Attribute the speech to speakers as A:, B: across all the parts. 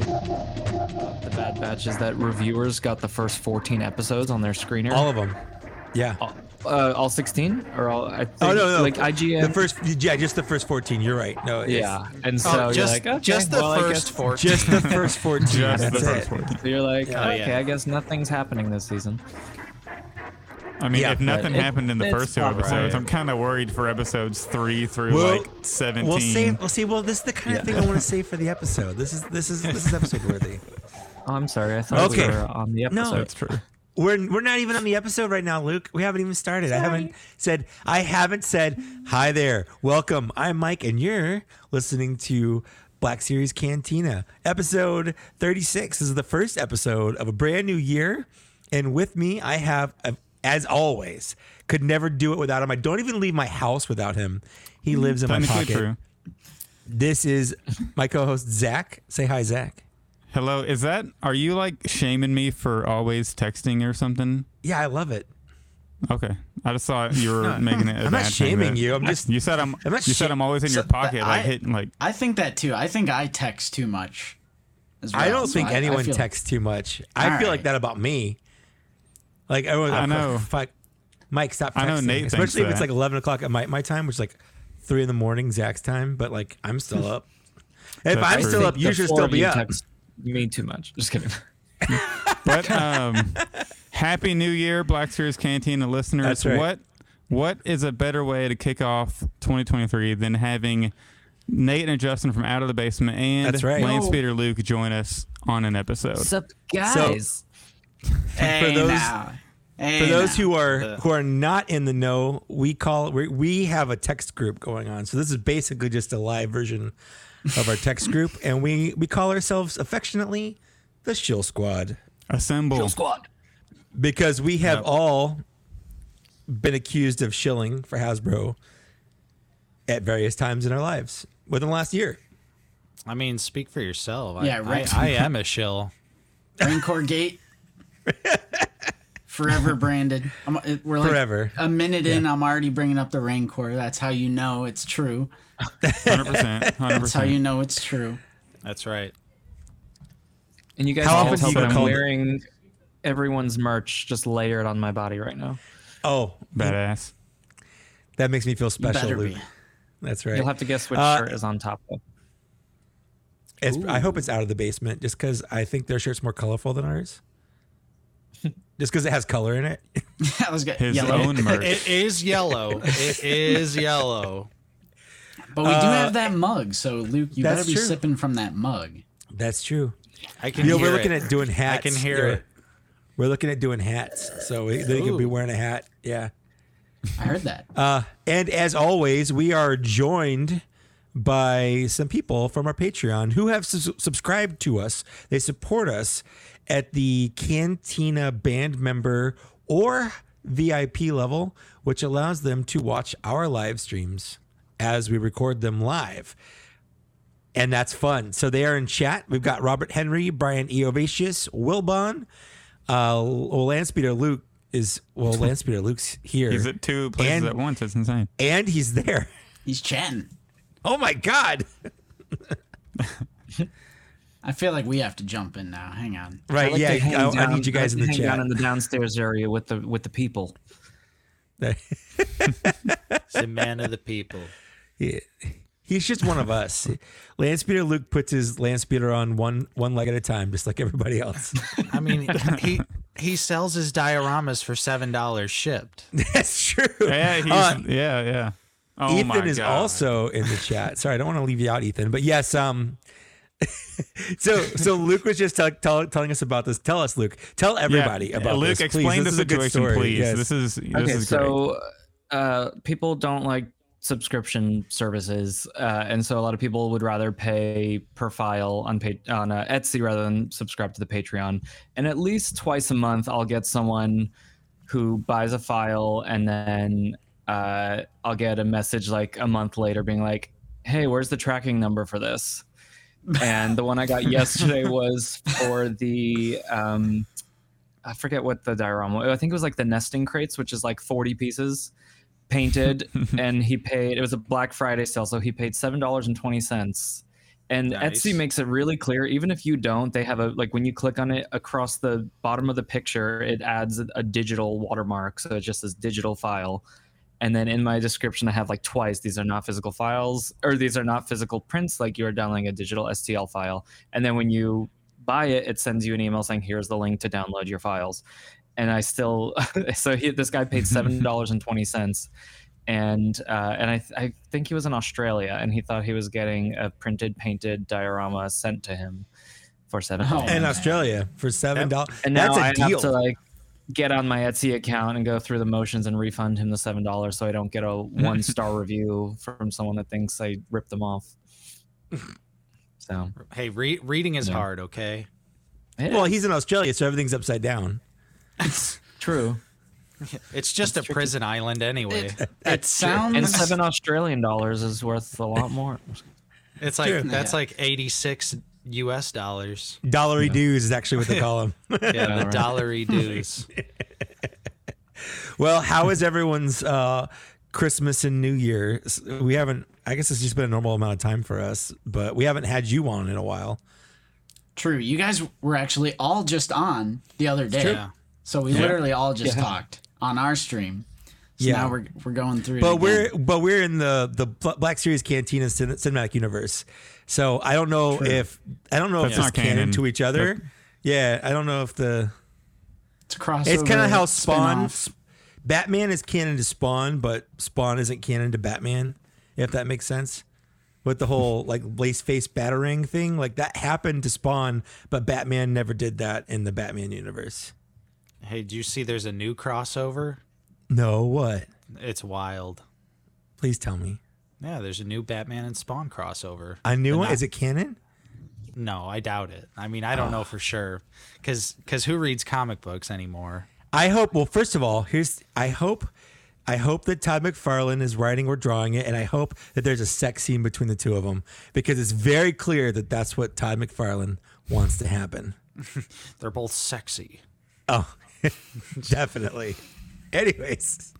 A: The Bad Batch is that reviewers got the first 14 episodes on their screener.
B: All of them. Yeah.
A: uh, all 16 or all? I think,
B: Oh no, no.
A: Like IGN.
B: The first, yeah, just the first fourteen. You're right. No, it's
A: yeah, and so
C: Oh,
A: you're
C: just,
A: like, okay,
C: just the
A: well, I
C: first
A: guess-
C: four.
B: just the first fourteen.
D: Just the
B: that's
D: first
B: it.
D: 14.
A: So you're like,
C: Oh,
A: okay,
C: yeah.
A: I guess nothing's happening this season.
D: I mean,
B: Yeah,
D: if nothing
A: it-
D: happened in the first two episodes,
A: right.
D: I'm kind of worried for episodes three through
B: Well,
D: like 17.
B: We'll see. We'll see. Well, this is the kind of thing I want to save for the episode. This is this is this is episode worthy.
A: Oh, I'm sorry, I thought
B: Okay.
A: we were on the episode.
B: No.
A: episode.
D: That's true.
B: We're we're not even on the episode right now, Luke. We haven't even started. I haven't said I haven't said hi there. Welcome. I'm Mike, and you're listening to Black Series Cantina, episode 36. This is the first episode of a brand new year, and with me, I have, uh, as always, could never do it without him. I don't even leave my house without him. He mm-hmm. lives in my
D: Technically
B: pocket.
D: true.
B: This is my co-host Zach. Say hi, Zach.
D: Hello, is that? Are you like shaming me for always texting or something?
B: Yeah, I love it.
D: Okay, I just thought you were making it.
B: I'm not shaming you, I'm just-
D: You said I'm.
B: I'm not
D: you said I'm always in your pocket,
C: but
D: like
C: I-
D: hitting like.
C: I think that too. I think I text too much. as
B: I don't
C: so
B: think
C: I- I
B: anyone
C: feel-
B: texts too much. I feel
C: right.
B: like that about me. Like everyone,
D: I know.
B: Fuck, Mike, stop. Texting.
D: I know Nate
B: especially if it's
D: that.
B: like eleven o'clock at my, my time, which is like three in the morning, Zach's time. But like I'm still up. if
D: That's
B: I'm
D: true.
B: still up, you should still be up.
A: text Me too much. Just kidding.
D: But um, happy New Year, Black Series Cantina listeners.
B: That's right.
D: What what is a better way to kick off 2023 than having Nate and Justin from Out of the Basement and
B: That's right.
D: Lane
A: Yo.
D: Speeder Luke join us on an episode?
A: What's up, guys?
C: Hey,
B: those-
C: now. Hey,
B: For those
C: now.
B: who are
C: Uh,
B: who are not in the know, we call we, we have a text group going on. So this is basically just a live version of our text group, and we we call ourselves affectionately the Shill Squad.
D: Assemble.
A: Shill Squad.
B: because we have all been accused of shilling for Hasbro at various times in our lives within the last year.
E: I mean, speak for yourself. I-
C: Yeah,
E: I,
C: right.
E: I, am a shill.
C: Rancor Gate. Forever branded. I'm, we're like
B: Forever.
C: a minute in. I'm already bringing up the Rancor. That's how you know it's true.
D: 100%. 100%.
C: That's how you know it's true.
E: That's right.
A: And you guys
B: How
A: can't
B: often
A: tell
B: you
A: that I'm
B: call the-
A: wearing everyone's merch just layered on my body right now.
B: Oh,
D: Badass.
B: that makes me feel special,
C: better
B: Luke.
C: be.
B: That's right.
A: You'll have to guess which
B: Uh,
A: shirt is on top though.
B: It's, I hope it's out of the basement, just because I think their shirt's more colorful than ours. Just because it has color in it.
C: that was good.
D: His
C: Yellow.
D: own merch.
E: It is yellow. it is yellow.
C: But we do have that mug, so Luke, you
B: Uh, that's
C: better be
B: true.
C: sipping from that mug.
B: That's true.
E: I can
B: You know,
E: hear
B: we're looking
E: it.
B: at doing hats.
E: I can hear
B: They're-
E: it.
B: We're looking at doing hats, so we, they could be
E: Ooh.
B: wearing a hat. Yeah.
C: I heard that.
B: Uh, and as always, we are joined by some people from our Patreon who have sus- subscribed to us. They support us at the Cantina band member or VIP level, which allows them to watch our live streams as we record them live. And that's fun. So they are in chat. We've got Robert Henry, Brian Eovatius, Wilbon, uh, well, Landspeeder Luke is well, Landspeeder Luke's here
D: He's at two places
B: And-
D: at once. It's insane.
B: and he's there.
C: He's chatting.
B: Oh my god!
C: I feel like we have to jump in now. Hang on.
B: Right?
A: I like
B: yeah,
A: to hang
B: I, I need you guys
A: I
B: in the
A: hang
B: chat.
A: down in the downstairs area with the with the people.
E: It's the man of the people.
B: Yeah. He's just one of us. Landspeeder Luke puts his Landspeeder on one one leg at a time, just like everybody else.
E: I mean, he he sells his dioramas for seven dollars shipped.
B: That's true.
D: Yeah, he's,
B: Uh,
D: yeah, yeah. Oh my
B: Ethan is
D: God.
B: also in the chat. Sorry, I don't want to leave you out, Ethan. But yes, um, so so Luke was just tell, tell, telling us about this. Tell us, Luke. Tell everybody
D: yeah.
B: about
D: Luke,
B: this.
D: explain
B: This
D: the
B: is a good
D: situation, please.
B: Yes.
D: This is this
A: okay,
D: is great.
A: so uh, people don't like subscription services, uh, and so a lot of people would rather pay per file on pa- on uh, Etsy rather than subscribe to the Patreon. And at least twice a month, I'll get someone who buys a file, and then uh, I'll get a message like a month later, being like, "Hey, where's the tracking number for this?" And the one I got yesterday was for the um, I forget what the diorama. I think it was like the nesting crates, which is like 40 pieces painted, and he paid. It was a Black Friday sale, so he paid seven dollars and twenty cents, And
E: Nice.
A: Etsy makes it really clear. Even if you don't, they have a like when you click on it across the bottom of the picture, it adds a, a digital watermark, so it just says digital file. And then in my description, I have like twice these are not physical files, or these are not physical prints. Like you are downloading a digital STL file. And then when you buy it, it sends you an email saying here's the link to download your files. And I still, so he, this guy paid seven dollars and twenty cents and uh, and I, th- I think he was in Australia, and he thought he was getting a printed, painted diorama sent to him for seven dollars.
B: in Australia for seven dollars.
A: and now
B: That's a
A: I
B: deal.
A: have to like get on my Etsy account and go through the motions and refund him the seven dollars, so I don't get a one star review from someone that thinks I ripped them off. So
E: Hey, re- reading is
A: Yeah.
E: hard. Okay.
A: yeah,
B: well, he's in Australia, so everything's upside down.
A: That's true.
E: It's just a prison island anyway.
C: It sounds
A: And seven Australian dollars is worth a lot more.
E: It's like
B: True.
E: that's
C: Yeah.
E: like eighty six U.S. dollars.
B: Dollary dues is actually what they call them.
E: Yeah, the
A: right.
E: dollary dues.
B: well, how is everyone's uh, Christmas and New Year? We haven't. I guess it's just been a normal amount of time for us, but we haven't had you on in a while.
C: true. You guys were actually all just on the other day, so we literally all just
A: Yeah.
C: talked on our stream. So
B: Yeah.
C: now we're we're going through. it
B: But
C: again.
B: we're but we're in the the Black Series Cantina cin- cinematic universe, so I don't know if I don't know if
D: That's
B: it's canon,
D: canon.
B: to each other. yeah, I don't know if the
C: it's crossover.
B: it's kind of how Spawn
C: spin-off.
B: Batman is canon to Spawn, but Spawn isn't canon to Batman. If that makes sense. With the whole like lace face battering thing, like that happened to Spawn, but Batman never did that in the Batman universe.
E: Hey, do you see? There's a new crossover.
B: No, what?
E: It's wild.
B: Please tell me.
E: Yeah, there's a new Batman and Spawn crossover.
B: A new one?
E: not-
B: Is it canon?
E: No, I doubt it. I mean, I don't know for sure, because who reads comic books anymore?
B: I hope. Well, first of all, here's. I hope. I hope that Todd McFarlane is writing or drawing it, and I hope that there's a sex scene between the two of them because it's very clear that that's what Todd McFarlane wants to happen.
E: They're both sexy.
B: Oh, definitely. Anyways,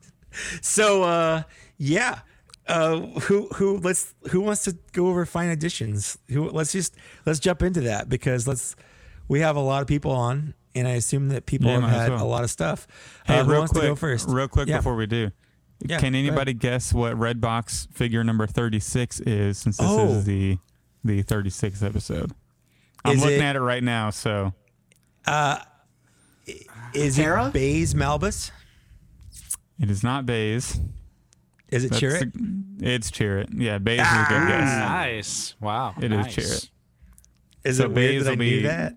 B: so uh, yeah, uh, who who let's who wants to go over fine additions? Who let's just let's jump into that because let's we have a lot of people on, and I assume that people
D: Yeah,
B: have had
D: well.
B: a lot of stuff.
D: Hey,
B: uh, who
D: real
B: wants
D: quick,
B: to go first?
D: real quick
B: Yeah.
D: before we do.
B: Yeah,
D: Can
B: go ahead.
D: anybody guess what Redbox figure number 36 is since this
B: Oh.
D: is the the 36th episode? I'm
B: Is
D: looking
B: it-
D: at it right now, so uh,
B: Is
C: Hera?
B: it Baze Malbus?
D: it is not Baze.
B: Is it
D: That's
B: Chirrut?
D: the- it's Chirrut. Yeah, Baze is a good guess.
E: Nice. Wow.
D: It is
E: nice.
D: Chirrut.
B: Is
D: so
B: it weird
D: Baze
B: that I
D: will
B: knew
D: be-
B: that?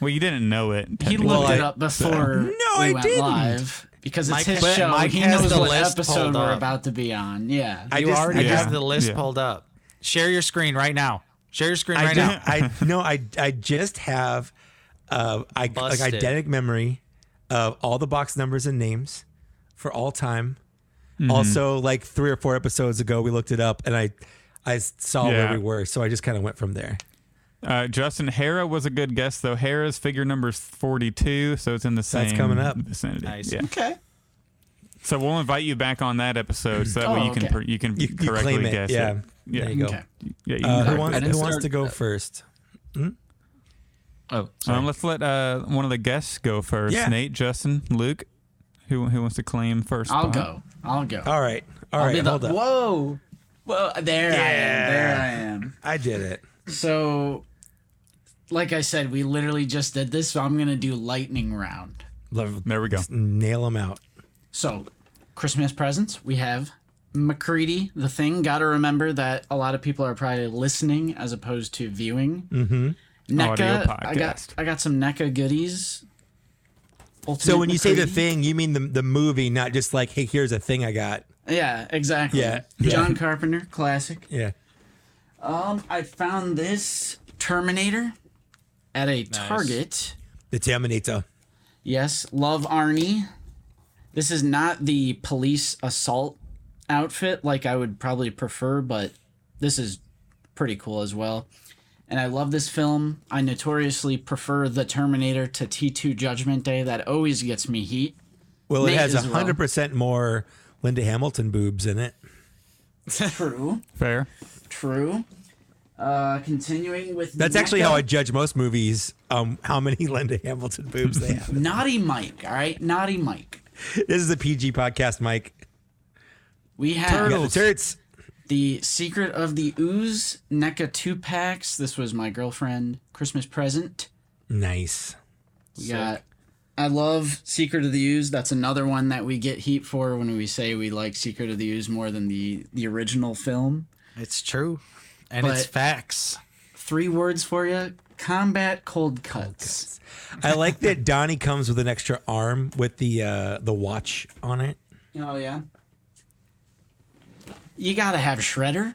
D: Well, you didn't know it.
C: He looked
B: Well,
C: it up before
B: No,
C: we
B: I
C: went
B: didn't.
C: live because it's
E: Mike
C: his show.
E: Mike
C: he knows
E: the
C: what
E: list
C: episode we're about to be on. Yeah.
B: I
E: You
B: just,
E: already
B: I just,
E: have the list
D: Yeah.
E: pulled up. Share your screen right now. Share your screen
B: I
E: right now.
B: I no, I I just have uh I like
E: Busted.
B: eidetic memory of all the box numbers and names for all time.
D: Mm-hmm.
B: Also, like three or four episodes ago, we looked it up and I I saw where we were, so I just kind of went from there.
D: Uh, Justin Hera was a good guess though. Hera's figure number is 42, so it's in the same
B: That's coming up.
D: vicinity.
E: Nice.
D: Yeah.
C: Okay.
D: So we'll invite you back on that episode, so that
C: Oh,
D: way you can
C: okay.
D: per- you can
B: You, you
D: correctly
B: claim it,
D: guess
B: yeah.
D: it. Yeah.
B: There you go.
C: Okay.
D: Yeah. You
B: Uh, who wants, who wants to go
A: uh,
B: first?
A: Oh, sorry.
D: Um, let's let uh, one of the guests go first.
B: Yeah.
D: Nate, Justin, Luke. Who, who wants to claim first?
C: I'll
D: spot?
C: go. I'll go.
B: All right, all
C: I'll
B: right,
C: the-
B: hold up.
C: Whoa. Well, There I am. There I am.
B: I did it.
C: So, like I said, we literally just did this, so I'm going to do lightning round.
B: Love,
D: There we go.
B: just nail them out.
C: So, Christmas presents, we have MacReady, the thing. Got to remember that a lot of people are probably listening as opposed to viewing. Mm-hmm.
D: Audio
C: NECA, I got. I got some NECA goodies.
B: So when you say the thing, you mean the the movie, not just like, hey, here's a thing I got.
C: yeah, exactly.
B: Yeah, yeah.
C: John Carpenter, classic.
B: Yeah.
C: Um, I found this Terminator at a Target.
B: The Terminator.
C: Yes, love Arnie. This is not the police assault outfit like I would probably prefer, but this is pretty cool as well. And I love this film. I notoriously prefer The Terminator to T2 Judgment Day. That always gets me heat.
B: Well, it has
C: as
B: hundred percent more Linda Hamilton boobs in it.
C: True.
D: Fair.
C: True. Uh, continuing with
B: That's actually how I judge most movies. Um, how many Linda Hamilton boobs they have.
C: Naughty Mike. All right, Naughty Mike.
B: this is a PG podcast, Mike.
C: We have
B: We got the
C: Secret of the Ooze NECA two packs. This was my girlfriend Christmas present.
B: Nice.
C: We got. I love Secret of the Ooze. That's another one that we get heat for when we say we like Secret of the Ooze more than the the original film.
E: It's true, and it's facts.
C: Three words for you: combat cold cuts.
B: I like that Donnie comes with an extra arm with the uh, the watch on it.
C: Oh yeah. You gotta have Shredder.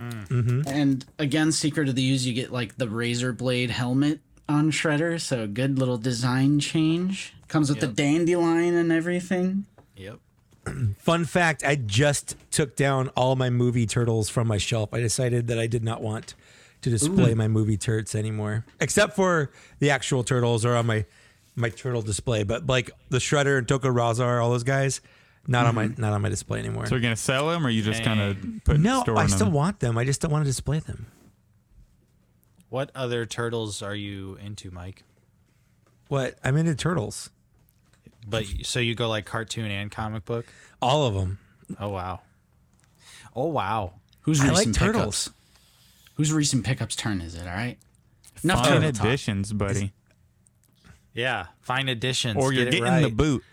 C: Mm-hmm. And again, Secret of the Ooze, you get like the razor blade helmet on Shredder, so good little design change. Comes with
E: Yep.
C: the dandelion and everything.
E: Yep.
B: Fun fact: I just took down all my movie turtles from my shelf. I decided that I did not want to display my movie turds anymore, except for the actual turtles or on my my turtle display. But like the Shredder and Tokka Rahzar, all those guys, not on my mm-hmm. not on my display anymore.
D: So you're gonna sell them, or you just kind of put
B: no,
D: store
B: I
D: them?
B: still want them. I just don't want to display them.
E: What other turtles are you into, Mike?
B: What? I'm into turtles.
E: But so you go like cartoon and comic book?
B: All of them.
E: Oh wow. Oh wow.
C: Who's
B: I like
C: recent
B: turtles.
C: pickups? Whose recent pickups turn is it? All right. Enough
D: Fine
C: turtle talk.
D: editions, buddy.
E: Yeah, fine editions.
D: Or you're
E: Get it
D: getting
E: right.
D: the boot.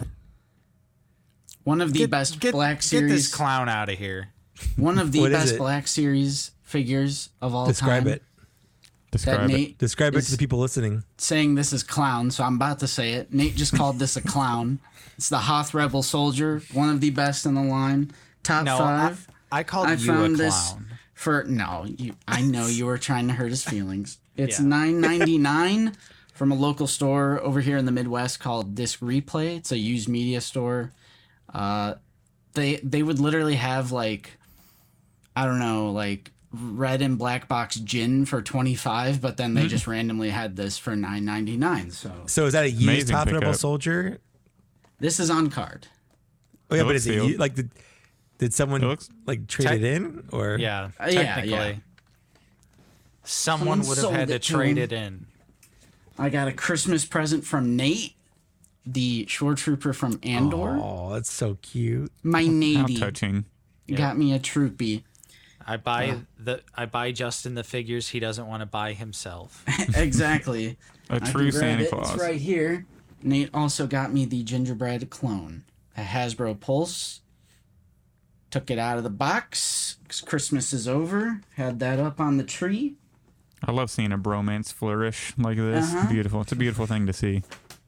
C: One of the
E: Get,
C: best
E: get,
C: Black
E: get
C: Series.
E: this clown out of here.
C: one of the best? Black Series figures of all
B: Describe
C: time.
B: it.
C: That
D: Describe it.
B: Describe it
C: is
B: to the people listening.
C: saying this is clown, so I'm about to say it. Nate just called this a clown. It's the Hoth Rebel Soldier, one of the best in the line. Top
E: No, I,
C: five.
E: I called
C: I,
E: you a
C: found
E: clown.
C: this for no. You, I know you were trying to hurt his feelings. It's
E: Yeah.
C: nine ninety nine from a local store over here in the Midwest called Disc Replay. It's a used media store. Uh, they they would literally have like, I don't know, like red and black box gin for twenty five, but then they
E: Mm-hmm.
C: just randomly had this for nine ninety nine. So
B: So is that a used
D: Amazing
B: Hoth
D: pickup.
B: Soldier?
C: this is on card.
B: Oh yeah,
D: It
B: but is it
D: sealed.
B: u- like did, did someone
D: It looks-
B: like trade
E: Tech-
B: it in or
E: Yeah,
C: Uh, yeah,
E: technically.
C: yeah.
E: Someone
C: Someone
E: would have had to
C: it to
E: trade
C: him.
E: it in.
C: I got a Christmas present from Nate, the shore trooper from Andor.
B: Oh, that's so cute.
C: My
D: How
C: Navy
D: touching.
C: got me a troopy.
E: I buy the I buy Justin the figures he doesn't want to buy himself.
C: exactly.
D: A
C: I can
D: true
C: grab
D: Santa
C: it.
D: Claus.
C: It's right here. Nate also got me the gingerbread clone, a Hasbro Pulse. Took it out of the box. 'cause Christmas is over. Had that up on the tree.
D: I love seeing a bromance flourish like this.
C: Uh-huh.
D: Beautiful. It's a beautiful thing to see.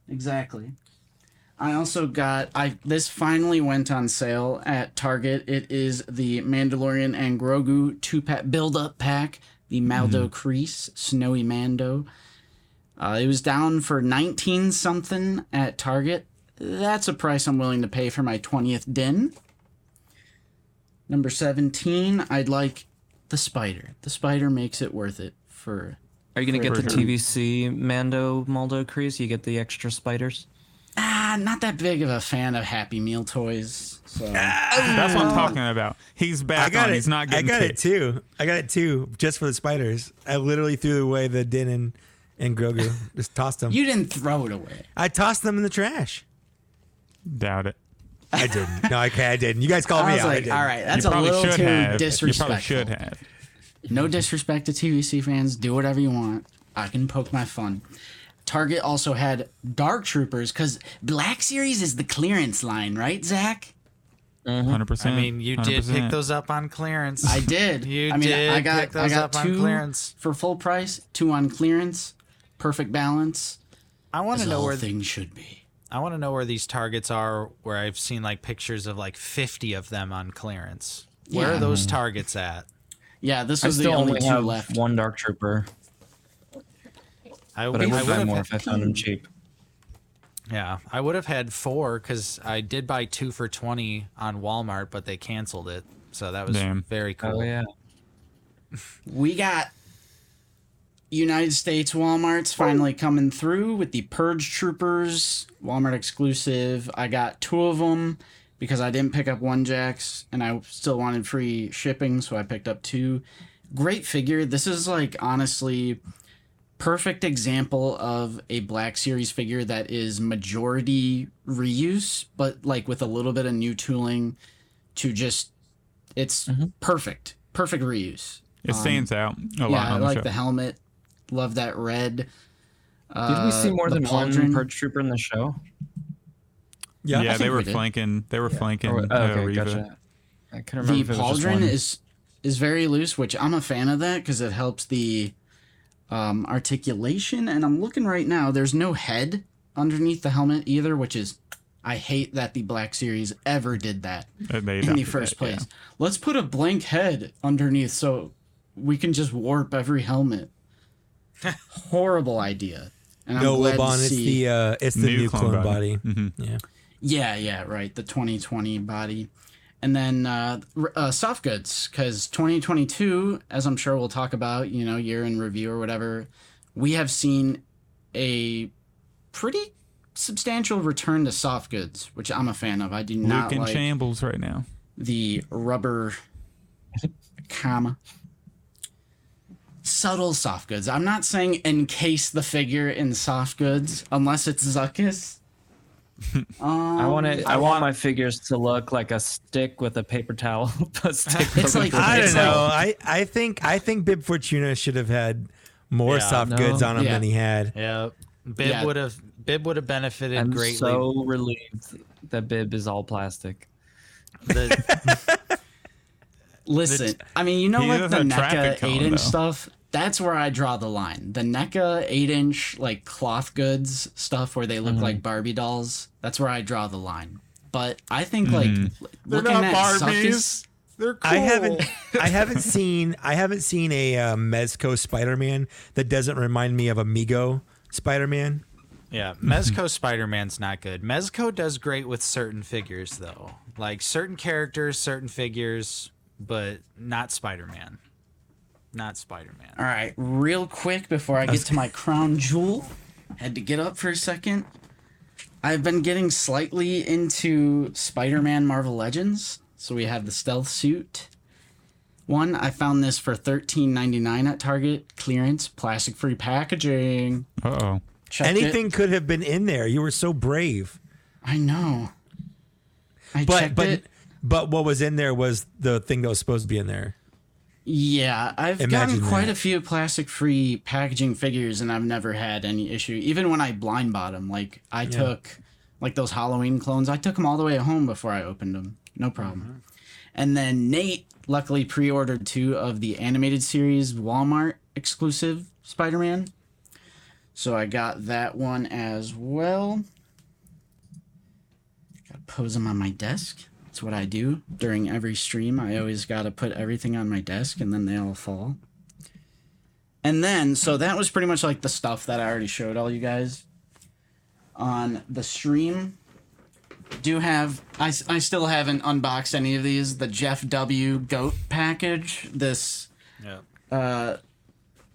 C: Exactly. I also got I this finally went on sale at Target. It is the Mandalorian and Grogu two pack build up pack, the Maldo Kreis Snowy Mando. Uh, it was down for nineteen something at Target. That's a price I'm willing to pay for my twentieth din. Number seventeen, I'd like the spider. The spider makes it worth it for
A: Are you gonna get the. TVC Mando Maldo Kreis? You get the extra spiders.
C: Ah, not that big of a fan of Happy Meal toys. So
D: That's what I'm talking about. He's back
B: I got
D: on.
B: it.
D: He's not getting.
B: I
D: getting
B: got it too. I got it too, just for the spiders. I literally threw away the Din and, and Grogu. just tossed them.
C: you didn't throw it away.
B: I tossed them in the trash.
D: Doubt it.
B: I didn't. no, okay, I didn't. You guys called
C: I
B: me
C: was
B: out. I
C: like,
B: didn't.
C: all right, that's
D: you
C: a little too
D: have.
C: disrespectful.
D: You probably should have.
C: No disrespect to TVC fans. Do whatever you want. I can poke my fun. Target also had Dark Troopers because Black Series is the clearance line, right, Zach?
D: Mm-hmm. 100 percent.
E: I
D: percent.
E: mean, you did pick those up on clearance.
C: I did.
E: You
C: I mean,
E: did
C: I got
E: pick
C: I got
E: up on
C: two
E: clearance.
C: for full price, two on clearance, perfect balance.
E: I want to know where
C: things should be.
E: I want to know where these targets are. Where I've seen like pictures of like 50 of them on clearance. Where
C: Yeah.
E: are those mm-hmm. targets at?
C: Yeah, this
A: I
C: was the
A: still
C: only
A: only
C: two
A: have
C: left.
A: one Dark Trooper,
E: I,
A: but I
E: I
A: would
E: would
A: buy
E: have
A: more if I found them cheap.
E: Yeah, I would have had four because I did buy two for 20 on Walmart, but they canceled it. So that was
D: Damn.
E: very oh, cool.
A: Oh yeah.
C: We got United States Walmart's finally coming through with the Purge Troopers Walmart exclusive. I got two of them because I didn't pick up one Jax and I still wanted free shipping, so I picked up two. great figure. This is like honestly perfect example of a Black Series figure that is majority reuse, but like with a little bit of new tooling to just it's perfect. Perfect reuse.
D: It stands out a lot
C: Yeah, I
D: the
C: like
D: show.
C: the helmet. Love that red.
A: Did
C: Uh,
A: we see more than
C: pauldron.
A: one purge trooper in the show?
B: Yeah.
D: yeah, they were
C: we
D: flanking. They were flanking
A: Or-
D: uh,
A: oh, okay,
D: Reva.
A: gotcha. I couldn't remember
C: the
A: if it was just
C: pauldron
A: one.
C: is is very loose, which I'm a fan of that because it helps the um, articulation. And I'm looking right now. There's no head underneath the helmet either, which is I hate that the Black Series ever did that
D: they
C: in the first
D: that, yeah.
C: place. Let's put a blank head underneath so we can just warp every helmet. Horrible idea. And
B: No,
C: glad
B: it's the uh, it's the new, clone, body.
D: Mhm.
B: Yeah.
C: Yeah, yeah, right. The 2020 body. And then uh, uh, soft goods, because 2022, as I'm sure we'll talk about, you know, year in review or whatever, we have seen a pretty substantial return to soft goods, which I'm a fan of. I do not
D: Luke in
C: like
D: shambles right now.
C: the rubber comma subtle soft goods. I'm not saying encase the figure in soft goods unless it's Zuckuss.
A: Um, I want it. I want my figures to look like a stick with a paper towel. a stick
C: It's like-
B: I don't know.
C: like-
B: I, I think I think Bib Fortuna should have had more
E: Yeah,
B: soft
A: no.
B: goods on him
C: Yeah.
B: than he had.
E: Yeah, Bib
C: Yeah.
E: would have Bib would have benefited
A: I'm
E: greatly.
A: so relieved that bib is all plastic.
E: The-
C: Listen, I mean, you know,
D: He
C: like the
D: have
C: NECA
D: traffic
C: eight inch stuff. That's where I draw the line. The NECA eight inch like cloth goods stuff where they look
D: Mm-hmm.
C: like Barbie dolls. That's where I draw the line. But I think like
D: Mm-hmm.
C: looking at Zuckuss,
E: They're cool.
B: I haven't I haven't seen I haven't seen a uh, Mezco Spider-Man that doesn't remind me of a Mego Spider-Man.
E: Yeah, Mezco Spider Man's not good. Mezco does great with certain figures though, like certain characters, certain figures, but not Spider Man. Not Spider Man.
C: All right, real quick before I get to my crown jewel, had to get up for a second. I've been getting slightly into Spider-Man Marvel Legends. So we have the stealth suit. One, I found this for $13.99 at Target clearance, plastic-free packaging.
D: Uh oh.
C: Checked it.
B: Anything could have been in there. You were so brave.
C: I know. I
B: But
C: checked
B: but
C: it.
B: but what was in there was the thing that was supposed to be in there.
C: Yeah, I've
B: Imagine
C: gotten quite
B: that.
C: a few plastic-free packaging figures, and I've never had any issue. Even when I blind bought them, like I took, like those Halloween clones, I took them all the way home before I opened them, no problem.
B: Mm-hmm.
C: And then Nate luckily pre-ordered two of the animated series Walmart exclusive Spider-Man, so I got that one as well. Gotta pose them on my desk. That's what I do during every stream. I always got to put everything on my desk and then they all fall. And then, so that was pretty much like the stuff that I already showed all you guys on the stream. Do have, I, I still haven't unboxed any of these. The Jeff W. Goat package, this
E: Yeah.
C: uh,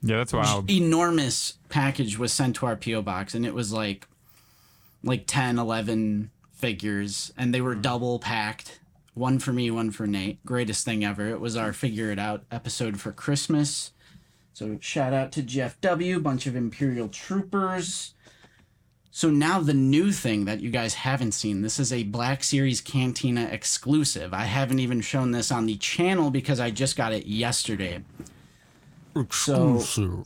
D: Yeah, that's wild.
C: enormous package was sent to our PO box and it was like like 10 11 figures and they were mm-hmm. double packed. One for me one for Nate. Greatest thing ever. It was our figure it out episode for Christmas. So shout out to Jeff W bunch of imperial troopers. So now the new thing that you guys haven't seen this is a Black Series Cantina exclusive. I haven't even shown this on the channel because I just got it yesterday. So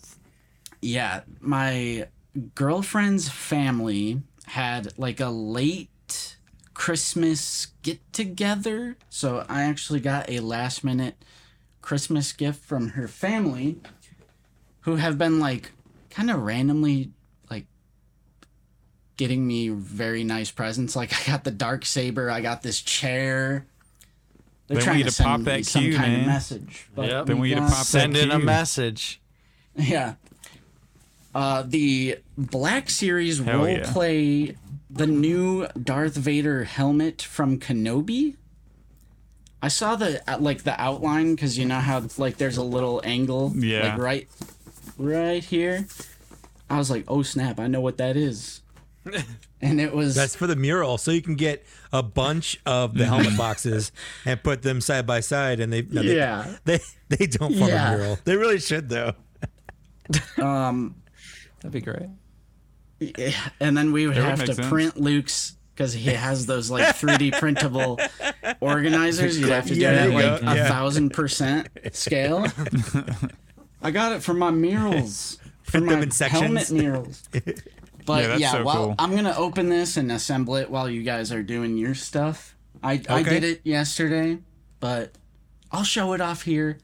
C: yeah, my girlfriend's family had like a late Christmas get together. So I actually got a last minute Christmas gift from her family who have been like kind of randomly like getting me very nice presents. Like I got the dark saber, I got this chair. They're
D: They want
C: trying
D: you
C: to
D: to
C: send
D: pop
C: me
D: that
C: some
D: cue,
C: kind of message. But
E: Yep.
D: They want you to pop
E: Send
D: that
E: in a message.
C: yeah. Uh, the Black Series
D: Hell
C: role
D: yeah.
C: play the new Darth Vader helmet from Kenobi. I saw the like the outline because you know how like there's a little angle
D: Yeah.
C: like right right here. I was like, oh snap! I know what that is. and it was
B: That's for the mural, so you can get a bunch of the helmet boxes and put them side by side, and they no, they,
C: Yeah.
B: they they don't form
C: Yeah.
B: a mural. They really should though.
C: um
A: That'd be great.
C: Yeah, and then we would
D: That would
C: have
D: make
C: to
D: sense.
C: print Luke's because he has those like 3D printable organizers. You'd have to do
B: Yeah,
C: it at like a thousand percent scale. I got it for my murals, for
B: Print
C: my
B: them in sections.
C: helmet murals. But
D: Yeah,
C: yeah,
D: that's so
C: while
D: cool.
C: I'm gonna open this and assemble it while you guys are doing your stuff. I I did it yesterday, but I'll show it off here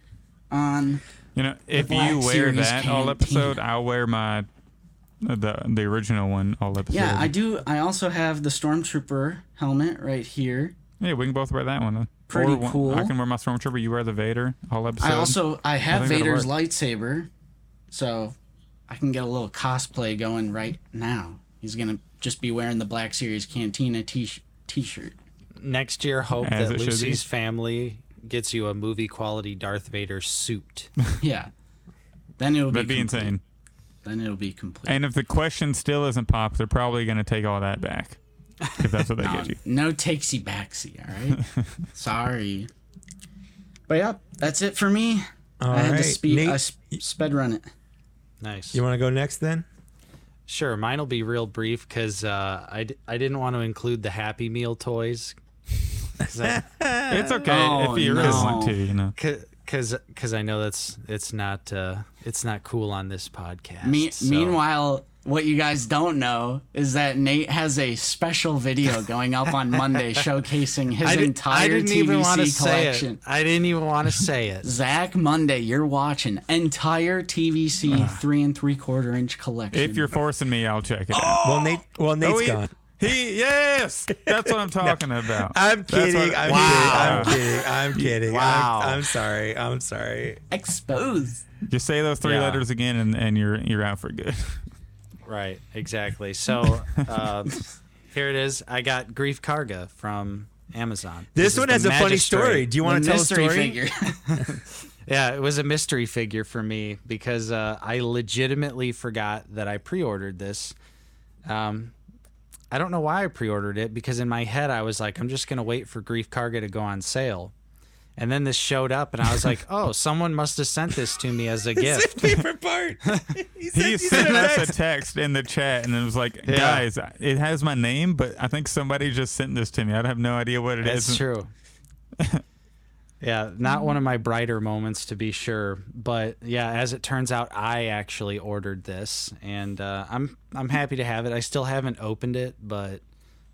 C: on
D: You know, if you wear
C: Series
D: that all episode, I'll wear my the the original one all episode.
C: Yeah, I do. I also have the stormtrooper helmet right here.
D: Yeah, we can both wear that one. Then.
C: Pretty
D: Or one-
C: cool.
D: I can wear my stormtrooper. You wear the Vader all episode.
C: I also I have
D: think that'll
C: Vader's lightsaber, so I can get a little cosplay going right now. He's gonna just be wearing the Black Series Cantina t t-shirt.
F: Next year, hope
D: As
F: that
D: it should be.
F: Lucy's family gets you a movie quality Darth Vader suit.
C: Yeah. Then it'll
D: That'd
C: be
D: be
C: complete.
D: insane.
C: Then it'll be complete.
D: And if the question still isn't popped, they're probably going to take all that back. If that's what they
C: no,
D: get you.
C: no takesy backsy, all right? Sorry. But yeah, that's it for me.
B: All
C: I had
B: right,
C: to speed
B: Nate,
C: I sp- sped run it.
F: Nice.
B: you want to go next then?
F: Sure, mine will be real brief because uh, I, d- I didn't want to include the Happy Meal toys.
D: It's okay
C: Oh,
D: if you really
C: no.
D: want to, you know.
F: Because because I know that's it's not uh, it's not cool on this podcast.
C: Me-
F: so-
C: Meanwhile, what you guys don't know is that Nate has a special video going up on Monday showcasing his
F: I, did,
C: entire
F: I didn't even want to
C: TVC
F: say it. I didn't even want to say it.
C: Zach Monday, you're watching entire TVC three and three quarter inch collection.
D: If you're forcing me, I'll check it out.
B: Well, Nate. Well, Nate's
D: Oh, he-
B: gone.
D: He, yes, that's what I'm talking about.
B: I'm kidding.
D: what-
B: I'm
F: Wow.
B: kidding. I'm kidding. I'm kidding.
F: Wow.
B: I'm, I'm sorry. I'm sorry.
C: exposed.
D: Just say those three
F: Yeah.
D: letters again, and, and you're you're out for good.
F: Right, exactly. So um, here it is. I got Greef Karga from Amazon.
B: This,
F: is
B: one has a funny
F: Magistrate.
B: story. Do you want to tell a story?
C: figure.
F: Yeah, it was a mystery figure for me because uh, I legitimately forgot that I pre-ordered this. Um, I don't know why I pre-ordered it because in my head I was like, I'm just gonna wait for Greef Karga to go on sale, and then this showed up, and I was like, oh, someone must have sent this to me as a
B: That's
F: gift.
B: my favorite part. He, sent-
D: He
B: he
D: sent
B: sent
D: us
B: text.
D: a text in the chat, and it was like,
F: Yeah.
D: guys, it has my name, but I think somebody just sent this to me. I have no idea what it is.
F: That's true. Yeah, not one of my brighter moments to be sure, but yeah, as it turns out, I actually ordered this, and uh, I'm I'm happy to have it. I still haven't opened it, but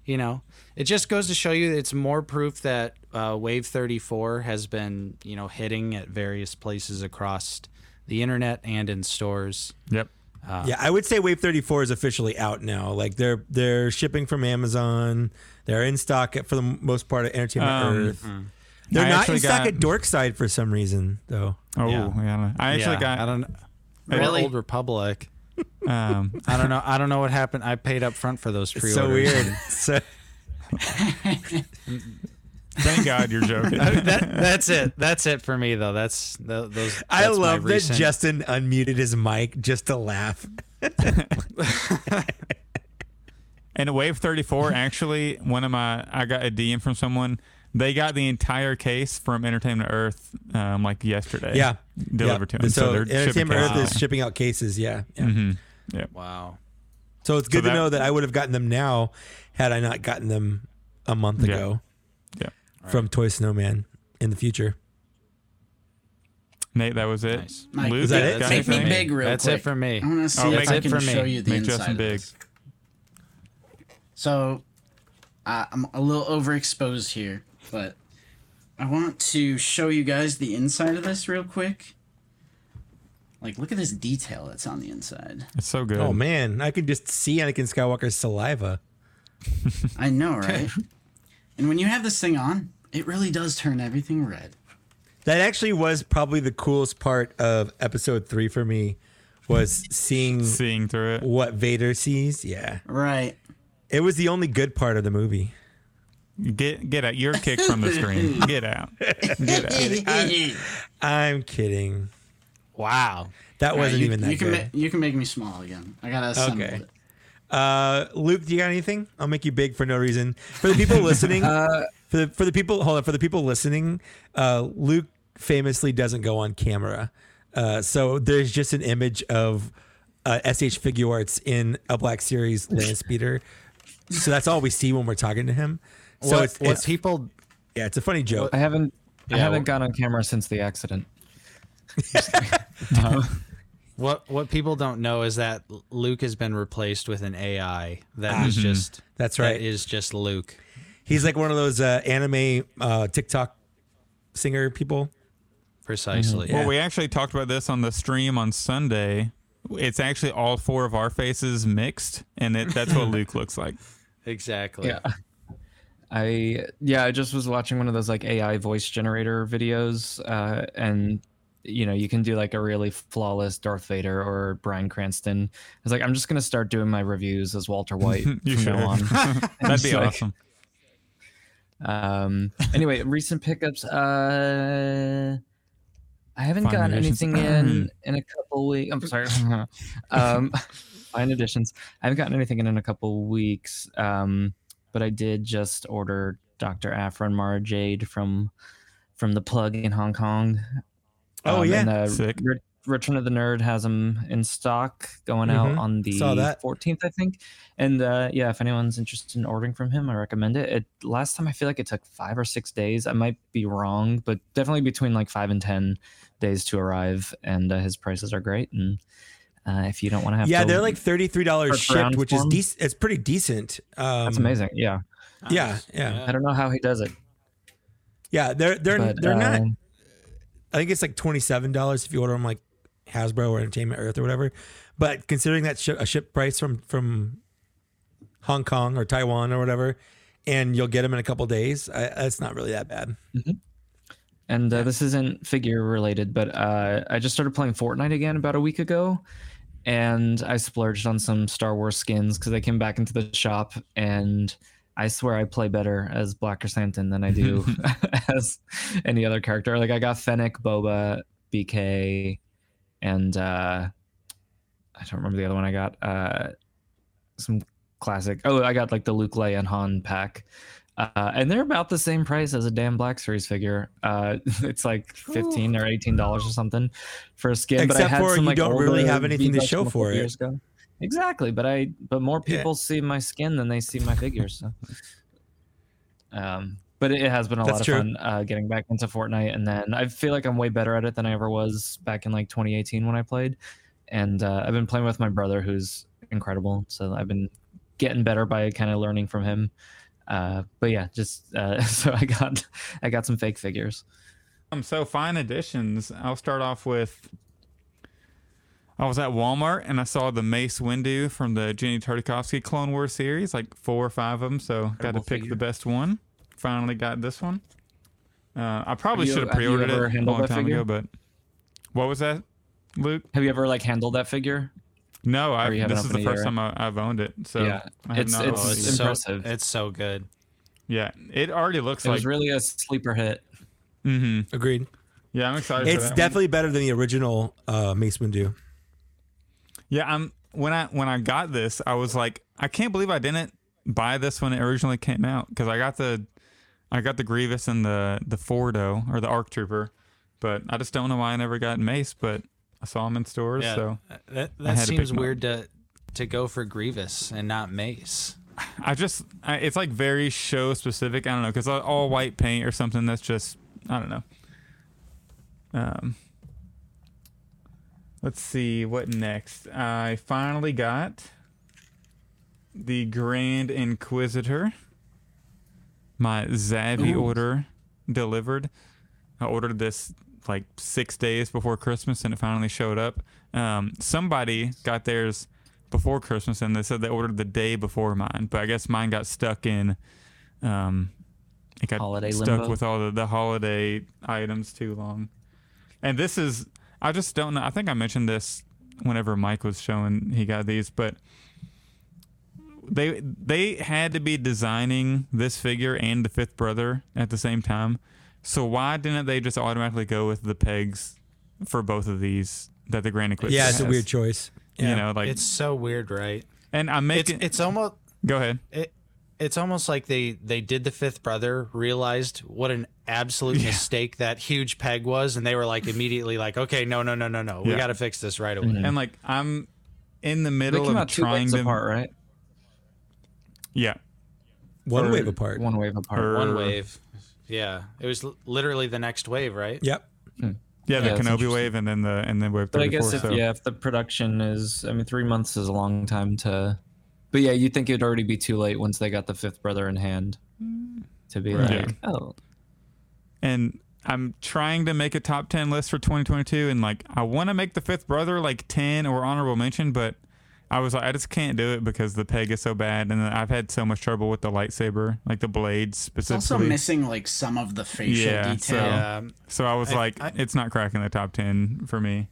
F: you know, it just goes to show you it's more proof that uh, Wave 34 has been you know hitting at various places across the internet and in stores.
D: Yep.
B: Yeah, I would say Wave 34 is officially out now. Like they're they're shipping from Amazon. They're in stock for the most part at Entertainment
D: Um,
B: Earth. They're
D: I
B: not
D: actually
B: in stock
D: got-
B: at Dorkside for some reason, though.
D: Oh,
F: Yeah.
D: yeah. I actually
F: yeah,
D: got.
F: I don't
C: Really?
F: Old Republic.
D: Um,
F: I don't know. I don't know what happened. I paid up front for those
B: It's
F: pre-orders.
B: so weird. so,
D: thank God you're joking.
F: that, that's it. That's it for me, though. That's th- those.
B: I
F: that's my
B: love that
F: recent-
B: Justin unmuted his mic just to laugh.
D: And Wave 34, actually, one of my, I got a DM from someone. They got the entire case from Entertainment Earth, um, like yesterday.
B: Yeah,
D: delivered
B: yeah.
D: to them.
B: So,
D: they're
B: Entertainment Earth
D: cases.
B: is shipping out cases. Yeah, yeah.
D: Mhm. Yep.
F: Wow.
B: So it's good to
D: that-
B: know that I would have gotten them now had I not gotten them a month
D: Yeah.
B: ago
D: Yeah.
B: from Toy Snowman in the future.
D: Nate, that was it.
F: Nice.
C: Mike,
D: Luke,
B: Is that it?
F: That's
C: Make
F: it for
C: me
D: anything?
C: big real
F: That's
C: quick.
F: it for me.
C: I want to see
D: Oh,
C: if I
F: it
C: can
F: for me.
C: show you the
D: Make
C: inside
D: Justin big.
C: this. So, uh, I'm a little overexposed here, but I want to show you guys the inside of this real quick. Like, look at this detail that's on the inside.
D: It's so good.
B: Oh man, I can just see Anakin Skywalker's saliva.
C: I know, right? and when you have this thing on, it really does turn everything red.
B: That actually was probably the coolest part of Episode Three for me, was seeing
D: Seeing through it.
B: what Vader sees. Yeah,
C: Right.
B: it was the only good part of the movie.
D: Get get out. You're kicked from the screen. Get out. Get out.
B: I'm kidding.
F: Wow.
B: That wasn't
C: you,
B: even that
C: you can
B: good.
C: ma- you can make me small again. I gotta assemble
B: Okay.
C: it.
B: Uh, Luke, do you got anything? I'll make you big for no reason. For the people listening,
A: Uh,
B: for the for the people, hold on. For the people listening, uh, Luke famously doesn't go on camera, uh, so there's just an image of uh, SH Figuarts in a Black Series land speeder. So that's all we see when we're talking to him. So
E: what,
B: it's,
E: what
B: it's
E: people
B: yeah, it's a funny joke.
A: I haven't I haven't gone on camera since the accident.
E: what what people don't know is that Luke has been replaced with an AI that is just
B: That's right.
E: is just Luke.
B: He's like one of those uh, anime uh, TikTok singer people.
E: Precisely.
B: Yeah.
D: Well, we actually talked about this on the stream on Sunday. It's actually all four of our faces mixed, and it, that's what Luke looks like.
E: Exactly.
A: Yeah. I yeah, I just was watching one of those like AI voice generator videos, uh, and you know you can do like a really flawless Darth Vader or Bryan Cranston. I was like, I'm just gonna start doing my reviews as Walter White
D: You
A: from now on.
D: That'd be
A: like-
D: awesome.
A: Um. Anyway, recent pickups. Uh, I haven't
D: Fine
A: gotten
D: editions.
A: anything in in a couple weeks. I'm sorry. um, fine editions. I haven't gotten anything in in a couple weeks. Um, but I did just order Dr. Afron Mara Jade from from the plug in Hong Kong.
B: Oh,
A: Um,
B: yeah.
A: and, uh,
D: Sick.
A: Re- Return of the Nerd has them in stock going out
B: Mhm.
A: on the 14th, I think. And uh, yeah, if anyone's interested in ordering from him, I recommend it. It last time I feel like it took five or six days. I might be wrong, but definitely between like five and ten days to arrive. And uh, his prices are great. And uh, if you don't want to have
B: Yeah,
A: to,
B: they're like thirty three dollars shipped, which is decent. It's pretty decent. Um,
A: that's amazing. Yeah,
B: Yeah, yeah,
A: I don't know how he does it.
B: yeah. They're they're
A: but,
B: they're not.
A: uh,
B: I think it's like twenty seven dollars if you order them like Hasbro or Entertainment Earth or whatever. But considering that shi a ship price from from Hong Kong or Taiwan or whatever, and you'll get them in a couple days, I, it's not really that bad.
A: And uh, this isn't figure related, but uh, I just started playing Fortnite again about a week ago, and I splurged on some Star Wars skins because I came back into the shop, and I swear I play better as Black Krrsantan than I do as any other character. Like I got Fennec, Boba, BK, and uh, I don't remember the other one I got. Uh, some classic. Oh, I got like the Luke, Leia, and Han pack. Uh, and they're about the same price as a damn Black Series figure. Uh, it's like fifteen or eighteen dollars or something for a skin. but I
B: Except
A: had
B: for
A: some,
B: you
A: like,
B: don't really have anything to show
A: from a couple
B: for it.
A: years ago. Exactly, but I but more
B: Yeah.
A: people see my skin than they see my figures. So. Um, but it has been a
B: That's
A: lot of
B: true.
A: fun uh, getting back into Fortnite, and then I feel like I'm way better at it than I ever was back in like 2018 when I played. And uh, I've been playing with my brother, who's incredible. So I've been getting better by kind of learning from him. Uh, but yeah, just uh, so I got I got some fake figures.
D: Um, so fine additions. I'll start off with. I was at Walmart and I saw the Mace Windu from the Genndy Tartakovsky Clone Wars series, like four or five of them. So got to pick
A: figure.
D: the best one. Finally got this one. Uh, I probably should have
A: have
D: pre-ordered
A: ever
D: it a long time
A: figure?
D: ago, but what was that, Luke?
A: Have you ever like handled that figure?
D: No, I, this is the first
A: yet,
D: time I, I've owned it. So
A: Yeah,
D: I have
A: it's-
D: not
A: it's-
D: it
E: it's so
A: impressive.
E: it's so good.
D: yeah, it already looks
A: It
D: like.
A: was really a sleeper hit.
D: hmm
B: Agreed.
D: Yeah, I'm excited. for
B: It's
D: that one.
B: definitely better than the original uh, Mace Windu.
D: Yeah, I'm when I when I got this, I was like, I can't believe I didn't buy this when it originally came out because I got the I got the Grievous and the the Fordo or the Arc Trooper, but I just don't know why I never got Mace, but I saw them in stores,
E: Yeah,
D: so
E: that,
D: I
E: that
D: to pick
E: seems weird to to go for Grievous and not Mace.
D: I just I, it's like very show specific. I don't know because all white paint or something that's just I don't know. Um, let's see what next. I finally got the Grand Inquisitor. My Zavvi
A: Ooh.
D: order delivered. I ordered this like six days before Christmas, and it finally showed up. Um, somebody got theirs before Christmas, and they said they ordered the day before mine, but I guess mine got stuck in. Um, it got
A: Holiday
D: stuck
A: limbo?
D: with all the, the holiday items too long. And this is, I just don't know. I think I mentioned this whenever Mike was showing he got these, but they they had to be designing this figure and the fifth brother at the same time. So why didn't they just automatically go with the pegs for both of these that the Grand Inquisitor
B: Yeah, it's a weird choice. Yeah.
D: You know, like
E: it's so weird, right?
D: And I'm
E: It's
D: making.
E: it's almost
D: go ahead.
E: it, it's almost like they they did the fifth brother, realized what an absolute mistake that huge peg was, and they were like immediately like, okay, no, no, no, no, no, we got to fix this right mm-hmm. away.
D: And like I'm in the middle of
A: out two
D: trying
A: waves
D: to.
A: apart, right?
D: Yeah.
B: One
A: Or
B: wave apart.
A: One wave apart.
D: Or-
E: One wave, yeah, it was l- literally the next wave, right?
B: Yep. Hmm.
D: Yeah, the
A: Yeah,
D: Kenobi wave and then the and then wave
A: But I guess if
D: so.
A: yeah, if the production is, I mean, three months is a long time to. But yeah, you'd think it'd already be too late once they got the fifth brother in hand, to be like,
D: Yeah.
A: oh,
D: and I'm trying to make a top 10 list for 2022 and like I want to make the fifth brother like 10 or honorable mention but I was like I just can't do it because the peg is so bad and I've had so much trouble with the lightsaber like the blades specifically.
C: It's also missing like some of the facial
D: Yeah,
C: detail.
D: so-
E: Yeah,
D: so I was
E: I-
D: like
E: I-
D: it's not cracking the top 10 for me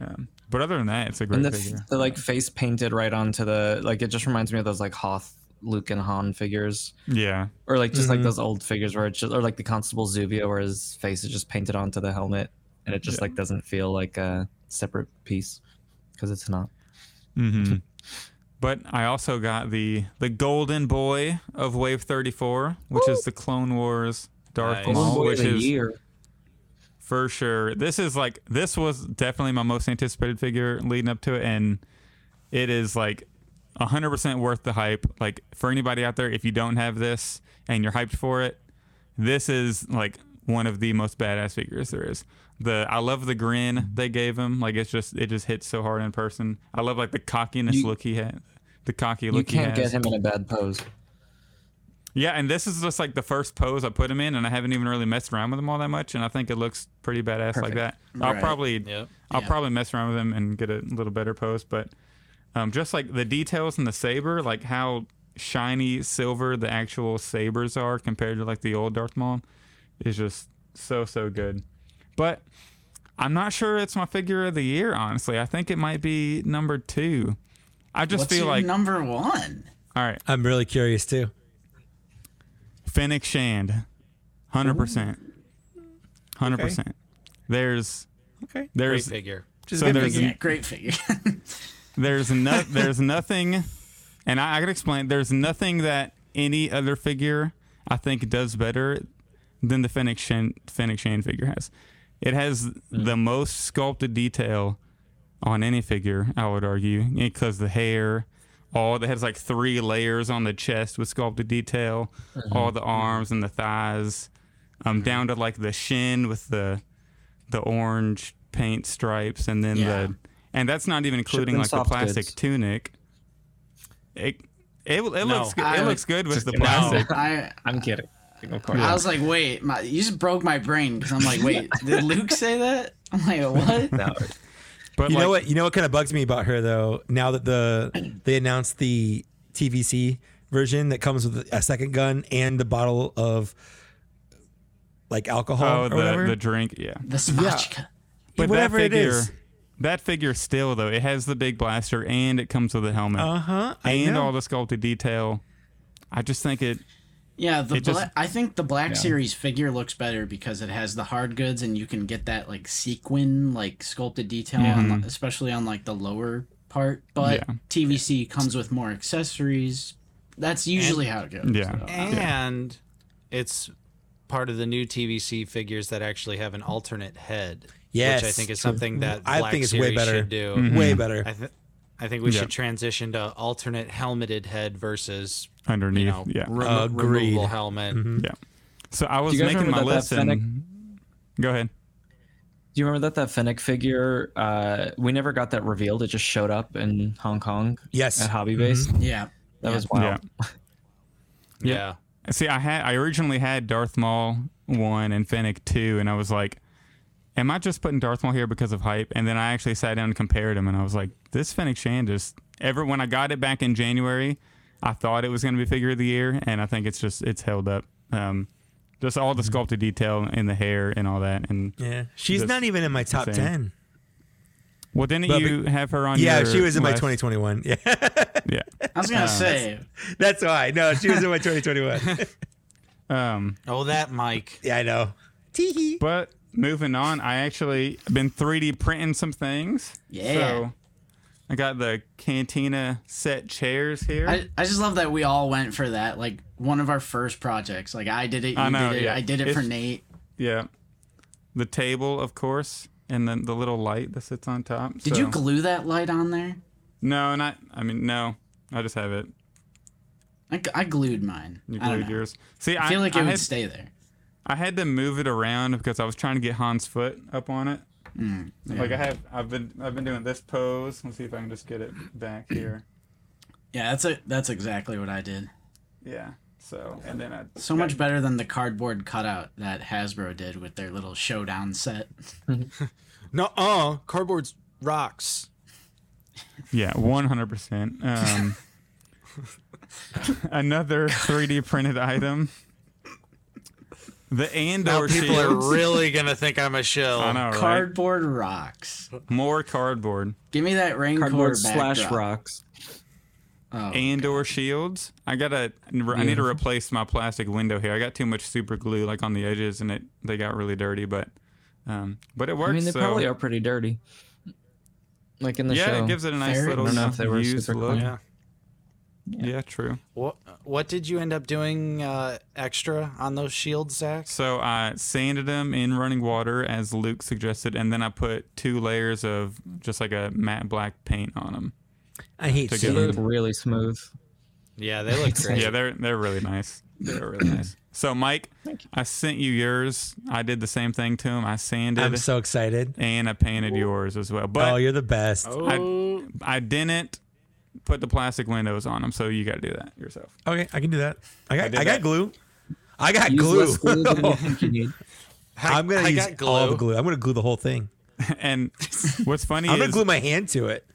D: um, but other than that it's a great
A: and the,
D: figure
A: the like face painted right onto the like it just reminds me of those like Hoth, Luke, and Han figures,
D: yeah
A: or like just like
B: Mhm.
A: those old figures where it's just, or like the Constable Zuvio where his face is just painted onto the helmet, and it just
D: Yeah.
A: like doesn't feel like a separate piece because it's not.
D: Hmm But I also got the the golden boy of Wave 34, which is the Clone Wars Darth
E: Nice.
D: Maul, which is
A: year.
D: for sure. This is like this was definitely my most anticipated figure leading up to it, and it is like hundred percent worth the hype. Like for anybody out there, if you don't have this and you're hyped for it, this is like one of the most badass figures there is. The I love the grin they gave him. Like it's just it just hits so hard in person. I love like the cockiness
A: You-
D: look he had. The cocky look he
A: can't
D: has.
A: get him in a bad pose.
D: Yeah, and this is just like the first pose I put him in, and I haven't even really messed around with him all that much, and I think it looks pretty badass like
A: Perfect.
D: that. I'll
C: Right.
D: probably,
E: Yep.
D: I'll
C: Yeah.
D: probably mess around with him and get a little better pose, but um, just like the details in the saber, like how shiny silver the actual sabers are compared to like the old Darth Maul, is just so so good. But I'm not sure it's my figure of the year. Honestly, I think it might be number two. I just
C: What's
D: feel
C: your
D: like
C: number one?
D: all right.
B: I'm really curious too.
D: Fennec Shand, hundred percent, hundred percent. There's
B: Okay.
E: Great figure.
B: Just
D: so
B: a
D: there's
B: figure.
C: Yeah, great figure.
D: there's no there's nothing, and I, I gotta explain. There's nothing that any other figure I think does better than the Fennec Shand, Fennec Shand figure has. It has mm. the most sculpted detail on any figure. I would argue because the hair. All that has like three layers on the chest with sculpted detail, mm-hmm. all the arms and the thighs, um, mm-hmm. down to like the shin with the the orange paint stripes, and then
C: Yeah.
D: the and that's not even including like the plastic
A: goods.
D: tunic. It it, it
E: No.
D: looks good.
C: I
D: it looks good with the
A: No.
D: plastic.
C: I
A: I'm kidding. Of course.
C: I was like, wait, my, you just broke my brain because I'm like, wait, did Luke say that? I'm like, what?
A: No.
D: But
B: You
D: like,
B: know what? You know what kind of bugs me about her though. Now that the they announced the TVC version that comes with a second gun and the bottle of like alcohol
D: Oh,
B: or
D: the
B: whatever.
D: the drink, yeah.
C: The spotchka.
D: But
B: whatever
D: that figure,
B: is.
D: that figure still though, it has the big blaster and it comes with a helmet
B: Uh huh.
D: And
B: know.
D: all the sculpted detail. I just think it.
C: Yeah, the
D: It just-
C: I think the Black
A: Yeah.
C: Series figure looks better because it has the hard goods and you can get that like sequin, like sculpted detail, on
D: Mhm.
C: the, especially on like the lower part. But
D: Yeah.
C: TVC comes with more accessories. That's usually how it goes.
D: Yeah.
C: so.
E: And it's part of the new TVC figures that actually have an alternate head.
B: Yes,
E: which I think is
B: true.
E: something that
B: I
E: Black
B: think it's way
E: Series
B: better.
E: should do.
D: Mhm.
B: way better.
E: I, th- I think we
D: Yeah.
E: should transition to alternate helmeted head versus
D: Underneath,
E: you know
D: yeah,
E: remo-
B: Agreed.
E: removable helmet.
B: Mhm.
D: yeah. So I was
A: Do you guys
D: making my list
A: that
D: and go ahead.
A: Do you remember that that Fennec figure? Uh, we never got that revealed. It just showed up in Hong Kong
B: Yes.
A: at Hobby Base.
C: Yeah.
A: That
C: Yeah.
A: was wild.
D: Yeah.
E: Yeah.
D: See, I had I originally had Darth Maul one and Fennec two, and I was like, "Am I just putting Darth Maul here because of hype?" And then I actually sat down and compared them, and I was like, "This Fennec Shand just ever when I got it back in January, I thought it was going to be figure of the year, and I think it's just it's held up. Um, just all the sculpted detail in the hair and all that, and
B: Yeah. She's not even in my top
D: insane.
B: 10.
D: well, didn't
B: But
D: you have her on?
B: Yeah,
D: your
B: she was in my 2021. Yeah.
D: Yeah.
C: I was gonna say,
B: That's why. No, she was in my 2021.
D: Um,
E: Oh, that Mike.
B: yeah, I know. Teehee.
D: But moving on, I actually been 3D printing some things.
C: Yeah.
D: So I got the Cantina set chairs here.
C: I, I just love that we all went for that. Like one of our first projects. Like I did it, you
D: I know,
C: did it,
D: yeah.
C: I did it for Nate.
D: yeah. The table, of course, and then the little light that sits on top.
C: Did
D: so-
C: you glue that light on there?
D: No, not. I mean, no. I just have it.
C: I, I glued mine.
D: You
C: I
D: glued yours. See,
C: I feel like it
D: I
C: would
D: had,
C: stay there.
D: I had to move it around because I was trying to get Han's foot up on it.
C: Mm,
D: Like I have, I've been, I've been doing this pose. Let's see if I can just get it back here.
C: Yeah, that's a, that's exactly what I did.
D: Yeah. So, and then I
C: So much better than the cardboard cutout that Hasbro did with their little showdown set.
E: No, uh, cardboard's rocks.
D: Yeah, one hundred percent. Um, another three D printed item. The
E: Now
D: Andor
E: people are really gonna think I'm a shill.
D: I know, right?
C: Cardboard rocks.
D: More cardboard.
C: Give me that Rancor
A: Cardboard slash
C: backdrop.
A: rocks.
C: Oh,
D: Andor shields. I gotta. I need to replace my plastic window here. I got too much super glue like on the edges, and it they got really dirty. But, um, but it works.
A: I mean, they
D: so-
A: probably are pretty dirty. Like in the
D: yeah,
A: show.
D: it gives it a nice
C: Very-
D: little
A: I don't know if they were
D: used
A: super
D: look.
A: clean.
E: Yeah.
D: Yeah, true.
E: What What did you end up doing uh, extra on those shields, Zach?
D: So I sanded them in running water as Luke suggested, and then I put two layers of just like a matte black paint on them.
B: I hate
D: To
A: They
B: sand.
A: look really smooth.
E: Yeah, they look great.
D: Yeah, they're they're really nice. They're really nice. So Mike, I sent you yours. I did the same thing to him. I sanded
B: I'm so excited.
D: and I painted yours as well.
B: oh, you're the best.
E: oh,
D: I didn't put the plastic windows on them, so you got to do that yourself.
B: Okay, I can do that. I got I,
D: did
B: got glue. I got
A: Use
B: glue.
A: glue than you think you need.
B: I'm gonna
E: I
B: use
E: got
B: all the
E: glue.
B: glue. I'm gonna glue the whole thing.
D: And what's funny
B: I'm gonna glue my hand to it.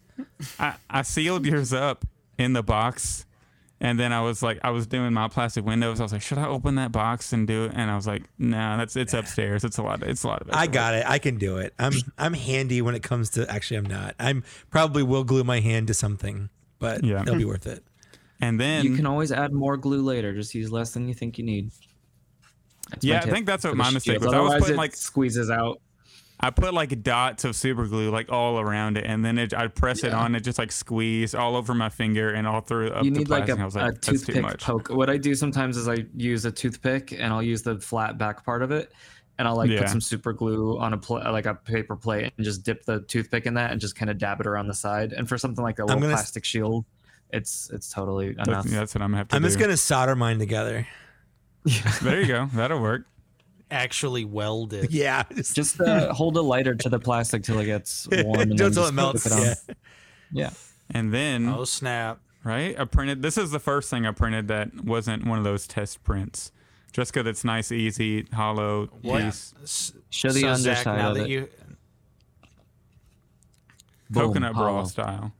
D: I, I sealed yours up in the box. And then I was like, I was doing my plastic windows. I was like, should I open that box and do it? And I was like, no, that's it's upstairs. It's a lot. It's a lot of.
B: I got it. I can do it. I'm I'm handy when it comes to. Actually, I'm not. I'm probably will glue my hand to something, but
D: Yeah.
B: it'll be worth it.
D: And then
A: You can always add more glue later. Just use less than you think you need. That's
D: Yeah, I think that's what my mistake
A: shields.
D: was. I was
A: Otherwise,
D: putting,
A: it
D: like-
A: squeezes out.
D: I put like dots of super glue like all around it, and then it, I'd press it
A: Yeah.
D: on. It just like squeeze all over my finger and all through up
A: You
D: the
A: need like a,
D: I was
A: a
D: like, that's too
A: toothpick poke. What I do sometimes is I use a toothpick and I'll use the flat back part of it, and I'll like
D: Yeah.
A: put some super glue on a pl- like a paper plate and just dip the toothpick in that and just kind of dab it around the side. And for something like a little
B: gonna s-
A: plastic shield, it's it's totally enough.
D: That's, that's what I'm gonna have to
B: I'm
D: do.
B: just gonna solder mine together.
D: There you go. That'll work.
E: actually welded.
B: Yeah. Just,
A: Just uh, hold a lighter to the plastic till it gets warm and then
B: until
A: just
B: it melts.
A: it.
B: Yeah.
A: Yeah.
D: And then
E: Oh snap!
D: right, I printed. This is the first thing I printed that wasn't one of those test prints. Just because it's nice, easy, hollow
E: What?
D: piece,
E: S-
A: Show the
E: so
A: underside
E: Zach, now
A: of
E: that
A: it.
E: you
A: Boom,
D: coconut bra
A: hollow.
D: style.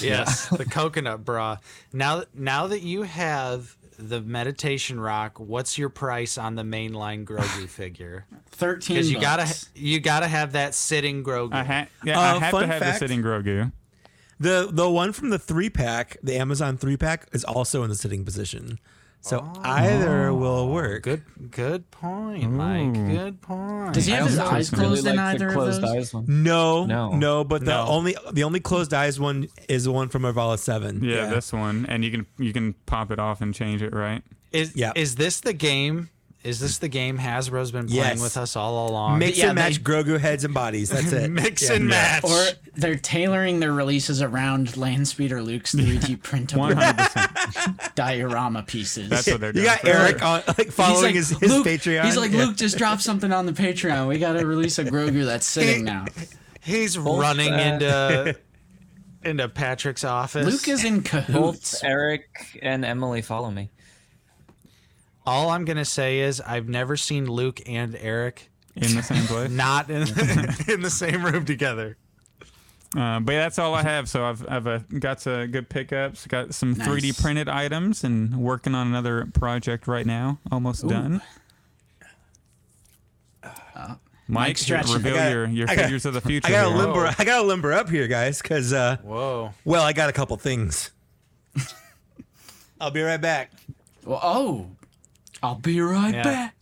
E: yes, the coconut bra. Now, now that you have the meditation rock, what's your price on the mainline Grogu figure?
C: Thirteen.
E: Because you gotta
C: bucks.
E: you gotta have that sitting Grogu.
D: I ha- yeah,
B: Uh,
D: I have to
B: fun
D: have
B: fact-
D: the sitting Grogu.
B: The the one from the three pack, the Amazon three pack, is also in the sitting position. So either oh. will work.
E: Good, good point, mm.
D: Mike.
E: Good point.
C: Does he have his
A: also
C: eyes
A: really
C: closed in
A: like the
C: either of those?
A: eyes one.
B: No,
A: No.
B: no, but the
E: No.
B: only the only closed eyes one is the one from Arvala Seven.
D: Yeah, this one, and you can you can pop it off and change it, right?
E: Is
B: Yeah.
E: is this the game? Is this the game Hasbro's been playing
B: Yes.
E: with us all along?
B: mix
C: Yeah,
B: and match
C: they-
B: Grogu heads and bodies. That's it.
E: Mix
B: Yeah.
E: and match.
C: Or they're tailoring their releases around Landspeeder Luke's 3D printable
D: One hundred percent.
C: diorama pieces.
D: That's what they're doing.
B: You got
D: for sure.
B: Eric on like
C: He's
B: following
C: like,
B: his, his
C: Luke,
B: Patreon.
C: He's like,
B: Yeah.
C: Luke just dropped something on the Patreon. We got to release a Grogu that's sitting now.
E: He's running
A: uh,
E: into into Patrick's office.
C: Luke is in
A: Both
C: cahoots.
A: Eric and Emily follow me.
E: All I'm gonna say is I've never seen Luke and Eric
D: in the same place.
E: not in in the same room together.
D: Uh, but that's all I have. So I've I've uh, got some good pickups, got some
C: Nice.
D: 3D printed items, and working on another project right now. Almost done. Mike,
C: stretching.
D: reveal
B: I got-
D: your, your
B: I got-
D: figures of the future.
B: I gotta
D: here.
B: limber. I gotta limber up here, guys, because uh,
E: Whoa.
B: well, I got a couple things. I'll be right back.
C: Well, oh, I'll be right
E: Yeah.
C: back.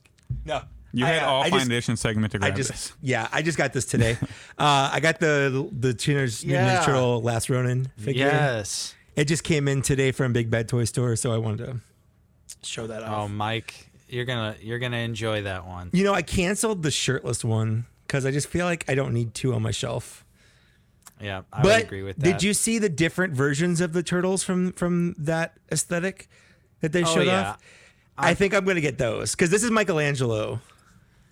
B: No,
D: You had
B: uh,
D: all
B: I
D: fine
B: just-
D: edition segment to
B: I
D: grab
B: just
D: this.
B: yeah, I just got this today. uh, I got the the Teenage Mutant
E: Yeah.
B: Ninja Turtle Last Ronin figure.
E: Yes.
B: It just came in today from Big Bad Toy Store, so I wanted to show that off.
E: Oh, Mike, you're gonna you're gonna enjoy that one.
B: You know, I canceled the shirtless one because I just feel like I don't need two on my shelf.
E: Yeah, I
B: but
E: would agree with that.
B: did you see the different versions of the turtles from from that aesthetic that they
E: Oh,
B: showed
E: yeah.
B: off? I think I'm gonna get those because this is Michelangelo.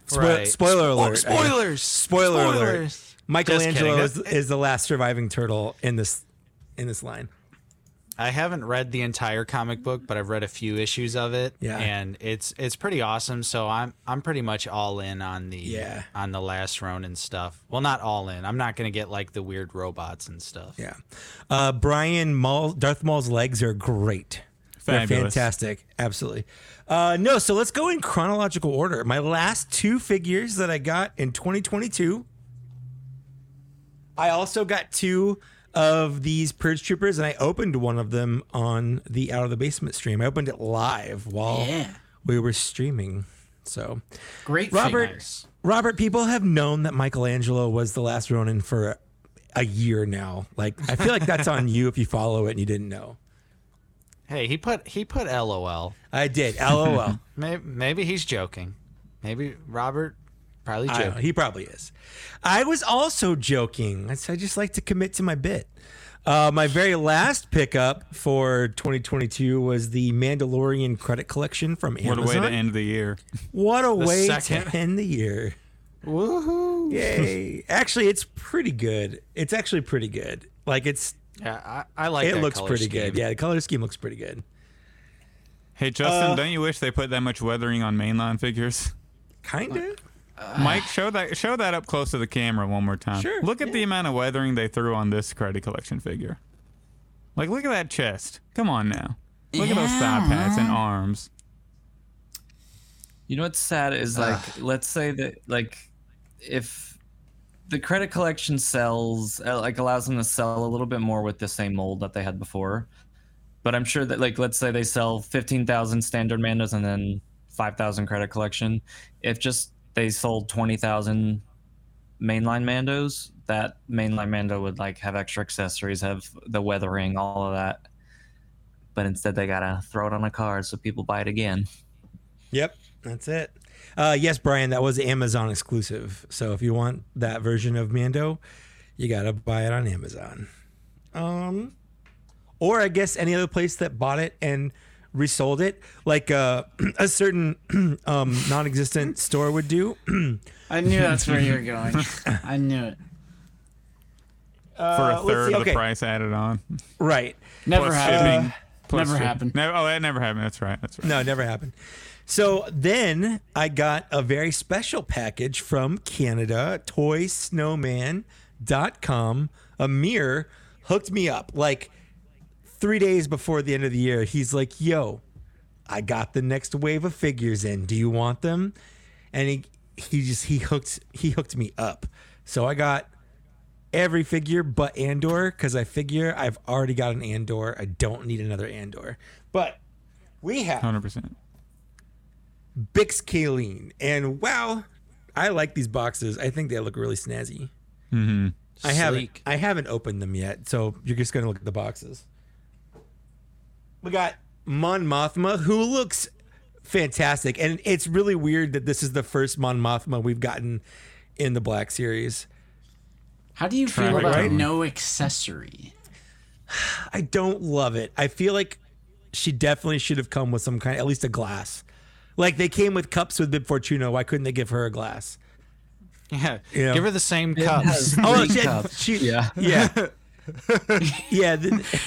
B: Spo-
E: Right.
B: Spoiler
E: Oh,
B: alert!
E: spoilers!
B: Spoiler alert! Michelangelo is, is the last surviving turtle in this in this line.
E: I haven't read the entire comic book, but I've read a few issues of it.
B: Yeah.
E: and it's it's pretty awesome. So I'm I'm pretty much all in on the
B: Yeah.
E: on the last Ronin stuff. Well, not all in. I'm not gonna get like the weird robots and stuff.
B: Yeah, uh, Brian Maul, Darth Maul's legs are great. They're fantastic. Absolutely. Uh, no, so let's go in chronological order. My last two figures that I got in 2022. I also got two of these Purge Troopers, and I opened one of them on the Out of the Basement stream. I opened it live while
C: Yeah.
B: we were streaming. So,
C: Great
B: Robert,
C: figures.
B: Robert, people have known that Michelangelo was the last Ronin for a year now. Like, I feel like that's on you if you follow it and you didn't know.
E: Hey, he put he put LOL.
B: I did. LOL.
E: Maybe, maybe he's joking. Maybe Robert probably
B: I
E: joking.
B: He probably is. I was also joking. I just like to commit to my bit. Uh, my very last pickup for 2022 was the Mandalorian credit collection from Amazon.
D: What a way to end the year.
B: What a way
E: second-
B: to end the year.
E: Woohoo!
B: Yay. actually, it's pretty good. It's actually pretty good. Like, it's
E: Yeah, I, I like.
B: it
E: that
B: looks
E: color
B: pretty
E: scheme.
B: good. Yeah, the color scheme looks pretty good.
D: Hey Justin,
B: Uh,
D: don't you wish they put that much weathering on mainline figures?
B: Kind of.
D: Mike, show that show that up close to the camera one more time.
B: Sure,
D: Look at the amount of weathering they threw on this credit collection figure. Like, look at that chest. Come on now. Look at those thigh pads and arms.
A: You know what's sad is like, let's say that like, if the credit collection sells, uh, like allows them to sell a little bit more with the same mold that they had before, but I'm sure that like, let's say they sell fifteen thousand standard Mandos and then five thousand credit collection. If just they sold twenty thousand mainline Mandos, that mainline Mando would like have extra accessories, have the weathering, all of that. But instead, they gotta throw it on a card so people buy it again.
B: Yep, that's it. Uh, yes, Brian, that was Amazon exclusive. So if you want that version of Mando, you gotta buy it on Amazon. Um, or I guess any other place that bought it and resold it, like uh, a certain um, non-existent store would do.
C: I knew that's where you were going. I knew it.
D: For
B: Uh,
D: a third
B: see,
D: of
B: okay.
D: the price added on.
B: right.
C: Never
D: Plus
C: happened.
D: shipping. plus
C: Never
D: shipping.
C: happened.
D: No, oh, that never happened. That's right. That's right.
B: No, it never happened. So then I got a very special package from Canada, toysnowman.com. Amir hooked me up like three days before the end of the year. He's like, yo, I got the next wave of figures in. Do you want them? And he he just he hooked he hooked me up. So I got every figure but Andor because I figure I've already got an Andor. I don't need another Andor. But we have
D: 100%.
B: Bix Caleen. And wow, I like these boxes. I think they look really snazzy.
D: Mm-hmm.
B: I haven't I haven't opened them yet, so you're just gonna look at the boxes. We got Mon Mothma, who looks fantastic, and it's really weird that this is the first Mon Mothma we've gotten in the Black Series.
C: How do you feel
D: Traffic
C: about
D: cone.
C: no accessory?
B: I don't love it. I feel like she definitely should have come with some kind, at least a glass. Like they came with cups with Bib Fortuna. Why couldn't they give her a glass?
E: Yeah,
B: Yeah.
E: give her the same
A: It
E: cups.
A: has
B: Oh,
A: three
B: she,
A: cups.
B: she
A: Yeah.
B: yeah, yeah. the-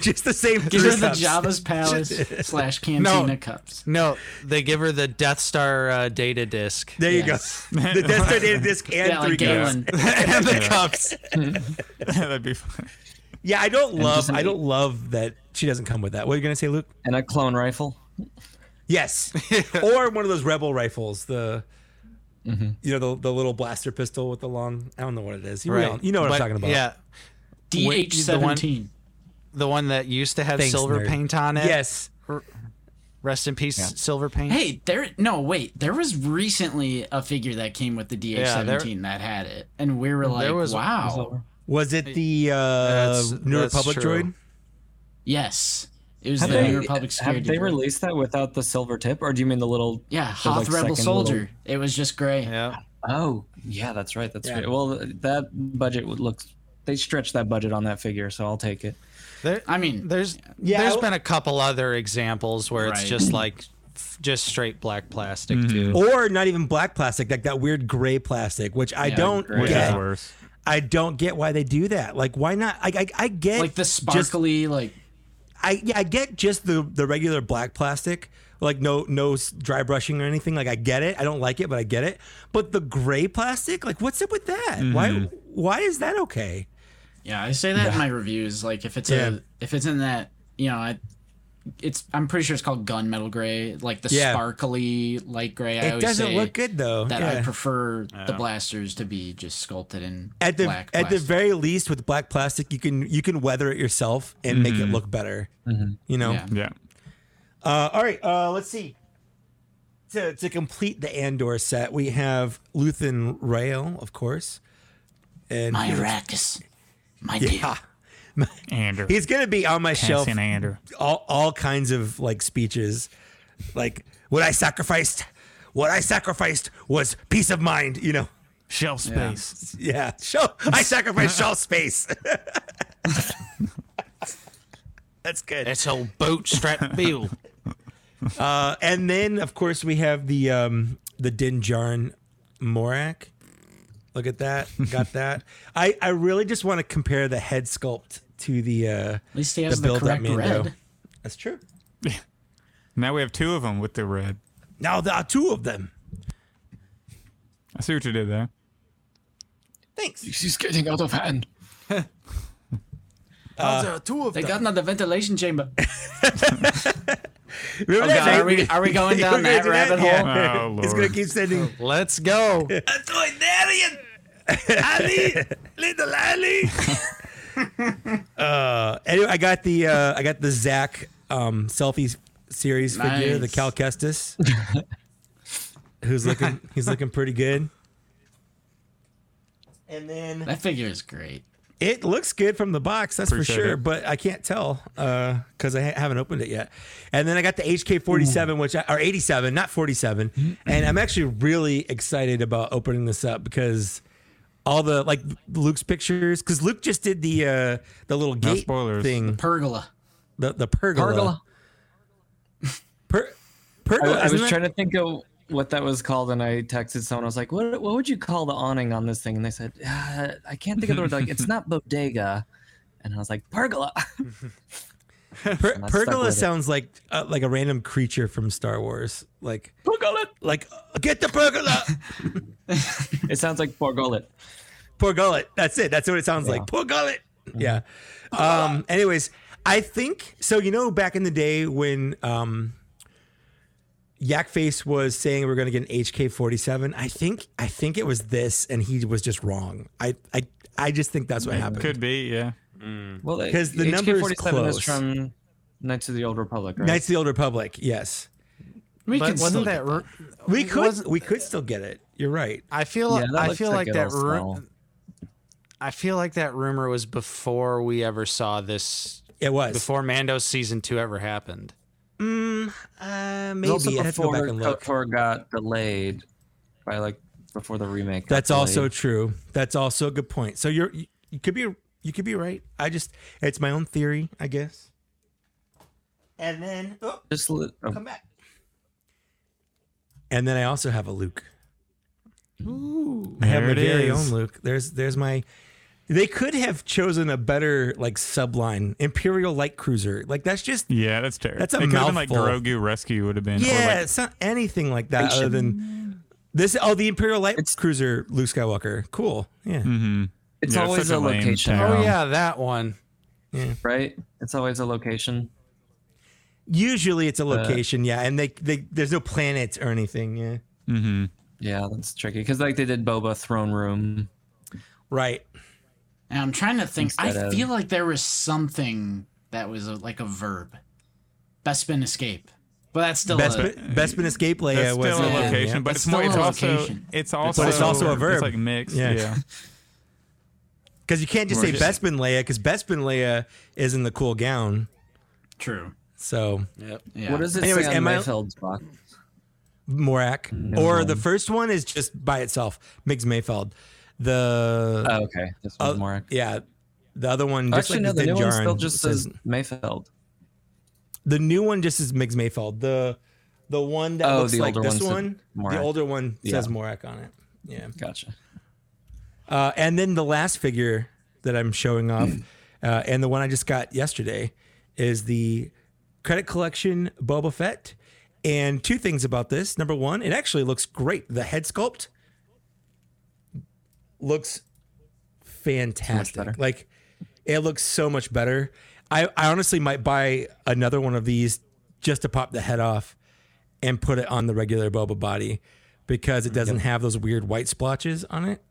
B: just the same.
C: Give
B: three
C: her the
B: cups.
C: Jabba's Palace slash Cantina
E: No.
C: cups.
E: No, they give her the Death Star uh, data disc.
B: There you
C: Yes.
B: go. The Death Star data disc and
C: Yeah,
B: three
C: like
B: cups.
C: Galen.
E: and the cups.
D: That'd be fun.
B: Yeah, I don't love. I don't love that she doesn't come with that. What are you gonna say, Luke?
A: And a clone rifle.
B: Yes, or one of those rebel rifles. The you know the the little blaster pistol with the long. I don't know what it is. You, know, you know what
E: But,
B: I'm talking about.
E: Yeah, the one-
C: DH17.
E: the one that used to have
B: Thanks,
E: silver
B: nerd.
E: paint on it.
B: Yes.
E: Rest in peace, Silver Paint.
C: Hey, there. No, wait. There was recently a figure that came with the DH17 that had it, and we were like,
E: was-
C: "Wow,
B: Was it the uh,
E: That's-
B: New
E: that's
B: Republic
E: true.
B: droid?
C: yes." It was
A: Have
C: the
A: they,
C: New Republic security.
A: have they
C: droid.
A: released that without the silver tip, or do you mean the little?
C: Yeah,
A: the,
C: Hoth
A: like,
C: Rebel Soldier.
A: little-
C: It was just gray.
E: Yeah.
A: Oh, yeah, that's right. That's
B: Yeah.
A: right. Well, that budget would look. They stretched that budget on that figure, so I'll take it.
E: There,
C: I mean,
E: there's
B: Yeah,
E: there's
B: I-
E: been a couple other examples where it's just like just straight black plastic mm-hmm. too.
B: Or not even black plastic, like that weird gray plastic, which I
C: Yeah,
B: don't
C: gray.
D: Which is
B: get.
D: worse.
B: I don't get why they do that. Like, why not? I I, I get
C: like the
B: just
C: sparkly, like
B: I yeah, I get just the the regular black plastic, like no no dry brushing or anything. Like I get it. I don't like it, but I get it. But the gray plastic, like what's up with that? Why mm-hmm. why is that okay?
C: yeah. I say that in my reviews. Like if it's
B: Yeah.
C: a if it's in that you know I. It's. I'm pretty sure it's called gunmetal gray, like the
B: Yeah.
C: sparkly light gray. I
B: It
C: always
B: doesn't
C: say
B: look good though.
C: That
B: Yeah.
C: I prefer the blasters to be just sculpted in
B: at the
C: black.
B: at the very least with black plastic, you can you can weather it yourself and make it look better. You know.
C: Yeah.
D: Yeah.
B: Uh, all right, uh, let's see. To, to complete the Andor set, we have Luthen Rail, of course. And
C: My
B: he's-
C: Arrakis, my dear.
B: yeah,
D: Andor.
B: he's gonna be on my shelf.
D: Cassian Andor.
B: All all kinds of like speeches, like what I sacrificed. What I sacrificed was peace of mind. You know,
D: Shelf space.
B: yeah. Show I sacrificed shelf space. That's good.
E: It's old bootstrap Bill.
B: Uh, and then, of course, we have the um, the Din Djarin Morak. Look at that. Got that. I, I really just want to compare the head sculpt to the uh,
C: At least he has the,
B: build-up
C: correct red.
B: That's true.
D: Now we have two of them with the red.
B: Now there are two of them.
D: I see what you did there.
B: Thanks.
A: She's getting out of hand.
E: There are two of
C: They got another ventilation chamber.
B: Remember
C: Okay,
B: that?
C: are we are we going
B: We're
C: down
B: gonna
C: that rabbit hole?
B: Yeah.
D: Oh,
B: It's gonna keep sending.
E: Let's go.
B: Authoritarian. Ali, little Ali. uh, anyway, I got the uh, I got the Zach um, selfie series figure, the
C: Nice.
B: Cal Kestis, who's looking he's looking pretty good. And then
C: That figure is great.
B: It looks good from the box, that's
D: Appreciate
B: for sure.
D: it.
B: But I can't tell because I haven't opened it yet. And then I got the HK47, which I, or 87, not 47. and I'm actually really excited about opening this up because all the like Luke's pictures, because Luke just did the uh the little
D: No
B: gate
D: spoilers.
B: thing,
C: Pergola.
B: the the pergola.
A: Pergola.
B: Per,
A: I,
B: pergola.
A: I was
B: that-
A: trying to think of what that was called, and I texted someone. I was like, "What? What would you call the awning on this thing?" And they said, uh, "I can't think of the word. Like, it's not bodega." And I was like, "Pergola."
B: per, pergola
A: with it.
B: sounds like uh, like a random creature from Star Wars, like
A: Pergola.
B: like uh, get the pergola.
A: It sounds like Porgolet.
B: Poor gullet. That's it. That's what it sounds like. Poor gullet. Yeah. Um. Anyways, I think so. You know, back in the day when um, Yakface was saying we are going to get an HK forty seven, I think I think it was this, and he was just wrong. I I I just think that's what happened.
D: Could be, yeah. Mm.
A: Well,
B: 'Cause the number is
A: HK-47 is
B: close.
A: from Knights of the Old Republic, right?
B: Knights of the Old Republic. Yes,
C: We
E: But
C: can still
E: wasn't
C: get
E: that? ru-
B: we could
E: wasn't-
B: we could still get it. You're right.
E: I feel.
A: Yeah,
E: I feel
A: like
E: like, that. Ru- I feel like that rumor was before we ever saw this.
B: It was
E: Before Mando's season two ever happened.
B: Uh, maybe
A: was also
B: I have to go
A: before
B: back and look.
A: KOTOR got delayed by like before the remake. got
B: That's also true. That's also a good point. So you're you, you could be you could be right. I just it's my own theory, I guess. And then oh,
A: just li- oh,
B: come back. And then I also have a Luke. Ooh, I have my very
D: is.
B: own Luke. There's there's my. They could have chosen a better like subline Imperial Light Cruiser. Like that's just
D: Yeah, that's terrible.
B: That's a
D: it could have been like. Grogu Rescue would have been. or
B: yeah,
D: like-
B: it's not anything like that other than this. Oh, the Imperial Light
A: It's-
B: Cruiser Luke Skywalker. Cool. Yeah.
D: mm-hmm.
A: it's
D: Yeah,
A: always
D: such
A: a
D: a
A: location,
D: town.
E: Oh yeah, that one. Yeah.
A: right? It's always a location.
B: Usually it's a location, yeah, and they, they there's no planets or anything, yeah.
D: Mm-hmm.
A: Yeah, that's tricky because like they did Boba Throne Room.
B: Right.
C: And I'm trying to think. I
A: of-
C: feel like there was something that was a, like a verb. Bespin escape. But that's still
B: Bespin,
C: a,
B: Bespin Escape Leia
D: That's
B: was
D: still a location,
B: yeah.
D: but
C: It's
D: it's more.
C: still
D: It's
C: a
D: also.
C: location.
D: It's also.
B: it's also a verb.
D: It's like mixed.
B: Yeah.
D: Yeah.
B: Because you can't just say
D: Or just-
B: Bespin Leia because Bespin Leia is in the cool gown.
C: true.
B: So
E: Yep.
C: Yeah.
A: What does it
B: Anyways,
A: say on
B: am
A: Mayfeld's box?
B: Morak, or the first one is just by itself, Migs Mayfeld. The
A: Oh, okay, this one's
B: uh,
A: more.
B: yeah, the other one just
A: Actually,
B: like
A: no, the new one just
B: says-
A: says Mayfeld.
B: the new one just is Migs Mayfeld. The the one that
A: Oh,
B: looks
A: the
B: like
A: older
B: this
A: one
B: the older one says
A: Yeah.
B: Morak on it. Yeah.
A: Gotcha.
B: Uh, and then the last figure that I'm showing off, uh, and the one I just got yesterday, is the credit collection Boba Fett. And two things about this. Number one, it actually looks great. The head sculpt looks fantastic.
A: better.
B: Like it looks so much better. I, I honestly might buy another one of these just to pop the head off and put it on the regular Boba body because it doesn't have those weird white splotches on it.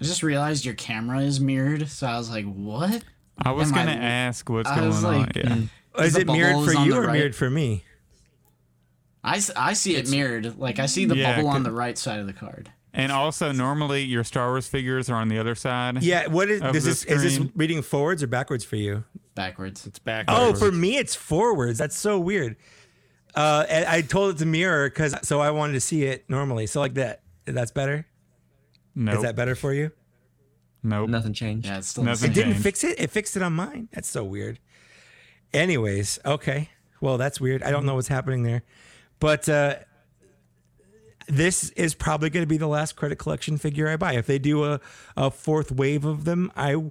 C: I just realized your camera is mirrored, so I was like, "What?"
D: I was
C: Am
D: gonna ask what's
C: I
D: going
C: was
D: on.
C: like,
D: Yeah. Hmm.
B: Is
C: the
B: it mirrored for you or
C: right.
B: mirrored for me?
C: I, I see it mirrored. Like I see the
D: Yeah,
C: bubble on the right side of the card.
D: And also, normally your Star Wars figures are on the other side.
B: Yeah. What is
D: Of
B: this?
D: the
B: Is, is this
D: screen.
B: reading forwards or backwards for you?
C: Backwards.
E: It's backwards.
B: Oh, for me it's forwards. That's so weird. Uh, and I told it to mirror because so I wanted to see it normally. So like that. That's better.
D: Nope.
B: Is that better for you?
D: nope.
A: Nothing changed.
C: Yeah, it's still
D: Nothing
B: It didn't
D: changed.
B: fix it. It fixed it on mine. That's so weird. Anyways, okay. Well, that's weird. I don't know what's happening there, but uh, this is probably going to be the last credit collection figure I buy. If they do a, a fourth wave of them, I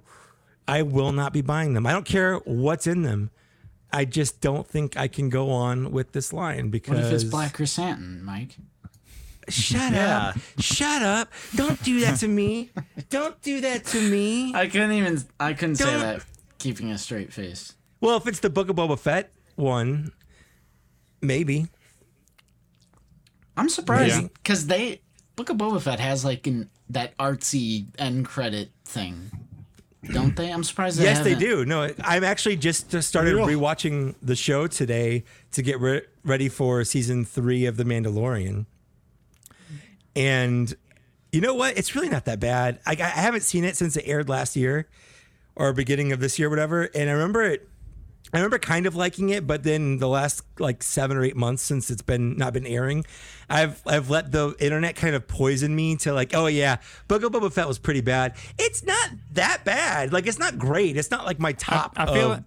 B: I will not be buying them. I don't care what's in them. I just don't think I can go on with this line because
C: What if it's Black Krrsantan, Mike?
B: Shut
E: Yeah.
B: up! Shut up! Don't do that to me! Don't do that to me!
C: I couldn't even. I couldn't say
B: Don't-
C: that keeping a straight face.
B: Well, if it's the Book of Boba Fett one, maybe.
C: I'm surprised
D: Yeah.
C: because they Book of Boba Fett has like an that artsy end credit thing, don't they? I'm surprised. They
B: yes, they
C: haven't-
B: do. No, I'm actually just just started rewatching the show today to get re- ready for season three of The Mandalorian. And you know what? It's really not that bad. I, I haven't seen it since it aired last year or beginning of this year, whatever. And I remember it. I remember kind of liking it, but then the last like seven or eight months since it's been not been airing, I've I've let the internet kind of poison me to like, oh yeah, Book of Boba Fett was pretty bad. It's not that bad. Like it's not great. It's not like my top.
D: I feel
B: of-
D: it.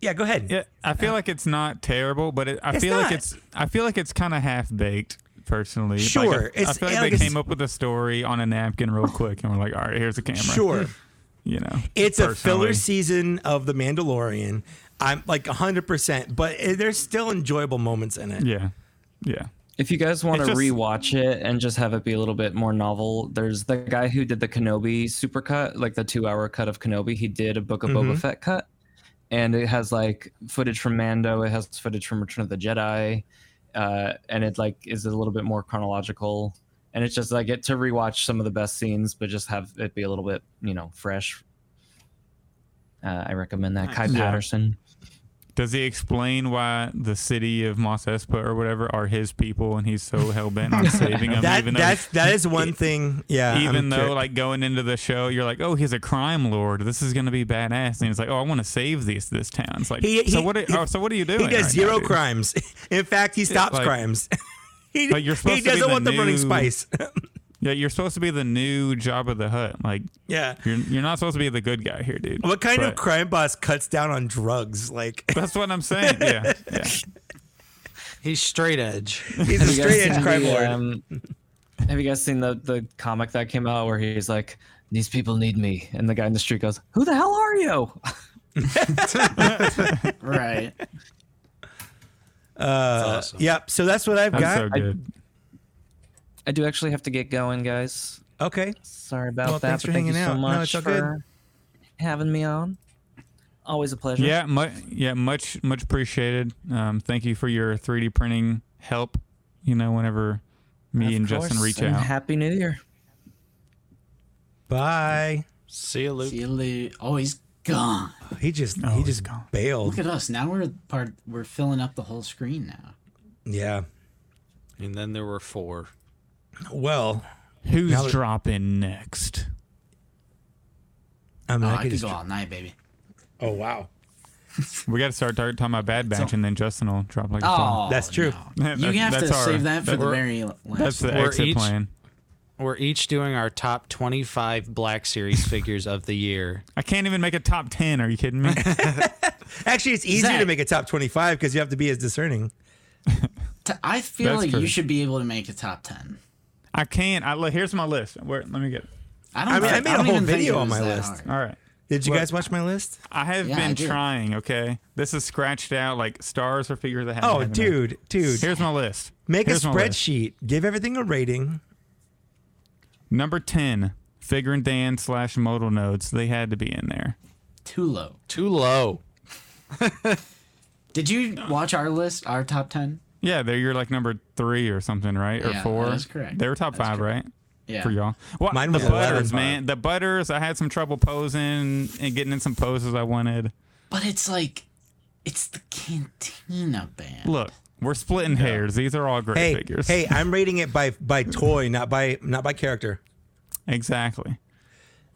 B: yeah, go ahead.
D: Yeah, I feel like it's not terrible, but it, I feel
B: not.
D: like it's I feel like it's kind of half baked. Personally, Like,
B: Sure,
D: I, I feel like
B: yeah,
D: they came up with a story on a napkin real quick, and we're like, all right, here's the camera.
B: Sure.
D: You know,
B: It's a filler season of The Mandalorian. I'm like 100%, but there's still enjoyable moments in it.
D: Yeah, yeah.
A: If you guys want
D: It's
A: to
D: just-
A: rewatch it and just have it be a little bit more novel, there's the guy who did the Kenobi supercut, like the two-hour cut of Kenobi. He did a Book of
B: Mm-hmm.
A: Boba Fett cut, and it has like footage from Mando. It has footage from Return of the Jedi, uh, and it like is a little bit more chronological. And it's just I get to rewatch some of the best scenes, but just have it be a little bit, you know, fresh. Uh, I recommend that. Kai
D: Yeah.
A: Patterson.
D: Does he explain why the city of Mos Espa or whatever are his people, and he's so hell bent on saving them?
B: That
D: even though,
B: that's that is one thing. Yeah,
D: even
B: I'm
D: though
B: cur-
D: like going into the show, you're like, oh, he's a crime lord. This is gonna be badass. And he's like, oh, I want to save these this town. It's like,
B: He-
D: so
B: he-
D: what? Are,
B: he-
D: oh, so what are you doing?
B: he does
D: right
B: zero
D: now,
B: crimes. In fact, he stops
D: like-
B: crimes. he,
D: But you're supposed
B: he
D: to be
B: doesn't
D: the
B: want them running
D: new-
B: spice.
D: Yeah, you're supposed to be the new Jabba the Hutt. Like
B: yeah.
D: you're you're not supposed to be the good guy here, dude.
B: What kind of crime boss cuts down on drugs? Like
D: That's what I'm saying. Yeah, yeah.
E: He's straight edge.
B: he's a
A: Have you guys
B: straight edge crime
A: the,
B: lord.
A: um, have you guys seen the the comic that came out where he's like, "These people need me," and the guy in the street goes, "Who the hell are you?"
C: Right.
B: Uh,
E: awesome.
B: Yep. So that's what I've
D: That's
B: got.
D: so good.
A: I do actually have to get going, guys.
B: Okay.
A: Sorry about
B: Well,
A: that.
B: thanks
A: but
B: for
A: thank you
B: hanging
A: so
B: out. No,
A: much
B: it's all good.
A: having me on. Always a pleasure.
D: Yeah, mu- yeah, much much appreciated. Um, thank you for your 3D printing help. You know, whenever me
A: Of
D: and Justin reach
A: and
D: out.
A: Happy New Year.
B: Bye.
E: See you, Luke.
C: See you later. Oh, he's gone.
B: He just
D: Oh,
B: he just
D: gone.
B: bailed.
C: Look at us. Now we're part. We're filling up the whole screen now.
B: Yeah.
E: And then there were four.
B: Well,
D: Who's
B: that-
D: dropping next?
B: I mean,
C: Oh,
B: I
C: I
B: could
C: could
B: just,
C: go all night, baby.
B: oh wow,
D: We got to start talking about Bad Batch, and then Justin will drop like a song.
C: Oh,
B: That's true.
C: no.
D: That-
C: You have to
D: our-
C: save that for the very last.
D: That's the exit
E: each-
D: plan.
E: We're each doing our top 25 Black Series figures of the year.
D: I can't even make a top ten. Are you kidding me?
B: actually, it's easier to make a top twenty-five because you have to be as discerning.
C: T- I feel
D: That's
C: like
D: true.
C: you should be able to make a top ten.
D: I can't. I look. Here's my list. Where? Let me get.
C: I don't.
B: I mean, I
C: think-
B: made a whole video on my list.
C: hard.
D: All right.
B: Did you
D: Look.
B: guys watch my list?
D: I have
C: Yeah,
D: been
C: did.
D: trying. Okay, this is scratched out like stars or figures. I haven't.
B: Oh,
D: had enough.
B: dude, dude,
D: Here's my list.
B: make
D: Here's
B: a spreadsheet. Give everything a rating.
D: Number ten, Figrin D'an slash modal nodes. They had to be in there.
C: Too low.
E: Too low.
C: Did you watch our list? Our top ten?
D: Yeah, they're you're like number three or something, right? Or
C: Yeah,
D: four.
C: that is correct.
D: They were top
C: That's
D: five, right?
C: Yeah.
D: For y'all. Well,
B: Mine
D: the
B: was 11.
D: butters, man. The butters. I had some trouble posing and getting in some poses I wanted.
C: But it's like, it's the Cantina band.
D: Look, we're splitting hairs. These are all great
B: Hey,
D: figures.
B: hey, I'm rating it by by toy, not by not by character.
D: Exactly.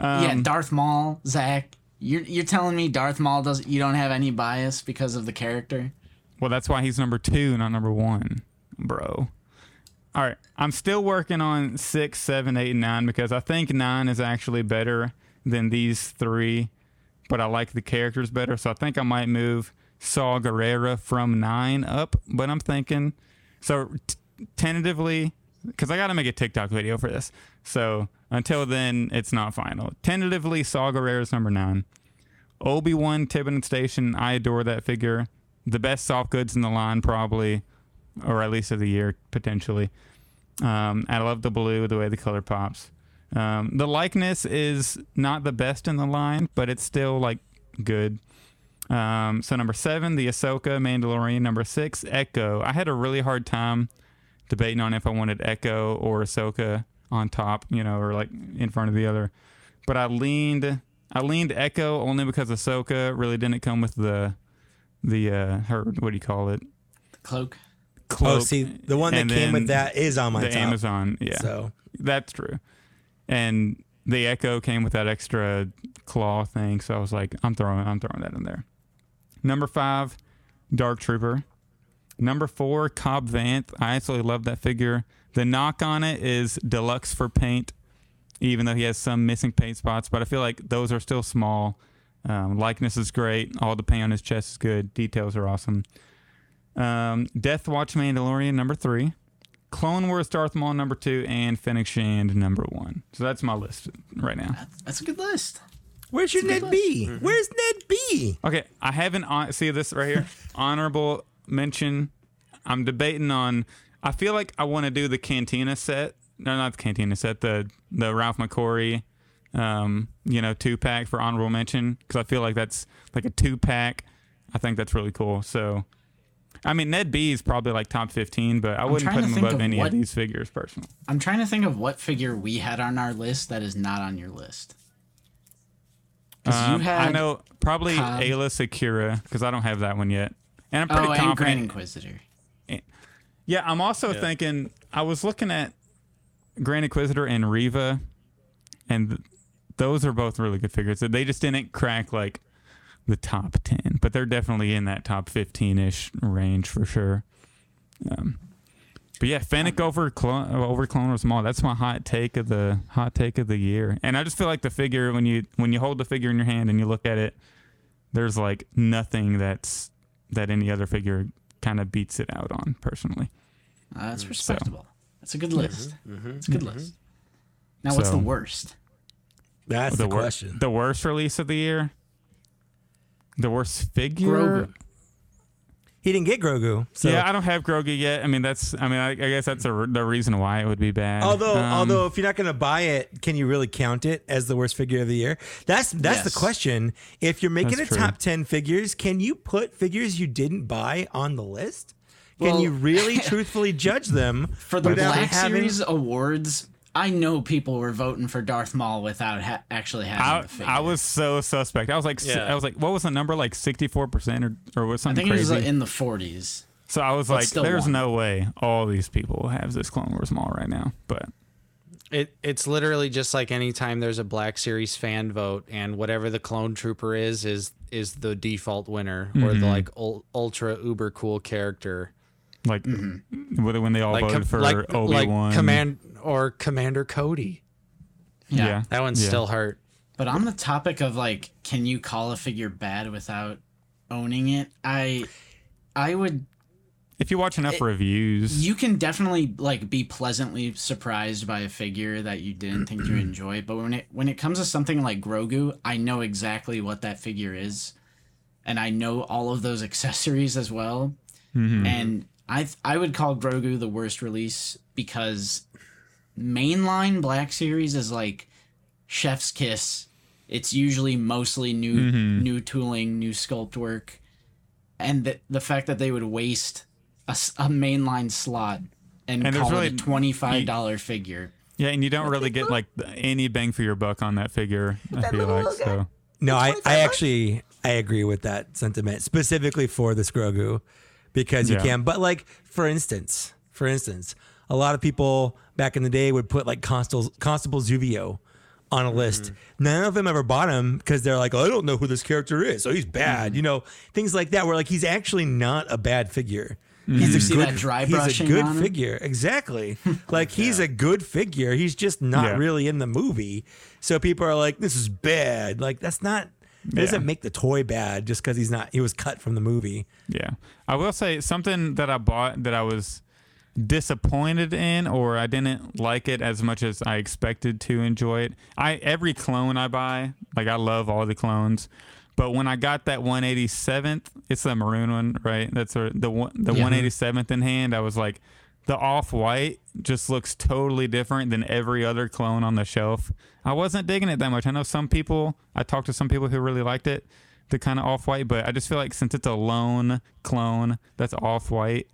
C: yeah,
D: Um,
C: Darth Maul, Zach. You're you're telling me Darth Maul does you don't have any bias because of the character?
D: Well, that's why he's number two, not number one, bro. All right, I'm still working on six, seven, eight, and nine because I think nine is actually better than these three, but I like the characters better. So I think I might move Saw Gerrera from nine up. But I'm thinking, so t- tentatively, because I got to make a TikTok video for this. So until then, it's not final. Tentatively, Saw Gerrera's number nine. Obi Wan Tibidon Station. I adore that figure. The best soft goods in the line, probably, or at least of the year, potentially. Um, I love the blue, the way the color pops. Um, the likeness is not the best in the line, but it's still like good. Um, so number seven, the Ahsoka Mandalorian. Number six, Echo. I had a really hard time debating on if I wanted Echo or Ahsoka on top, you know, or like in front of the other. But I leaned, I leaned Echo only because Ahsoka really didn't come with the, the uh, her what do you call it?
C: The cloak.
D: Cloak
B: oh, see, the one that
D: and
B: came with that is on my
D: the
B: top.
D: Amazon, yeah.
B: So
D: That's true. And the Echo came with that extra claw thing, so I was like, I'm throwing I'm throwing that in there. Number five, Dark Trooper. Number four, Cobb Vanth. I absolutely love that figure. The knock on it is deluxe for paint, even though he has some missing paint spots, but I feel like those are still small. Um, likeness is great. All the paint on his chest is good. Details are awesome. Um, Death Watch Mandalorian number three. Clone Wars Darth Maul number two, and Fennec Shand number one. So that's my list right now.
C: That's, that's a good list.
B: Where's your Ned B?
D: Mm-hmm.
B: Where's Ned B?
D: Okay, I have an hon- see this right here. Honorable mention. I'm debating on. I feel like I want to do the Cantina set. No, not the Cantina set. The the Ralph McQuarrie, um, you know, two pack for honorable mention because I feel like that's like a two pack. I think that's really cool. So, I mean, Ned B is probably like top 15, but I wouldn't put him above
C: of
D: any
C: what-
D: of these figures personally.
C: I'm trying to think of what figure we had on our list that is not on your list. 'Cause
D: Um,
C: you had
D: I know probably
C: Cobb.
D: Aayla Secura because I don't have that one yet, and I'm pretty
C: Oh, and Grand
D: confident.
C: Inquisitor.
D: Yeah, I'm also thinking. I was looking at Grand Inquisitor and Reva, and th- those are both really good figures. They just didn't crack like the top ten, but they're definitely in that top fifteen ish range for sure. Um, but yeah, Fennec um, over Clone over Clone Wars Maul. That's my hot take of the hot take of the year. And I just feel like the figure when you when you hold the figure in your hand and you look at it, there's like nothing that's that any other figure kind of beats it out on personally.
C: Uh, that's respectable. That's a good mm-hmm, list. Mm-hmm. It's a good mm-hmm. list. Now, what's
D: So-
C: the worst?
B: That's the,
D: wor-
B: question.
D: The worst release of the year. The worst figure.
C: Grogu.
B: He didn't get Grogu. So
D: yeah, I don't have Grogu yet. I mean, that's. I mean, I, I guess that's a, the reason why it would be bad.
B: Although,
D: Um,
B: although if you're not going to buy it, can you really count it as the worst figure of the year? That's that's
C: Yes.
B: the question. If you're making
D: That's
B: a
D: true.
B: top ten figures, can you put figures you didn't buy on the list? Can
C: Well-
B: you really truthfully judge them
C: For the
B: without
C: Black
B: having-
C: Series awards, I know people were voting for Darth Maul without ha- actually having
D: I,
C: the figure.
D: I was so suspect. I was like,
F: Yeah.
D: I was like, what was the number? Like sixty four percent or or was
C: I
D: something
C: think it was
D: crazy?
C: like, in the 40s.
D: so I was
C: but
D: like, there's
C: won.
D: no way all these people have this Clone Wars Maul right now. But
F: It it's literally just like anytime there's a Black Series fan vote and whatever the clone trooper is is is the default winner or
D: Mm-hmm.
F: the like ul- ultra uber cool character.
D: like
C: Mm-hmm.
D: when when they all
F: Like
D: voted
F: com-
D: for
F: like,
D: Obi
F: like
D: Wan,
F: command or Commander Cody.
C: Yeah.
D: yeah,
F: That one's
D: Yeah.
F: still hurt.
C: But on the topic of like, can you call a figure bad without owning it? I, I would.
D: If you watch enough reviews,
C: You can definitely like be pleasantly surprised by a figure that you didn't think you enjoy. But when it when it comes to something like Grogu, I know exactly what that figure is, and I know all of those accessories as well. Mm-hmm. And I I would call Grogu the worst release because mainline Black Series is like chef's kiss. It's usually mostly new mm-hmm. new tooling, new sculpt work, and the the fact that they would waste a mainline slot and,
D: And
C: call
D: really-
C: it a twenty five dollar figure.
D: yeah, and you don't really get like any bang for your buck on that figure. I feel like so.
B: No, I, I actually I agree with that sentiment specifically for this Grogu because you
D: Yeah.
B: can. But like for instance, for instance, a lot of people back in the day would put like Constable Constable Zuvio on a list. Mm-hmm. None of them ever bought him because they're like, oh, I don't know who this character is, so he's bad. Mm-hmm. You know, things like that. Where like he's actually not a bad figure. Mm-hmm. He's a good,
C: dry
B: he's a good
C: on him?
B: figure. Exactly. like he's a good figure. He's just not
D: Yeah.
B: really in the movie. So people are like, this is bad. Like that's not it doesn't make the toy bad just because he's not he was cut from the movie.
D: Yeah. I will say something that I bought that I was disappointed in or I didn't like it as much as I expected to enjoy it. I every clone I buy, like I love all the clones, but when I got that 187th, it's the maroon one, right? That's the one the
C: Yeah.
D: 187th in hand, I was like the off-white just looks totally different than every other clone on the shelf. I wasn't digging it that much. I know some people, I talked to some people who really liked it, the kind of off-white, but I just feel like since it's a lone clone that's off-white,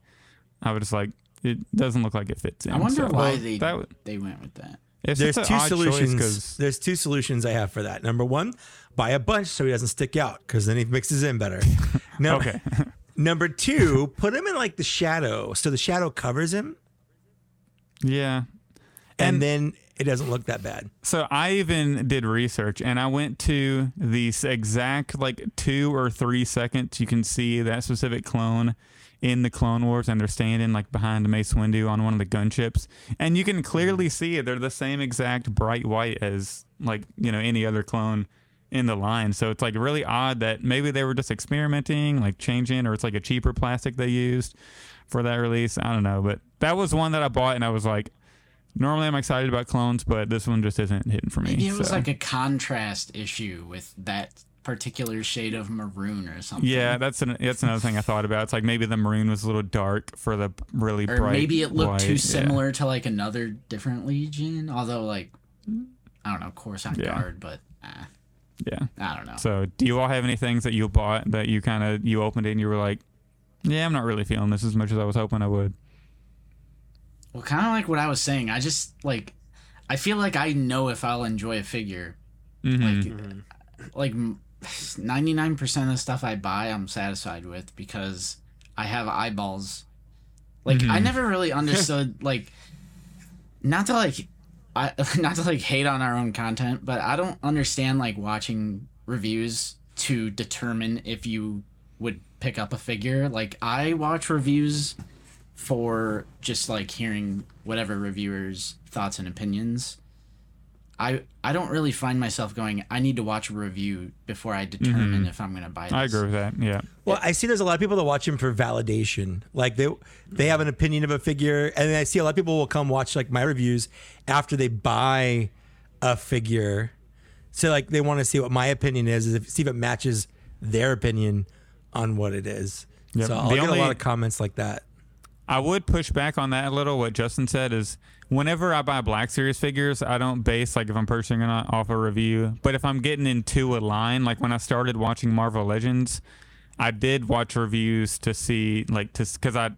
D: I was just like, it doesn't look like it fits in.
C: I wonder
D: So,
C: why
D: well,
C: they
D: that, would-
C: they went with that.
D: it's
B: There's two
D: an odd choice
B: solutions.
D: 'cause-
B: There's two solutions I have for that. Number one, buy a bunch so he doesn't stick out because then he mixes in better. No,
D: okay.
B: Number two, put him in like the shadow so the shadow covers him,
D: yeah.
B: and,
D: And-
B: then it doesn't look that bad.
D: So I even did research and I went to the exact like two or three seconds you can see that specific clone in the Clone Wars and they're standing like behind Mace Windu on one of the gunships. And you can clearly mm-hmm. see they're the same exact bright white as like, you know, any other clone in the line. So it's like really odd that maybe they were just experimenting, like changing, or it's like a cheaper plastic they used for that release. I don't know. But that was one that I bought and I was like, Normally, I'm excited about clones, but this one just isn't hitting for me.
C: Maybe it was
D: so.
C: like a contrast issue with that particular shade of maroon or something.
D: yeah, that's an, that's another thing I thought about. It's like maybe the maroon was a little dark for the really
C: or
D: bright.
C: maybe it looked
D: white.
C: too
D: Yeah.
C: similar to like another different legion. Although, like, I don't know, Coruscant
D: Yeah.
C: Guard, but uh,
D: Yeah.
C: I don't know.
D: So, do you all have any things that you bought that you kind of you opened it and you were like, "Yeah, I'm not really feeling this as much as I was hoping I would."
C: Well, kind of like what I was saying. I just like, I feel like I know if I'll enjoy a figure.
D: Mm-hmm.
C: Like, like ninety nine percent of the stuff I buy, I'm satisfied with because I have eyeballs. Like, I mm-hmm. never really understood like, not to like, I not to like hate on our own content, but I don't understand like watching reviews to determine if you would pick up a figure. Like, I watch reviews for just like hearing whatever reviewers thoughts and opinions i i don't really find myself going i need to watch a review before i determine mm-hmm. if i'm going to buy this
D: I agree with that. Yeah.
B: Well, I see there's a lot of people that watch him for validation. Like they they have an opinion of a figure, and then I see a lot of people will come watch like my reviews after they buy a figure. So like they want to see what my opinion is, is if, see if it matches their opinion on what it is.
D: Yep.
B: So I'll
D: The
B: get
D: only-
B: a lot of comments like that.
D: I would push back on that a little. What Justin said is whenever I buy Black Series figures, I don't base like if I'm purchasing or not off a review. But if I'm getting into a line, like when I started watching Marvel Legends, I did watch reviews to see like to because I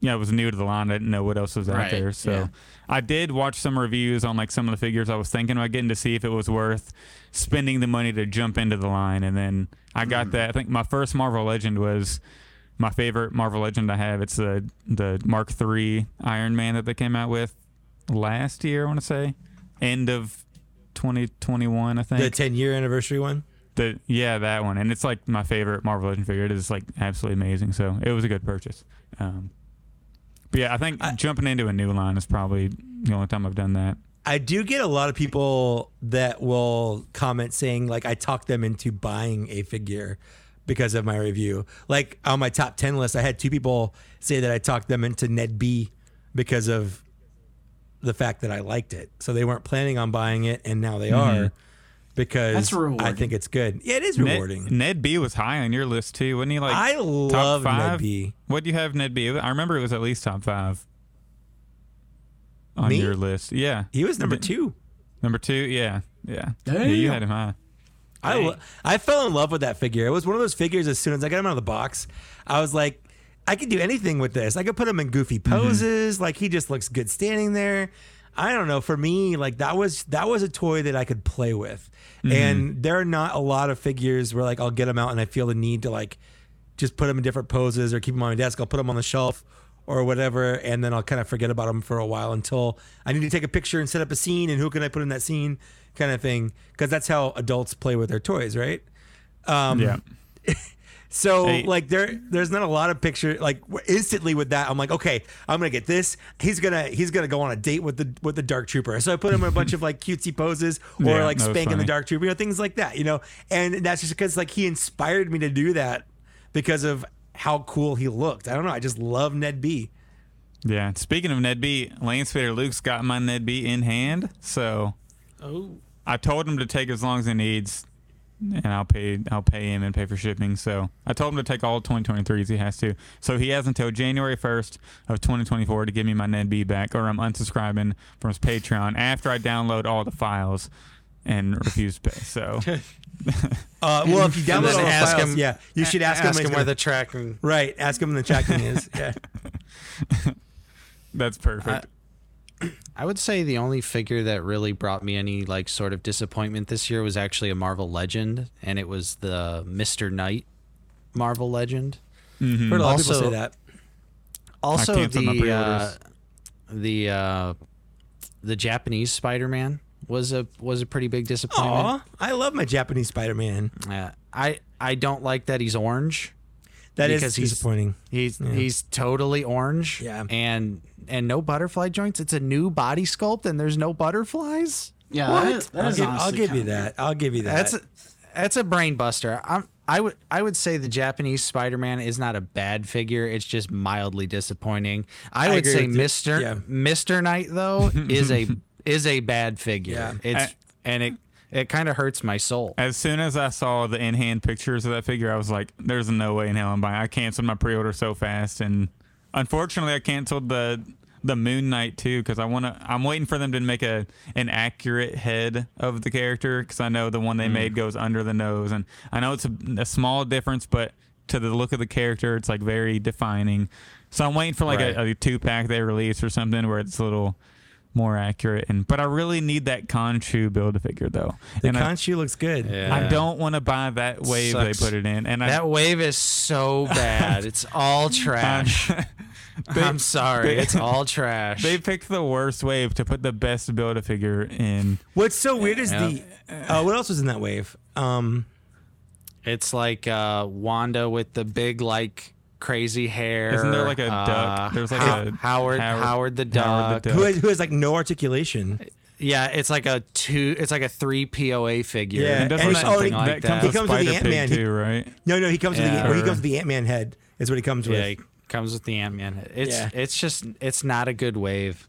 D: yeah, it was new to the line. I didn't know what else was out
C: Right,
D: there. So
C: yeah.
D: I did watch some reviews on like some of the figures. I was thinking about getting to see if it was worth spending the money to jump into the line. And then I got hmm. that. I think my first Marvel Legend was my favorite Marvel Legend I have. It's the the Mark III Iron Man that they came out with last year. I want to say end of 2021. I think
B: The 10 year anniversary one.
D: the yeah that one and it's like my favorite marvel legend figure it is like absolutely amazing so it was a good purchase um but yeah i think jumping into a new line is probably the only time i've done that
B: I do get a lot of people that will comment saying like I talked them into buying a figure because of my review. Like on my top 10 list, I had two people say that I talked them into Ned B because of the fact that I liked it. So they weren't planning on buying it and now they mm-hmm. are because
C: That's
B: I think it's good. Yeah, it is rewarding.
D: ned, ned b was high on your list too wasn't he like
B: I love
D: top
B: Ned
D: five
B: B.
D: what do you have ned b i remember it was at least top five on
B: Me?
D: your list yeah
B: He was number 2.
D: number two yeah yeah yeah you had him high
B: I, lo- I fell in love with that figure. It was one of those figures. As soon as I got him out of the box, I was like, I could do anything with this. I could put him in goofy mm-hmm. poses. Like he just looks good standing there. I don't know. For me, like that was that was a toy that I could play with. Mm-hmm. And there are not a lot of figures where like I'll get them out and I feel the need to like just put them in different poses or keep them on my desk. I'll put them on the shelf or whatever, and then I'll kind of forget about them for a while until I need to take a picture and set up a scene. And who can I put in that scene, kind of thing? Because that's how adults play with their toys, right? Um,
D: yeah
B: So
D: Hey.
B: like there, there's not a lot of picture like instantly with that. I'm like, okay, I'm gonna get this. He's gonna he's gonna go on a date with the with the Dark Trooper. So I put him in a bunch of like cutesy poses or
D: Yeah,
B: like
D: that was
B: spanking the. Dark Trooper, you know, things like that. You know, and that's just because like he inspired me to do that because of how cool he looked. I don't know. I just love Ned B.
D: yeah speaking of ned b Landspeeder luke's got my ned b in hand so
C: Oh,
D: I told him to take as long as he needs, and I'll pay I'll pay him and pay for shipping. So I told him to take all 2023s. He has to. So he has until January 1st of 2024 to give me my Ned B back, or I'm unsubscribing from his Patreon after I download all the files and refuse to pay. So
B: Uh, well, if you
F: And
B: download
F: then
B: all the
F: ask
B: files,
F: him-
B: yeah, you should ask,
F: ask
B: him,
F: him where the tracking.
B: gonna- right. Ask him when the tracking is. Yeah.
D: that's perfect.
F: I would say the only figure that really brought me any like sort of disappointment this year was actually a Marvel Legend, and it was the Mister Knight Marvel Legend.
B: Heard a lot of people say that.
F: Also, the uh, the uh, the Japanese Spider Man was a was a pretty big disappointment.
B: Aw, I love my Japanese Spider-Man.
F: Uh, I I don't like that he's orange.
B: That is
F: Because he's-
B: disappointing.
F: He's he's totally orange.
B: Yeah.
F: And and no butterfly joints. It's a new body sculpt and there's no butterflies.
C: yeah.
B: What?
C: That, that
B: I'll,
C: is
B: give, I'll give you that. I'll give you that.
F: That's a, that's a brain buster. I'm I would I would say the Japanese Spider-Man is not a bad figure. It's just mildly disappointing. I,
B: I
F: would
B: agree
F: say. Mister
B: Yeah.
F: Mister Knight though is a is a bad figure.
B: Yeah.
F: It's
D: I-
F: and it it kind of hurts my soul.
D: As soon as I saw the in-hand pictures of that figure, I was like, "There's no way in hell I'm buying." I canceled my pre-order so fast, and unfortunately, I canceled the the Moon Knight too because I want to. I'm waiting for them to make a an accurate head of the character because I know the one they hmm. made goes under the nose, and I know it's a, a small difference, but to the look of the character, it's like very defining. So I'm waiting for like a, a two pack they release or something where it's a little more accurate. And but I really need that Khonshu build a figure though.
B: the
D: and I-
B: Khonshu looks good. Yeah.
D: I don't want to buy that wave
F: Sucks.
D: they put it in, and I,
F: That wave is so bad. It's all trash. I'm sorry.
D: they-
F: it's all trash.
D: they picked the worst wave to put the best build a figure in.
B: What's so weird is
F: Yeah.
B: the uh, what else was in that wave? Um,
F: It's like uh, Wanda with the big like crazy hair.
D: Isn't there like a
F: uh,
D: duck? There's like
F: How-
D: a
F: Howard, Howard the duck.
D: Howard the
B: who has, who has like no articulation?
F: Yeah, it's like a two. It's like a three POA figure.
B: Yeah,
D: And doesn't
B: And
D: that,
B: he- oh,
F: like
D: that comes
F: that.
D: with
B: He comes with the
D: Spider
B: Ant-Man. He-
D: too, right?
B: No, no, he comes with
F: Yeah.
B: the well, he comes with the Ant Man head. Is what he comes with.
F: Yeah, he comes with the Ant Man. It's
B: Yeah.
F: it's just it's not a good wave.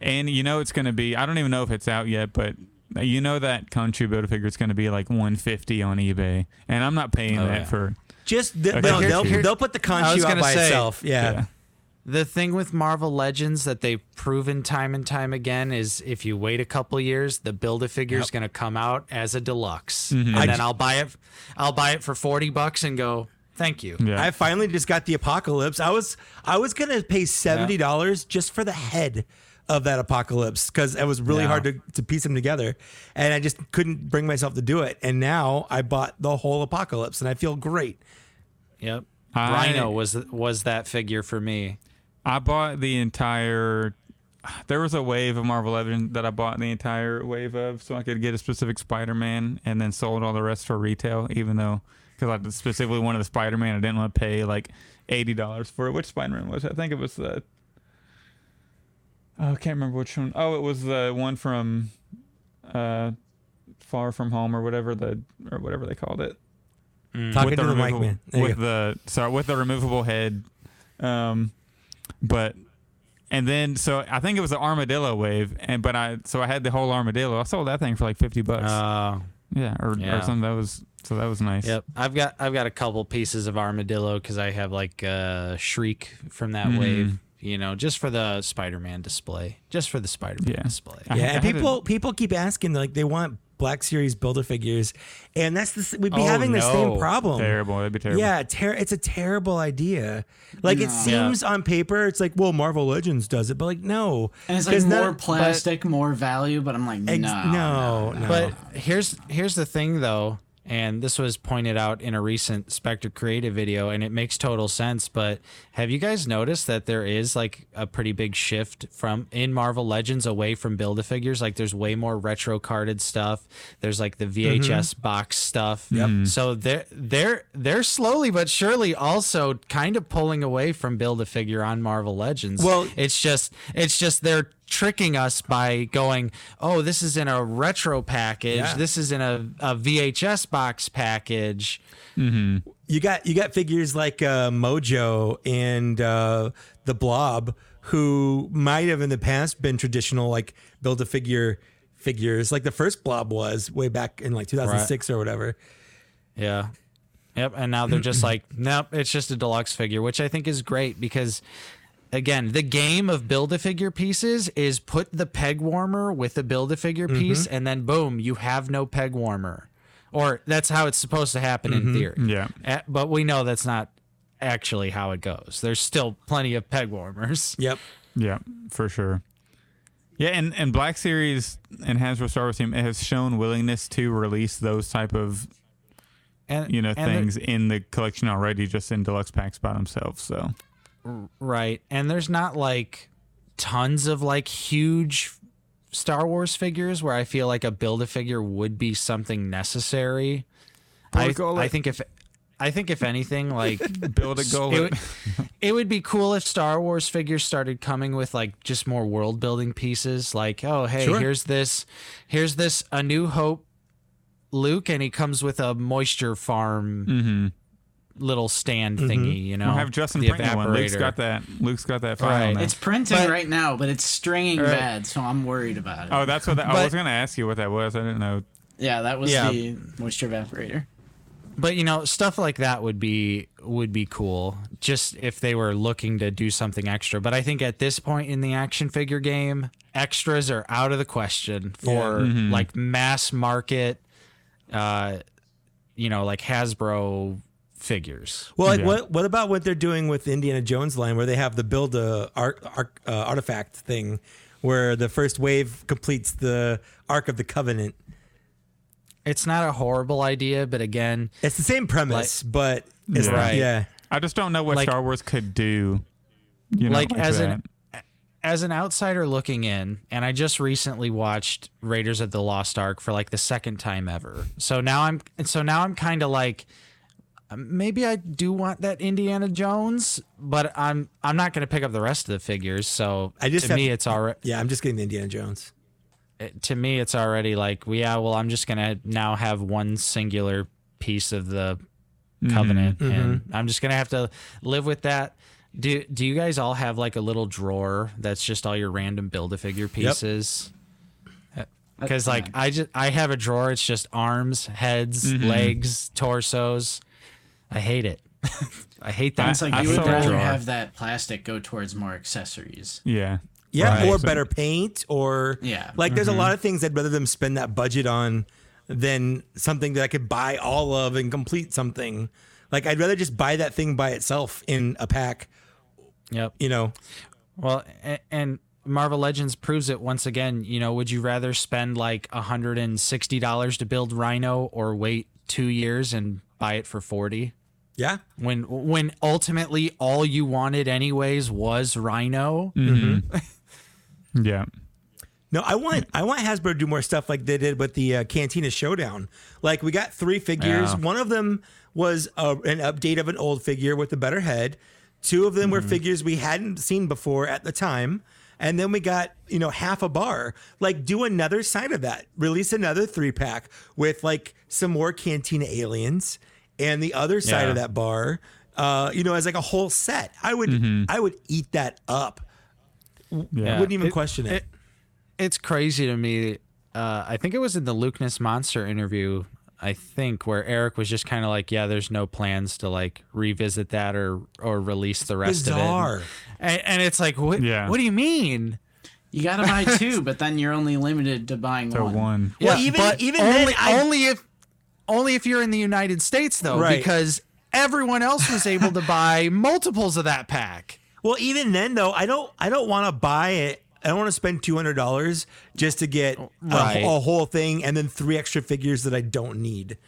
D: And you know it's going to be. I don't even know if it's out yet, but you know that Khonshu build figure is going to be like 150 on eBay, and I'm not paying
F: Oh,
D: that
F: yeah.
D: for.
B: Just the,
D: Okay.
B: no,
D: Here-
B: they'll
F: here-
B: they'll put the
F: I was
B: Khonshu out
F: gonna
B: by
F: say-
B: itself. Yeah.
D: Yeah.
F: The thing with Marvel Legends that they've proven time and time again is if you wait a couple years, the build a figure is going to come out as a deluxe,
D: Mm-hmm.
F: and
B: I
F: then
B: j-
F: I'll buy it. I'll buy it for forty bucks and go. Thank you.
D: Yeah.
B: I finally just got the apocalypse. I was I was gonna pay seventy dollars just for the head of that apocalypse because it was really
F: Yeah.
B: hard to, to piece them together, and I just couldn't bring myself to do it. And now I bought the whole apocalypse, and I feel great.
F: Yep.
D: I-
F: Rhino was was that figure for me.
D: I bought the entire. There was a wave of Marvel Legends that I bought the entire wave of, so I could get a specific Spider-Man, and then sold all the rest for retail. Even though, because I specifically wanted the Spider-Man, I didn't want to pay like eighty dollars for it. Which Spider-Man was? it? I think it was the. Oh, I can't remember which one. Oh, it was the one from, uh, Far From Home or whatever the or whatever they called it
B: Talking
D: with
B: to the mic,
D: removable-
B: man. There
D: with the sorry with the removable head um but and then so i think it was the armadillo wave and but i so i had the whole armadillo i sold that thing for like 50 bucks
F: Uh,
D: yeah or,
F: yeah.
D: or something that was so that was nice
F: yep. I've got I've got a couple pieces of armadillo because I have like uh, shriek from that
D: Mhm.
F: wave. You know, just for the Spider-Man display, just for the Spider-Man
D: Yeah.
F: display.
D: I-
B: yeah,
D: I
B: and
D: had
B: people people keep asking like they want Black Series Builder figures, and that's the we'd be
F: Oh,
B: having the same problem.
D: terrible that'd be terrible
B: Yeah, ter- it's a terrible idea. Like it
C: No.
B: seems on paper, it's like, well, Marvel Legends does it, but like, no.
C: And it's like more
B: none-
C: plastic, more value, but I'm like,
B: Ex-
C: no,
B: no, no.
F: But here's here's the thing though, and this was pointed out in a recent Spectre Creative video, and it makes total sense. But have you guys noticed that there is like a pretty big shift from in Marvel Legends away from build a figures? Like there's way more retro carded stuff. There's like the VHS mm-hmm. box stuff. Yep. Mm-hmm. So they're they're they're slowly but surely also kind of pulling away from build a figure on Marvel Legends.
B: Well-
F: it's just it's just they're tricking us by going, oh, this is in a retro package.
B: Yeah.
F: This is in a, a VHS box package.
B: you got you got figures like uh, Mojo and uh, the Blob, who might have in the past been traditional like build a figure figures, like the first Blob was way back in like 2006 or whatever.
F: Yeah. Yep. And now they're just like, nope, it's just a deluxe figure, which I think is great because again, the game of build a figure pieces is put the peg warmer with a build a figure mm-hmm. piece, and then boom, you have no peg warmer. Or that's how it's supposed to happen in mm-hmm. theory.
D: Yeah.
F: But we know that's not actually how it goes. There's still plenty of peg warmers.
B: Yep.
D: Yeah, for sure. Yeah, and, and Black Series and Hasbro Star Wars team has shown willingness to release those type of
F: And
D: you know
F: and there-
D: things in the collection already, just in deluxe packs by themselves. So
F: Right. And there's not like tons of like huge Star Wars figures where I feel like a build a figure would be something necessary. I, I think if I think if anything like
D: build a goal.
F: it would, it would be cool if Star Wars figures started coming with like just more world building pieces like oh hey
B: Sure.
F: here's this here's this a new hope Luke and he comes with a moisture farm mm-hmm. Little stand thingy you know
D: We'll have Justin
F: the
D: print you one. Luke's got that. Luke's got that file
F: Right.
D: now.
C: It's printing
F: But-
C: right now, but it's stringing
F: Right.
C: bad, so I'm worried about it.
D: oh, that's what that, I was going to ask you what that was. I didn't know.
C: yeah, that was
F: Yeah.
C: the moisture evaporator.
F: But you know, stuff like that would be would be cool just if they were looking to do something extra. But I think at this point in the action figure game, extras are out of the question for like mass market uh you know, like Hasbro figures.
B: Well, like
D: Yeah.
B: what what about what they're doing with Indiana Jones line, where they have the build a art, arc, uh, artifact thing, where the first wave completes the Ark of the Covenant.
F: It's not a horrible idea, but again,
B: It's the same premise, but it's
D: Yeah.
B: right.
F: Right.
B: Yeah.
D: I just don't know what
F: Like-
D: Star Wars could do. You know,
F: like,
D: like
F: as
D: that.
F: an as an outsider looking in, and I just recently watched Raiders of the Lost Ark for like the second time ever. So now I'm so now I'm kind of like Um, maybe I do want that Indiana Jones, but I'm I'm not going to pick up the rest of the figures. So
B: I just
F: to
B: have-
F: me it's already
B: Yeah, I'm just getting the Indiana Jones.
F: to me it's already like well, yeah, well I'm just going to now have one singular piece of the mm-hmm. covenant mm-hmm. and I'm just going to have to live with that. Do do you guys all have like a little drawer that's just all your random build a figure pieces? Uh, because like I just I have a drawer. It's just arms, heads, mm-hmm. legs, torsos. I hate it. I hate that.
C: It's like
D: I
C: you would rather have that plastic go towards more accessories.
D: yeah.
B: Yeah,
F: Right.
B: or better paint, or
C: Yeah.
B: like there's a mm-hmm. lot of things I'd rather them spend that budget on than something that I could buy all of and complete something. Like I'd rather just buy that thing by itself in a pack.
F: Yep.
B: You know,
F: Well, a- and Marvel Legends proves it once again. You know, would you rather spend like hundred and sixty dollars to build Rhino or wait two years and buy it for forty?
B: Yeah.
F: When when ultimately all you wanted anyways was Rhino.
D: Yeah.
B: No, I want I want Hasbro to do more stuff like they did with the uh, Cantina Showdown. Like we got three figures.
D: Yeah.
B: One of them was uh, an update of an old figure with a better head. Two of them were figures we hadn't seen before at the time. And then we got, you know, half a bar. Like do another side of that. Release another three pack with like some more Cantina aliens and the other side
D: Yeah.
B: of that bar. Uh, you know, as like a whole set. I would I would eat that up.
D: Yeah.
B: Wouldn't even
F: It-
B: question it.
F: it- It's crazy to me. Uh, I think it was in the Luke Monster interview. I think where Eric was just kind of like, "Yeah, there's no plans to like revisit that or or release the rest
B: Bizarre.
F: of it." And, and it's like, what?
D: Yeah.
F: What do you mean?
C: You gotta buy two, but then you're only limited to buying
D: So
C: one.
D: one.
B: Well,
F: Yeah,
B: even-
F: but
B: even
F: only,
B: then, I-
F: only if only if you're in the United States though,
B: Right.
F: because everyone else was able to buy multiples of that pack.
B: Well, even then though, I don't I don't want to buy it. I don't want to spend two hundred dollars just to get a-
F: Right.
B: a, whole thing and then three extra figures that I don't need.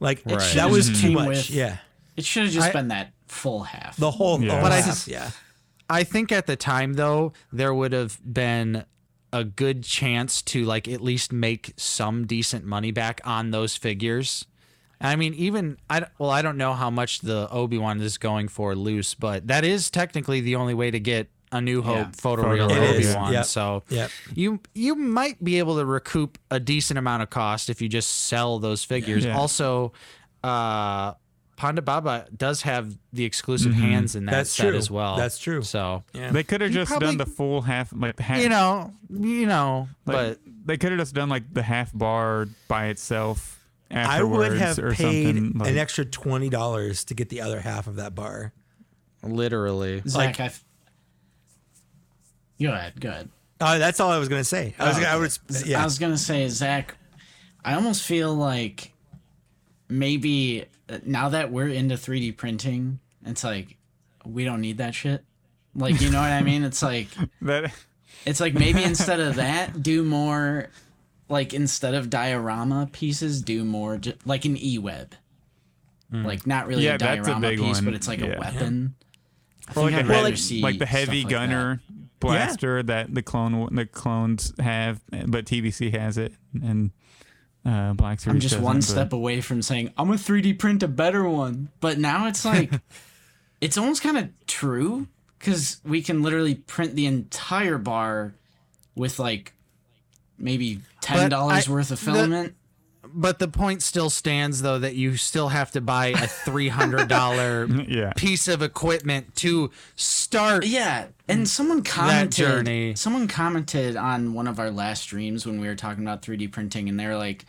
B: Like
F: Right.
B: that was too much.
C: with-
B: yeah,
C: It should have just
F: I-
C: been that full half.
B: the whole.
D: Yeah.
B: the
D: But
B: whole
F: I
B: half,
F: just-
B: yeah.
F: I think at the time though, there would have been a good chance to like at least make some decent money back on those figures. I mean, even I well, I don't know how much the Obi Wan is going for loose, but that is technically the only way to get a New Hope
C: Yeah.
F: photoreal
D: Photoreal,
F: Obi. Wan.
B: Yep.
F: So
B: Yep.
F: you you might be able to recoup a decent amount of cost if you just sell those figures.
D: Yeah.
F: Also, uh, Ponda Baba does have the exclusive hands in that
B: That's
F: set
B: true.
F: as well.
B: That's true.
F: So
D: They could have just
F: probably-
D: done the full half, like half.
F: you know, you know,
D: like,
F: but
D: they could have just done like the half bar by itself.
B: I would have
D: or
B: paid.
D: Like,
B: an extra twenty dollars to get the other half of that bar.
F: literally,
C: Zach, I. Go ahead. Go ahead.
B: Uh, that's all I was gonna say. I was,
C: Oh,
B: gonna I
C: okay.
B: would, yeah.
C: I was gonna say, Zach, I almost feel like maybe uh, now that we're into 3D printing, it's like we don't need that shit. Like, you know what I mean? It's like
D: that.
C: it's like maybe instead of that, do more. Like instead of diorama pieces, do more like an e-web. Like not really
D: Yeah,
C: a
D: that's a
C: diorama
D: big
C: piece,
D: one.
C: but it's like
D: Yeah.
C: a weapon. I
D: Or
C: think
D: like
C: I'd
D: the
C: rather
D: heavy,
C: see
D: like the heavy
C: like that.
D: gunner blaster that the clone the clones have, but TVC has it, and uh, Black Series.
C: I'm just one
D: but-
C: step away from saying I'm gonna 3D print a better one. But now it's like it's almost kind of true because we can literally print the entire bar with like maybe ten dollars worth of filament.
F: But the point still stands though that you still have to buy a three hundred dollar
D: Yeah.
F: piece of equipment to start.
C: yeah, and someone commented.
F: That journey.
C: Someone commented on one of our last streams when we were talking about 3D printing, and they're like,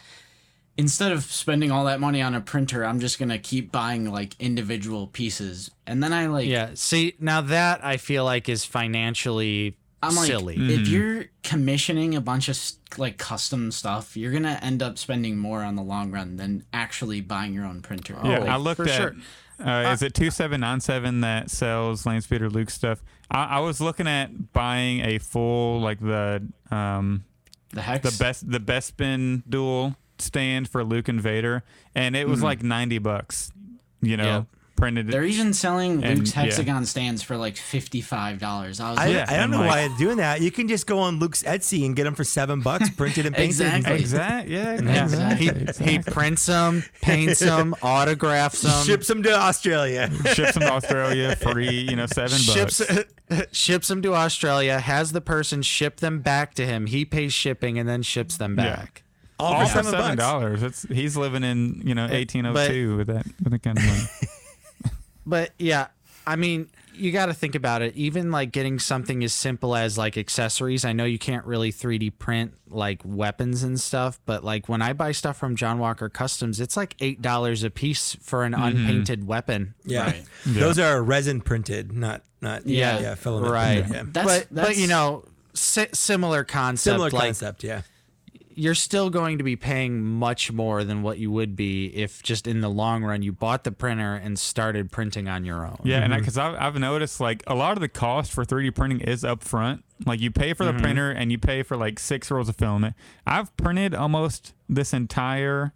C: instead of spending all that money on a printer, I'm just gonna keep buying like individual pieces. And then I like,
F: Yeah. See, now that I feel like is financially
C: I'm like,
F: silly.
C: if you're commissioning a bunch of like custom stuff, you're gonna end up spending more on the long run than actually buying your own printer.
D: Yeah,
C: Like,
D: I looked
F: for
D: at.
F: sure.
D: Uh, is it two seven nine seven that sells Landspeeder Luke stuff? I, I was looking at buying a full like the um
C: the hex.
D: the best the Bespin dual stand for Luke and Vader, and it was like ninety bucks. You know,
F: Yeah.
D: Printed.
C: They're even selling
D: And,
C: Luke's
D: yeah.
C: hexagon stands for like fifty five dollars. I
B: I,
D: Yeah,
B: I don't know
D: like-
B: why they're doing that. You can just go on Luke's Etsy and get them for seven bucks, printed and painted.
C: Exactly.
D: exact. Yeah,
F: Yeah.
D: exactly.
F: He, he prints them, paints them, autographs them,
B: Ships them to Australia.
D: Ships them to Australia free. You know, seven
F: ships
D: bucks.
F: ships them to Australia, has the person ship them back to him. He pays shipping and then ships them
D: Yeah.
F: back.
B: All
D: All
B: for seven,
D: seven
B: bucks.
D: dollars. He's living in you know eighteen oh two with that with that kind of money.
F: But yeah, I mean, you got to think about it. Even like getting something as simple as like accessories. I know you can't really 3D print like weapons and stuff, but like when I buy stuff from John Walker Customs, it's like eight dollars a piece for an mm-hmm. unpainted weapon.
B: Yeah.
C: Right.
B: Those are resin printed, not not yeah,
C: Yeah.
B: yeah filament.
F: Right.
B: Yeah.
C: That's,
F: but but you know, si- similar concept.
B: Similar
F: like
B: concept, yeah.
F: You're still going to be paying much more than what you would be if just in the long run you bought the printer and started printing on your own.
D: Yeah, and because mm-hmm. I've, I've noticed like a lot of the cost for 3D printing is upfront. Like you pay for the mm-hmm. printer and you pay for like six rolls of filament. I've printed almost this entire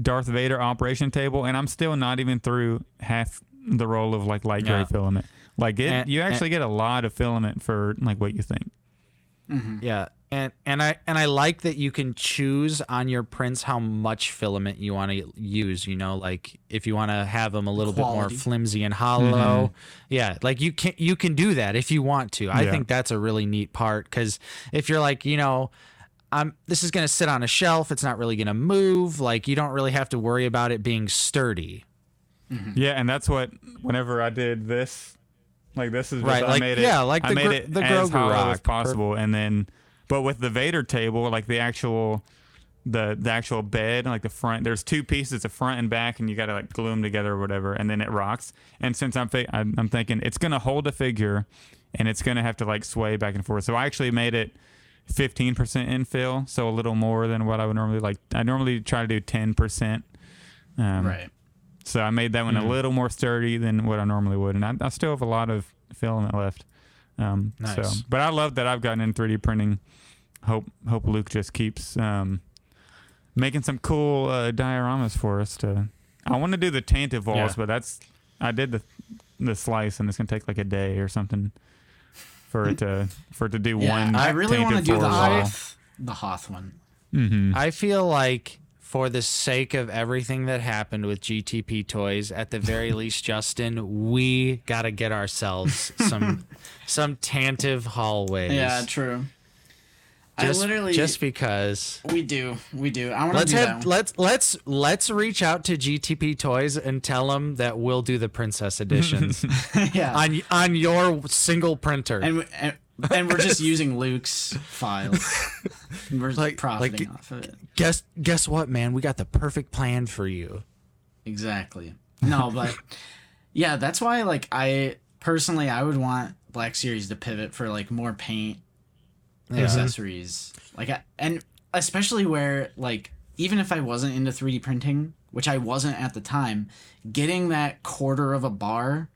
D: Darth Vader operation table, and I'm still not even through half the roll of like light gray
F: Yeah.
D: filament. Like it,
F: And-
D: you
F: and-
D: actually get a lot of filament for like what you think. Mm-hmm.
F: Yeah, and and I and I like that you can choose on your prints how much filament you want to use. You know, like if you want to have them a little bit more flimsy and hollow. Mm-hmm. Yeah, like you can you can do that if you want to. I
D: Yeah.
F: think that's a really neat part because if you're like you know. I'm, this is going to sit on a shelf. It's not really going to move. Like you don't really have to worry about it being sturdy. Mm-hmm.
D: Yeah, and that's what whenever I did this, like this is just,
F: Right,
D: I
F: like-
D: made it.
F: yeah, like
D: I
F: the
D: made
F: Gro-
D: it
F: the
D: as
F: Grogu
D: hollow as
F: rock.
D: possible, and then, but with the Vader table, like the actual, the the actual bed, like the front. There's two pieces, the front and back, and you got to like glue them together or whatever, and then it rocks. And since I'm fi- I'm, I'm thinking it's gonna hold a figure, and it's gonna have to like sway back and forth, so I actually made it. 15% infill, so a little more than what I would normally like. I normally try to do 10%. Um,
C: Right.
D: so I made that one
F: Mm-hmm.
D: a little more sturdy than what I normally would, and I, I still have a lot of filament left. Um, So,
F: Nice.
D: but I love that I've gotten in 3D printing. Hope hope Luke just keeps um, making some cool uh, dioramas for us. To I want to do the tainted walls,
F: Yeah.
D: but that's I did the the slice, and it's gonna take like a day or something for it to for it to do
C: Yeah,
D: one.
C: I really want to do the. Hoth, the Hoth one.
D: Mhm.
F: I feel like for the sake of everything that happened with GTP toys, at the very least, Justin, we gotta get ourselves some some tantive hallways.
C: Yeah, true.
F: Just,
C: I literally
F: just because.
C: we do we do. I want to
F: Let's
C: do
F: have
C: that. One.
F: let's let's let's reach out to GTP Toys and tell them that we'll do the princess editions
C: yeah,
F: on on your single printer.
C: and, and and we're just using Luke's files. And we're
F: Like-
C: profiting
F: like-
C: off of it.
F: guess guess what, man? We got the perfect plan for you.
C: Exactly. No, but yeah, that's why like I personally I would want Black Series to pivot for like more paint Uh-huh. accessories. Like I, and especially where like even if I wasn't into 3D printing, which I wasn't at the time, getting that quarter of a bar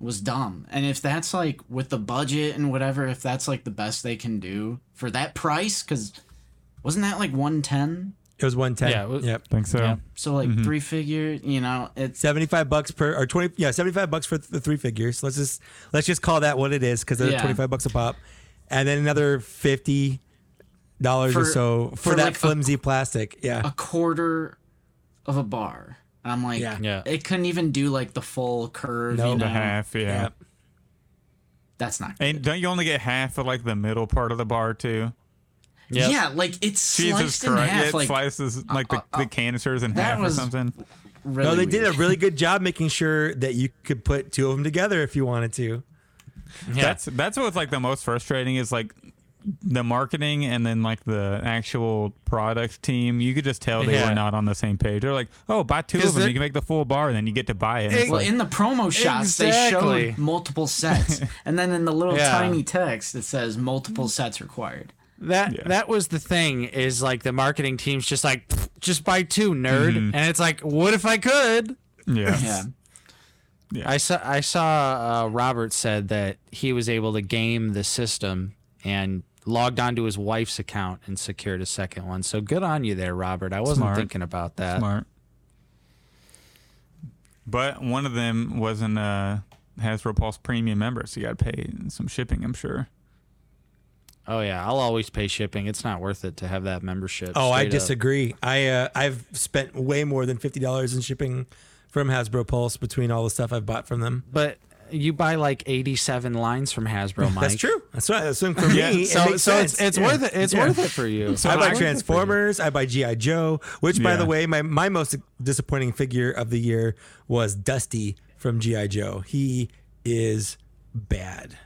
C: was dumb. And if that's like with the budget and whatever, if that's like the best they can do for that price cuz wasn't that like 110?
B: It was 110.
F: Yeah, was-
B: yep.
D: think so.
F: Yeah.
C: So like mm-hmm. three figure, you know, it's
B: 75 bucks per or 20 yeah 75 bucks for the three figures let's just let's just call that what it is because they're
C: Yeah.
B: 25 bucks a pop and then another 50 dollars or so for,
C: for
B: that
C: like a-
B: flimsy plastic yeah
C: a quarter of a bar. And I'm like,
B: Yeah.
F: Yeah.
C: it couldn't even do like the full curve.
B: No.
C: you
D: The
C: know?
D: half, yeah.
B: yeah
C: That's not. Good.
D: And don't you only get half of like the middle part of the bar too?
F: Yep.
C: Yeah, like it's
D: Jesus
C: sliced in
D: Christ!
C: half.
D: it
C: like
D: slices uh, like the, uh, the uh, canisters in half or something.
C: really
B: no they did a really good job making sure that you could put two of them together if you wanted to
F: Yeah.
D: That's that's what's like the most frustrating is like the marketing and then like the actual product team. You could just tell they
F: Yeah.
D: were not on the same page. They're like, oh, buy two of them,
F: they're-
D: you can make the full bar, and then you get to buy it. And it's
C: Well,
D: like,
C: in the promo shots, they show multiple sets, and then in the little
F: Yeah.
C: tiny text, it says multiple sets required.
F: That
D: Yeah.
F: that was the thing is like the marketing team's just like just buy two nerd
D: Mm-hmm.
F: and it's like what if I could
D: yeah.
C: Yeah,
F: I saw I saw uh, Robert said that he was able to game the system and logged onto his wife's account and secured a second one so good on you there Robert I wasn't
D: Smart.
F: thinking about that
D: Smart. But one of them wasn't a Hasbro Pulse Premium member, so you got to pay some shipping. I'm sure.
F: oh yeah I'll always pay shipping it's not worth it to have that membership
B: oh i
F: straight up.
B: disagree i uh, i've spent way more than $50 in shipping from hasbro pulse between all the stuff i've bought from them
F: but you buy like 87 lines from Hasbro Mike
B: that's true that's right that's for me it
F: so
B: makes
F: so
B: sense.
F: it's it's
B: Yeah.
F: worth it it's
B: Yeah.
F: worth it for you
D: So
B: I buy
D: I-
B: Transformers. I buy GI Joe. Which, by the way, my my most disappointing figure of the year was Dusty from GI Joe. He is bad.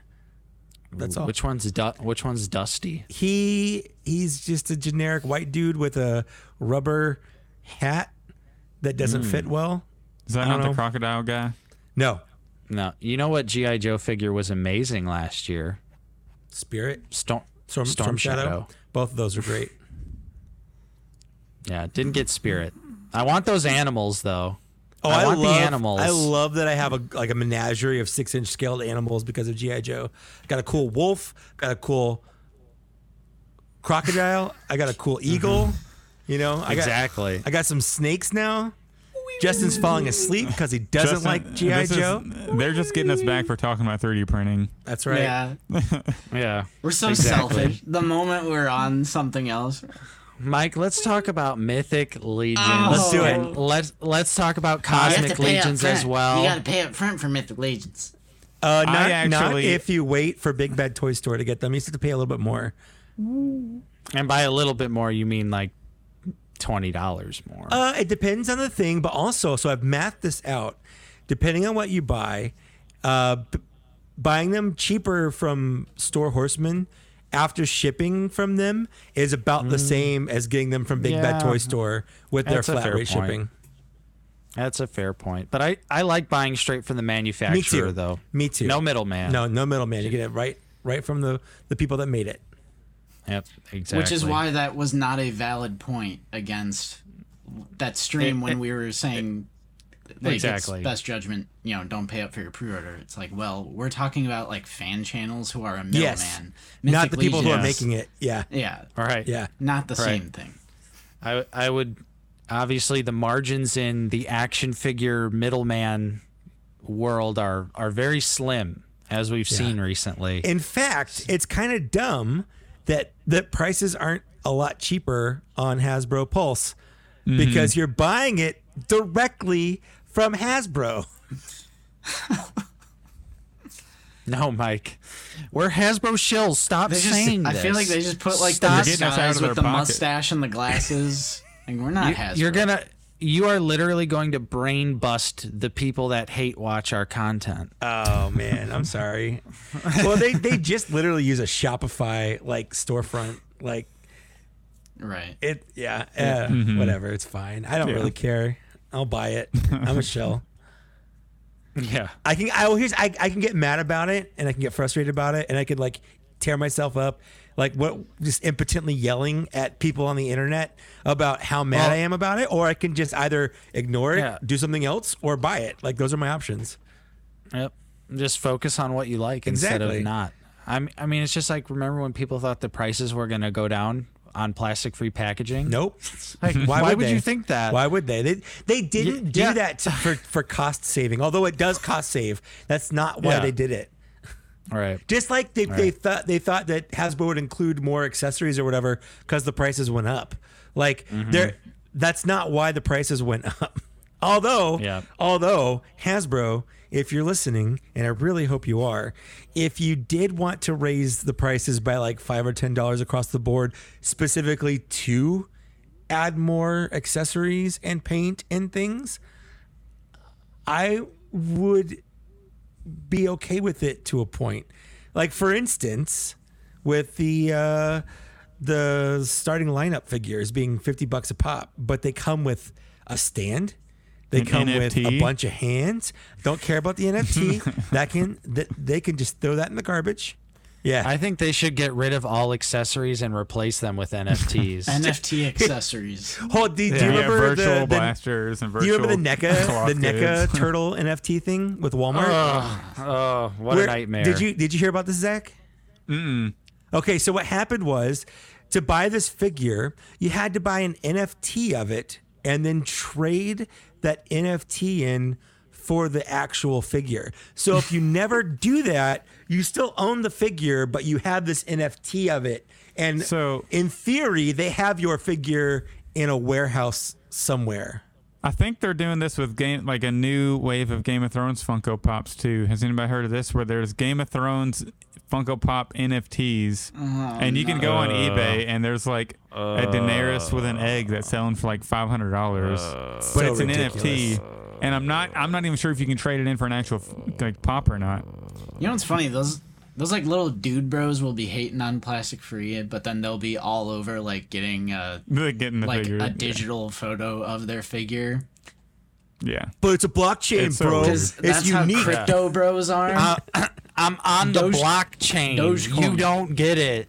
B: That's all.
F: which one's du- which one's Dusty
B: He he's just a generic white dude with a rubber hat that doesn't hmm. fit well.
D: Is that not
B: don't
D: the crocodile guy?
B: No,
F: No, you know what GI Joe figure was amazing last year?
B: Spirit,
F: Storm
B: Storm, Storm, Shadow. Both of those are great.
F: Yeah, didn't get spirit. I want those animals though.
B: Oh,
F: I
B: I,
F: want the animals.
B: I love that I have a like a menagerie of six inch scaled animals because of GI Joe. Got a cool wolf. Got a cool crocodile. I got a cool mm-hmm. eagle. You know, I got
F: Exactly.
B: I got some snakes now. Justin's falling asleep because he doesn't
D: Justin,
B: like GI
D: this is-
B: Joe.
D: they're just getting us back for talking about 3D printing.
B: That's right.
C: Yeah,
F: Yeah.
C: we're so
F: Exactly.
C: selfish. The moment we're on something else,
F: Mike, let's talk about Mythic Legions.
C: Let's do it.
F: And Let's let's talk about
C: You have
F: Cosmic
C: to pay up
F: Legions as well.
C: You got to pay up front for Mythic Legions.
B: Uh, not,
D: I
B: not
D: actually-
B: if you wait for Big Bad Toy Store to get them. You still have to pay a little bit more.
F: And by a little bit more, you mean like twenty dollars more.
B: Uh, it depends on the thing, but also, so I've mathed this out. Depending on what you buy, uh, b- buying them cheaper from Four Horsemen after shipping from them is about the same as getting them from Big Bad
F: Yeah.
B: Toy Store with their
F: That's a
B: flat
F: fair
B: rate
F: point.
B: shipping.
F: That's a fair point. But I, I like buying straight from the manufacturer
B: Me too.
F: though.
B: Me too.
F: No middleman.
B: No, no middleman. You get it right, right from the the people that made it.
F: Yep. Exactly.
C: Which is why that was not a valid point against that stream when we were saying like
F: Exactly.
C: it's best judgment, you know, don't pay up for your pre-order. It's like, well, we're talking about like fan channels who are a middleman.
B: Yes, not the people who are making it. Yeah,
C: Yeah,
F: All right.
B: yeah.
C: not the
F: Right.
C: same thing.
F: I I would obviously the margins in the action figure middleman world are are very slim as we've seen recently.
B: In fact, it's kind of dumb that that prices aren't a lot cheaper on Hasbro Pulse mm-hmm. because you're buying it directly from Hasbro.
F: no, Mike. We're Hasbro shills. Stop
C: They just,
F: saying
C: I feel like they just put like
F: Stop.
C: the
D: You're getting us out
C: guys with the
D: pocket.
C: mustache and the glasses. and we're not
F: You-
C: Hasbro.
F: You're gonna. You are literally going to brain bust the people that hate watch our content.
B: Oh man, I'm sorry. well, they they just literally use a Shopify like storefront like
C: right.
B: it. Yeah, uh, whatever. It's fine. I don't
D: Yeah.
B: really care. I'll buy it. I'm a shell.
F: Yeah.
B: I can. I well, here's. I, I can get mad about it, and I can get frustrated about it, and I could like tear myself up, like what, just impotently yelling at people on the internet about how mad
F: Well-
B: I am about it, or I can just either ignore it,
F: Yeah.
B: do something else, or buy it. Like those are my options.
F: Yep. Just focus on what you like instead of not. I'm, I mean, it's just like remember when people thought the prices were going to go down on plastic-free packaging?
B: Nope.
F: Like,
B: Why,
F: why,
B: would,
F: would you think that?
B: Why would they? They they didn't
F: Y-
B: do that to, for for cost saving. Although it does cost save. That's not why
F: Yeah.
B: they did it.
F: All right.
B: Just like they, they thought they thought that Hasbro would include more accessories or whatever because the prices went up. Like
F: Mm-hmm.
B: there, that's not why the prices went up. although,
F: Yeah.
B: although Hasbro, if you're listening, and I really hope you are, if you did want to raise the prices by like five or ten dollars across the board, specifically to add more accessories and paint and things, I would be okay with it to a point. Like for instance, with the uh, the starting lineup figures being fifty bucks a pop, but they come with a stand. They
D: An
B: come with a bunch of hands. Don't care about the NFT. that can that they can just throw that in the garbage. Yeah,
F: I think they should get rid of all accessories and replace them with NFTs.
C: NFT accessories.
B: Hold. Do, do you
D: yeah,
B: remember
D: virtual
B: the, the
D: blasters and
B: do
D: virtual.
B: you remember the NECA the NECA turtle NFT thing with Walmart?
F: oh, what
B: Where-
F: a nightmare!
B: Did you did you hear about this, Zach? Mm. Okay, so what happened was to buy this figure, you had to buy an NFT of it and then trade that NFT in for the actual figure. So if you never do that, you still own the figure, but you have this NFT of it. And
D: So-
B: in theory, they have your figure in a warehouse somewhere.
D: I think they're doing this with game like a new wave of Game of Thrones Funko Pops too. Has anybody heard of this? Where there's Game of Thrones Funko Pop NFTs, uh, and you can go on eBay and there's like a Daenerys with an egg that's selling for like five hundred dollars, uh, but
B: So
D: it's an
B: ridiculous.
D: NFT. And I'm not I'm not even sure if you can trade it in for an actual like pop or not.
C: You know what's funny? Those those like little dude bros will be hating on plastic free, but then they'll be all over like getting uh
D: Like getting the
C: like
D: figure.
C: a digital photo of their figure.
D: Yeah.
B: But it's a blockchain,
D: It's
B: bro.
D: weird.
C: Because
B: It's
C: that's
B: unique.
C: how crypto bros are.
F: I'm on the blockchain.
C: Dogecoin.
F: You don't get it.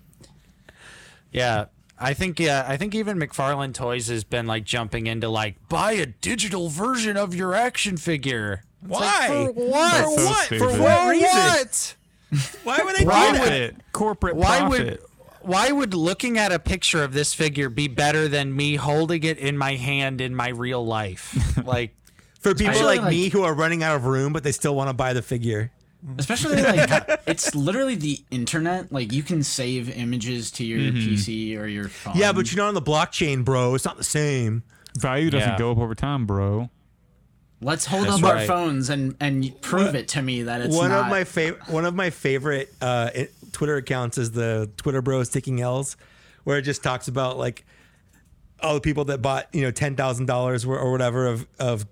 F: Yeah. I think uh, I think even McFarlane Toys has been like jumping into like buy a digital version of your action figure. It's like,
B: Why?
F: for what?
D: That's so
F: what? For what
B: reason?
F: What?
B: Why would I do
F: Why
B: that?
F: would-
D: Profit. Corporate
F: Why
D: profit.
F: would why would looking at a picture of this figure be better than me holding it in my hand in my real life? Like
B: For people like,
C: like-
B: me who are running out of room, but they still want to buy the figure.
C: Especially like it's literally the internet. Like you can save images to your PC or your phone.
B: Yeah, but you're not on the blockchain, bro. It's not the same.
D: Value doesn't
F: Yeah.
D: go up over time, bro.
C: let's hold
F: That's
C: up our
F: right.
C: phones and and prove it to me that it's
B: one
C: not.
B: of my favorite one of my favorite uh, i- Twitter accounts is the Twitter Bros taking L's, where it just talks about like all the people that bought you know ten thousand dollars or whatever of of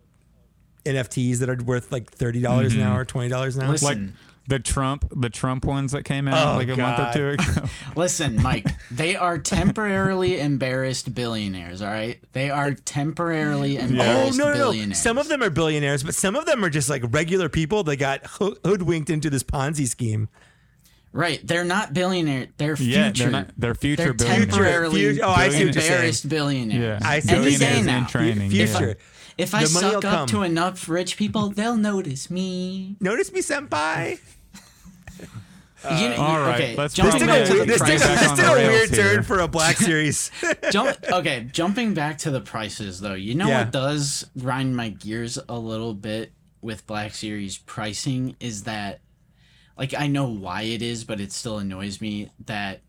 B: NFTs that are worth like thirty dollars an hour, mm-hmm. twenty dollars an hour.
C: Listen.
D: Like the Trump, the Trump ones that came out
B: Oh,
D: like a month or two ago.
C: Listen, Mike, they are temporarily embarrassed billionaires, all right? They are temporarily
B: Oh
C: embarrassed
B: no, no, no!
C: billionaires.
B: Some of them are billionaires, but some of them are just like regular people that got hoodwinked into this Ponzi scheme.
C: Right, they're not billionaire. They're future.
D: Yeah, they're not. They're future
C: They're
D: billionaires.
C: temporarily
B: Future- oh, I see what you're saying.
C: embarrassed billionaires.
D: Yeah,
B: I see what
C: Any
B: you're
C: day
B: saying.
C: now.
D: in training.
B: Future.
D: Yeah.
C: If I
B: The
C: suck up
B: come.
C: to enough rich people, they'll notice me.
B: Notice me, senpai.
C: You know-
D: all right,
C: okay,
D: let's
C: jumping
B: This
D: probably
B: took
C: back
B: a,
C: to
B: weird-
C: the
B: this took a, this
D: on
B: took a
D: rails
B: weird turn
D: here.
B: for a Black Series.
C: Jump, okay, jumping back to the prices though, you know
B: Yeah.
C: what does grind my gears a little bit with Black Series pricing is that, like, I know why it is, but it still annoys me that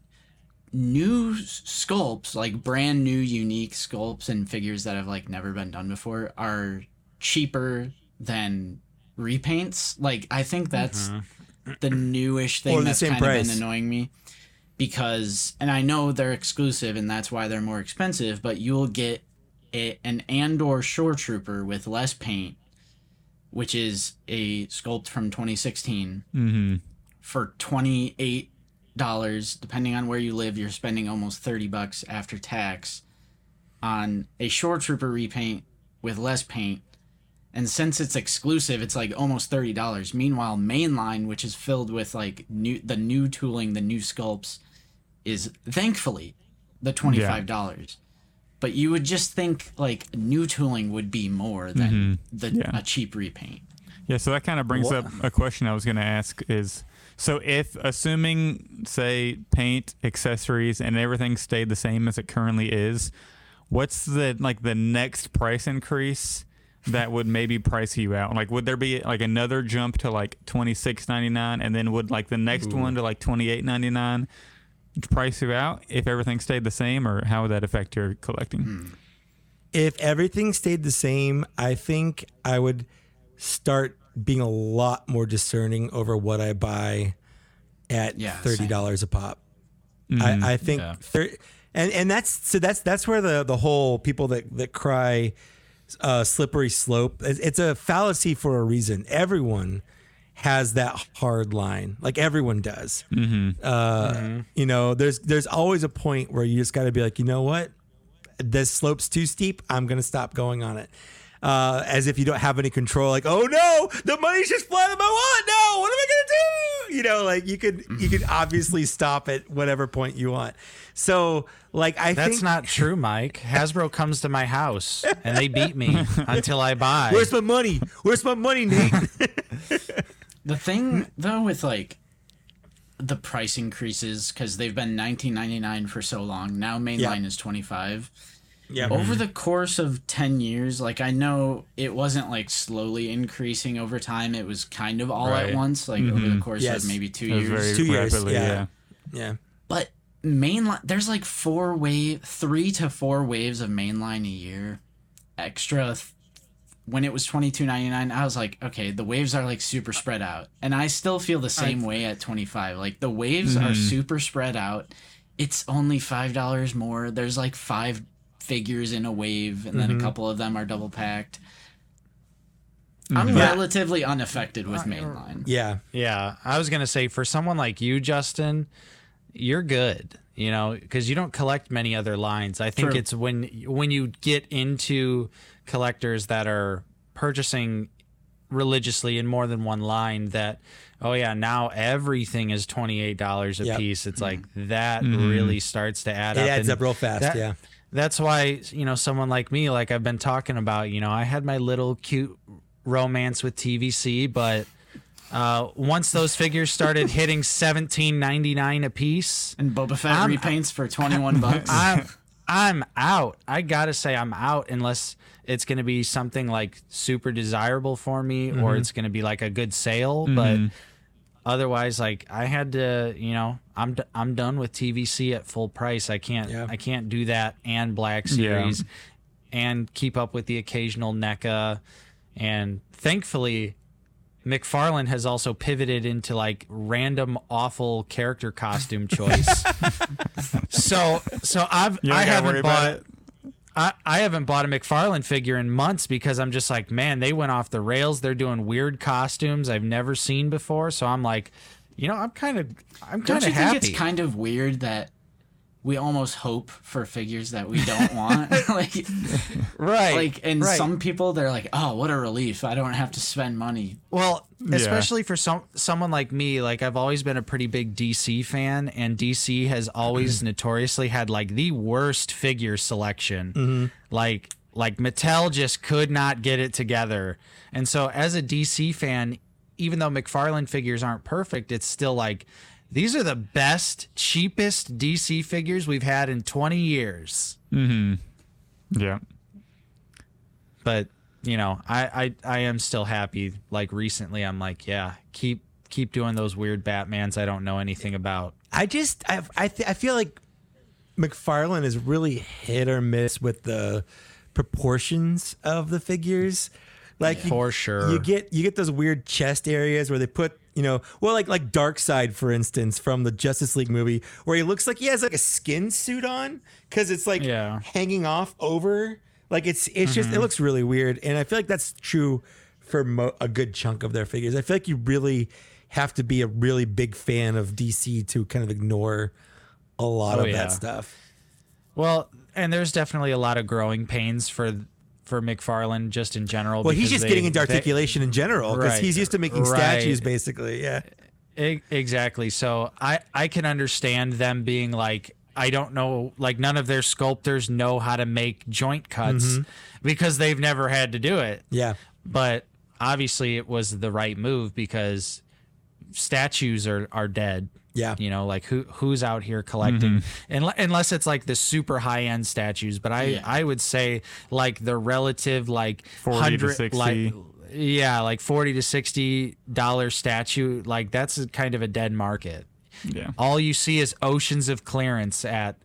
C: new sculpts, like brand new, unique sculpts and figures that have like never been done before, are cheaper than repaints. Like, I think that's the newish thing that's kind of been annoying me because and I know they're exclusive and that's why they're more expensive, but you'll get a, an Andor Shore Trooper with less paint, which is a sculpt from 2016
D: Mm-hmm.
C: for twenty eight dollars. Depending on where you live, you're spending almost thirty bucks after tax on a Shore Trooper repaint with less paint. And since it's exclusive, it's like almost thirty dollars. Meanwhile, mainline, which is filled with like new the new tooling, the new sculpts, is thankfully the twenty five dollars. But you would just think like new tooling would be more than mm-hmm. the
D: Yeah.
C: a cheap repaint.
D: Yeah, so that kind of brings up a question I was going to ask is so if assuming say paint, accessories and everything stayed the same as it currently is, what's the like the next price increase that would maybe price you out? Like would there be like another jump to like 26.99 and then would like the next one to like 28.99 price you out if everything stayed the same or how would that affect your collecting? Hmm.
B: if everything stayed the same, I think I would start being a lot more discerning over what I buy at
C: Yeah,
B: thirty dollars a pop.
D: Mm-hmm.
B: I, I think,
C: Yeah.
B: thir- and and that's so that's that's where the the whole people that that cry uh, slippery slope. It's, it's a fallacy for a reason. Everyone has that hard line, like everyone does. Uh, You know, there's there's always a point where you just got to be like, you know what, this slope's too steep. I'm gonna stop going on it. Uh, as if you don't have any control, like, oh no, the money's just flying in my wallet. No, what am I gonna do? You know, like you could you could obviously stop at whatever point you want. So, like, I
F: That's
B: think
F: not true, Mike. Hasbro comes to my house and they beat me until I buy.
B: where's my money? Where's my money, Nate?
C: The thing though with like the price increases because they've been 19.99 for so long. Now mainline
B: Yeah.
C: is 25.
B: Yeah,
C: Over mm-hmm. the course of 10 years, like I know it wasn't like slowly increasing over time. It was kind of all
F: Right.
C: at once, like over the mm-hmm. course
B: Yes.
C: of maybe two
D: It
C: years.
D: very
B: Two years, yeah.
D: yeah.
B: yeah.
C: But mainline, there's like four wave, three to four waves of mainline a year. Extra. th- when it was twenty two ninety nine, I was like, okay, the waves are like super spread out, and I still feel the same way at twenty five. Like the waves are mm-hmm. super spread out. It's only five dollars more. There's like five figures in a wave, and then a mm-hmm. couple of them are double packed. Mm-hmm. I'm
B: Yeah.
C: relatively unaffected with uh, mainline.
B: Yeah.
F: Yeah, I was gonna say for someone like you, Justin, you're good. You know, because you don't collect many other lines. I think
C: True.
F: it's when when you get into collectors that are purchasing religiously in more than one line that oh yeah now everything is $28 a
B: Yep.
F: piece it's mm-hmm. like that really starts to add
B: It
F: up
B: adds
F: and
B: up real fast,
F: that-
B: yeah.
F: That's why you know someone like me like i've been talking about you know i had my little cute romance with tvc but uh, once those figures started hitting 17.99 a piece
C: And Boba Fett
F: I'm-
C: repaints for 21 bucks.
F: I'm I'm out. I gotta say I'm out unless it's gonna be something like super desirable for me
B: Mm-hmm.
F: or it's gonna be like a good sale. But otherwise, like I had to, you know, I'm d- I'm done with TVC at full price. I can't
B: Yeah.
F: I can't do that and Black Series and keep up with the occasional NECA. And thankfully, McFarlane has also pivoted into like random awful character costume choice. so so I've
D: You
F: I haven't bought
D: it.
F: I, I haven't bought a McFarlane figure in months because I'm just like, man, they went off the rails. They're doing weird costumes I've never seen before. So I'm like, you know, I'm kind of I'm
C: Don't
F: kind
C: you
F: of
C: think it's kind of weird that we almost hope for figures that we don't want? like,
F: right.
C: like, and
F: right.
C: some people they're like, "Oh, what a relief! I don't have to spend money."
F: Well,
D: Yeah.
F: especially for some someone like me, like I've always been a pretty big DC fan, and DC has always mm-hmm. notoriously had like the worst figure selection. Mm-hmm. Like like Mattel just could not get it together. And so as a DC fan, even though McFarlane figures aren't perfect, it's still like these are the best, cheapest DC figures we've had in 20 years. Mm hmm.
D: Yeah.
F: but you know I, I i am still happy like recently i'm like yeah keep keep doing those weird batmans i don't know anything about
B: I just I I, th- I feel like McFarlane is really hit or miss with the proportions of the figures. Like you-
F: For sure.
B: you get you get those weird chest areas where they put you know well like like Darkseid for instance from the Justice League movie where he looks like he has like a skin suit on because it's like
F: Yeah.
B: hanging off over like it's it's just it mm-hmm. looks really weird and I feel like that's true for mo- a good chunk of their figures. I feel like you really have to be a really big fan of DC to kind of ignore a lot
F: Oh,
B: of
F: yeah.
B: that stuff.
F: well and there's definitely a lot of growing pains for for mcfarlane just in general
B: Well, he's just
F: they-
B: getting into
F: they-
B: articulation in general because
F: Right.
B: he's used to making
F: Right.
B: statues, basically. Yeah,
F: exactly. So I I can understand them being like I don't know like none of their sculptors know how to make joint cuts mm-hmm. because they've never had to do it.
B: yeah,
F: But obviously it was the right move because statues are are dead.
B: Yeah.
F: You know, like who who's out here collecting mm-hmm. Unle- unless it's like the super high end statues, but I
C: Yeah.
F: I would say like the relative like
D: 40 to
F: 100
D: 60.
F: like yeah, like 40 to 60 dollar statue, like that's kind of a dead market.
D: Yeah.
F: All you see is oceans of clearance at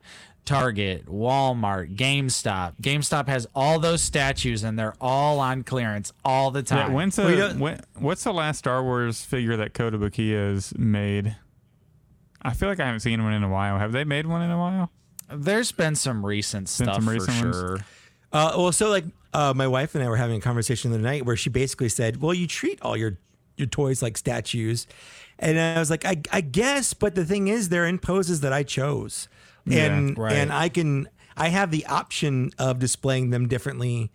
F: Target, Walmart, GameStop. GameStop has all those statues and they're all on clearance all the
D: Yeah,
F: time.
D: when's
B: Well, you
D: the
B: don't-
D: when, what's the last Star Wars figure that Kotobukiya has made? I feel like I haven't seen one in a while. Have they made one in a while?
F: There's been some recent
D: Been
F: stuff
D: some
F: for
D: recent ones?
F: sure.
B: Uh, well, so like uh, my wife and I were having a conversation the other night where she basically said, "Well, you treat all your your toys like statues," and I was like, "I, I guess," but the thing is, they're in poses that I chose, and
F: right.
B: and I can I have the option of displaying them differently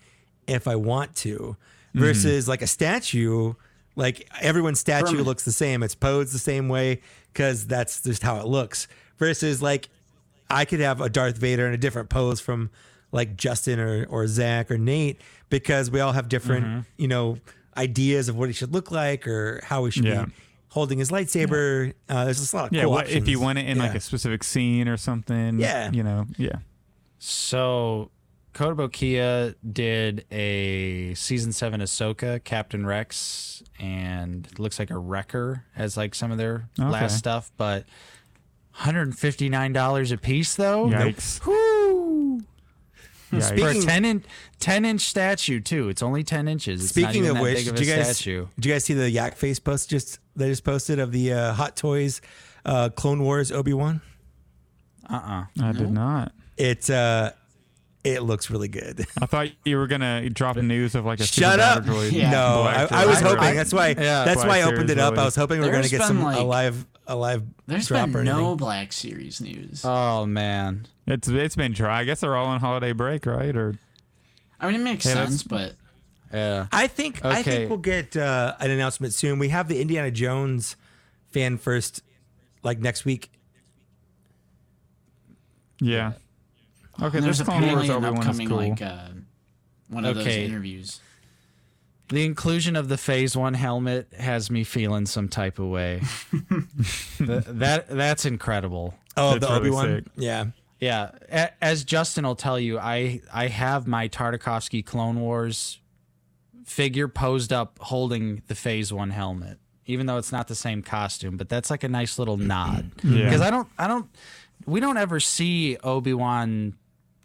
B: if I want to, versus like a statue. Like everyone's statue looks the same. It's posed the same way because that's just how it looks. Versus like I could have a Darth Vader in a different pose from like Justin or, or Zach or Nate because we all have different,
F: Mm-hmm.
B: you know, ideas of what he should look like or how he should
D: Yeah.
B: be holding his lightsaber. Uh, there's just a lot of
D: Yeah.
B: cool
D: what, if you want it in like a specific scene or something.
B: Yeah.
D: You know. Yeah.
F: So, Kotobukiya did a season seven Ahsoka, Captain Rex, and it looks like a Wrecker as like some of their
D: Okay.
F: last stuff, but $159 a piece though?
D: Yikes.
F: Whoo!
D: Yikes.
F: For a
B: Speaking-
F: 10, in, 10 inch statue, too. It's only 10 inches. It's not
B: Speaking
F: even
B: of
F: that
B: which,
F: big of
B: did you guys
F: statue.
B: did you guys see the Yak Face post just they just posted of the uh, Hot Toys uh, Clone Wars Obi Wan?
F: Uh-uh.
D: I did not.
B: It's uh, it looks really good.
D: I thought you were gonna drop news of like a
B: Shut up!
D: droid.
C: Yeah.
B: No, I, I was hoping.
D: release.
B: that's why.
F: Yeah.
B: that's why I opened it
D: Series
B: up. I was hoping we were going to get some
C: like-
B: a live a live
C: There's
B: drop
C: been
B: or
C: no. Black Series news.
F: Oh, man.
D: It's it's been dry. I guess they're all on holiday break, right? Or
C: I mean, it makes
D: Hey,
C: sense, but
F: Yeah.
B: I think I think we'll get uh, an announcement soon. We have the Indiana Jones fan first, like next week.
D: Yeah. Okay,
C: And
D: this
C: there's
D: Clone Wars
C: apparently an
D: Obi Wan is
C: upcoming
D: cool.
C: like uh, one of those interviews.
F: The inclusion of the Phase One helmet has me feeling some type of way. Th- that that's incredible.
B: Oh,
D: That's
B: the
D: really
B: Obi Wan.
D: sick.
B: Yeah.
F: Yeah, a- as Justin will tell you, I I have my Tartakovsky Clone Wars figure posed up holding the Phase One helmet, even though it's not the same costume. But that's like a nice little nod
D: Yeah.
F: because I don't I don't we don't ever see Obi Wan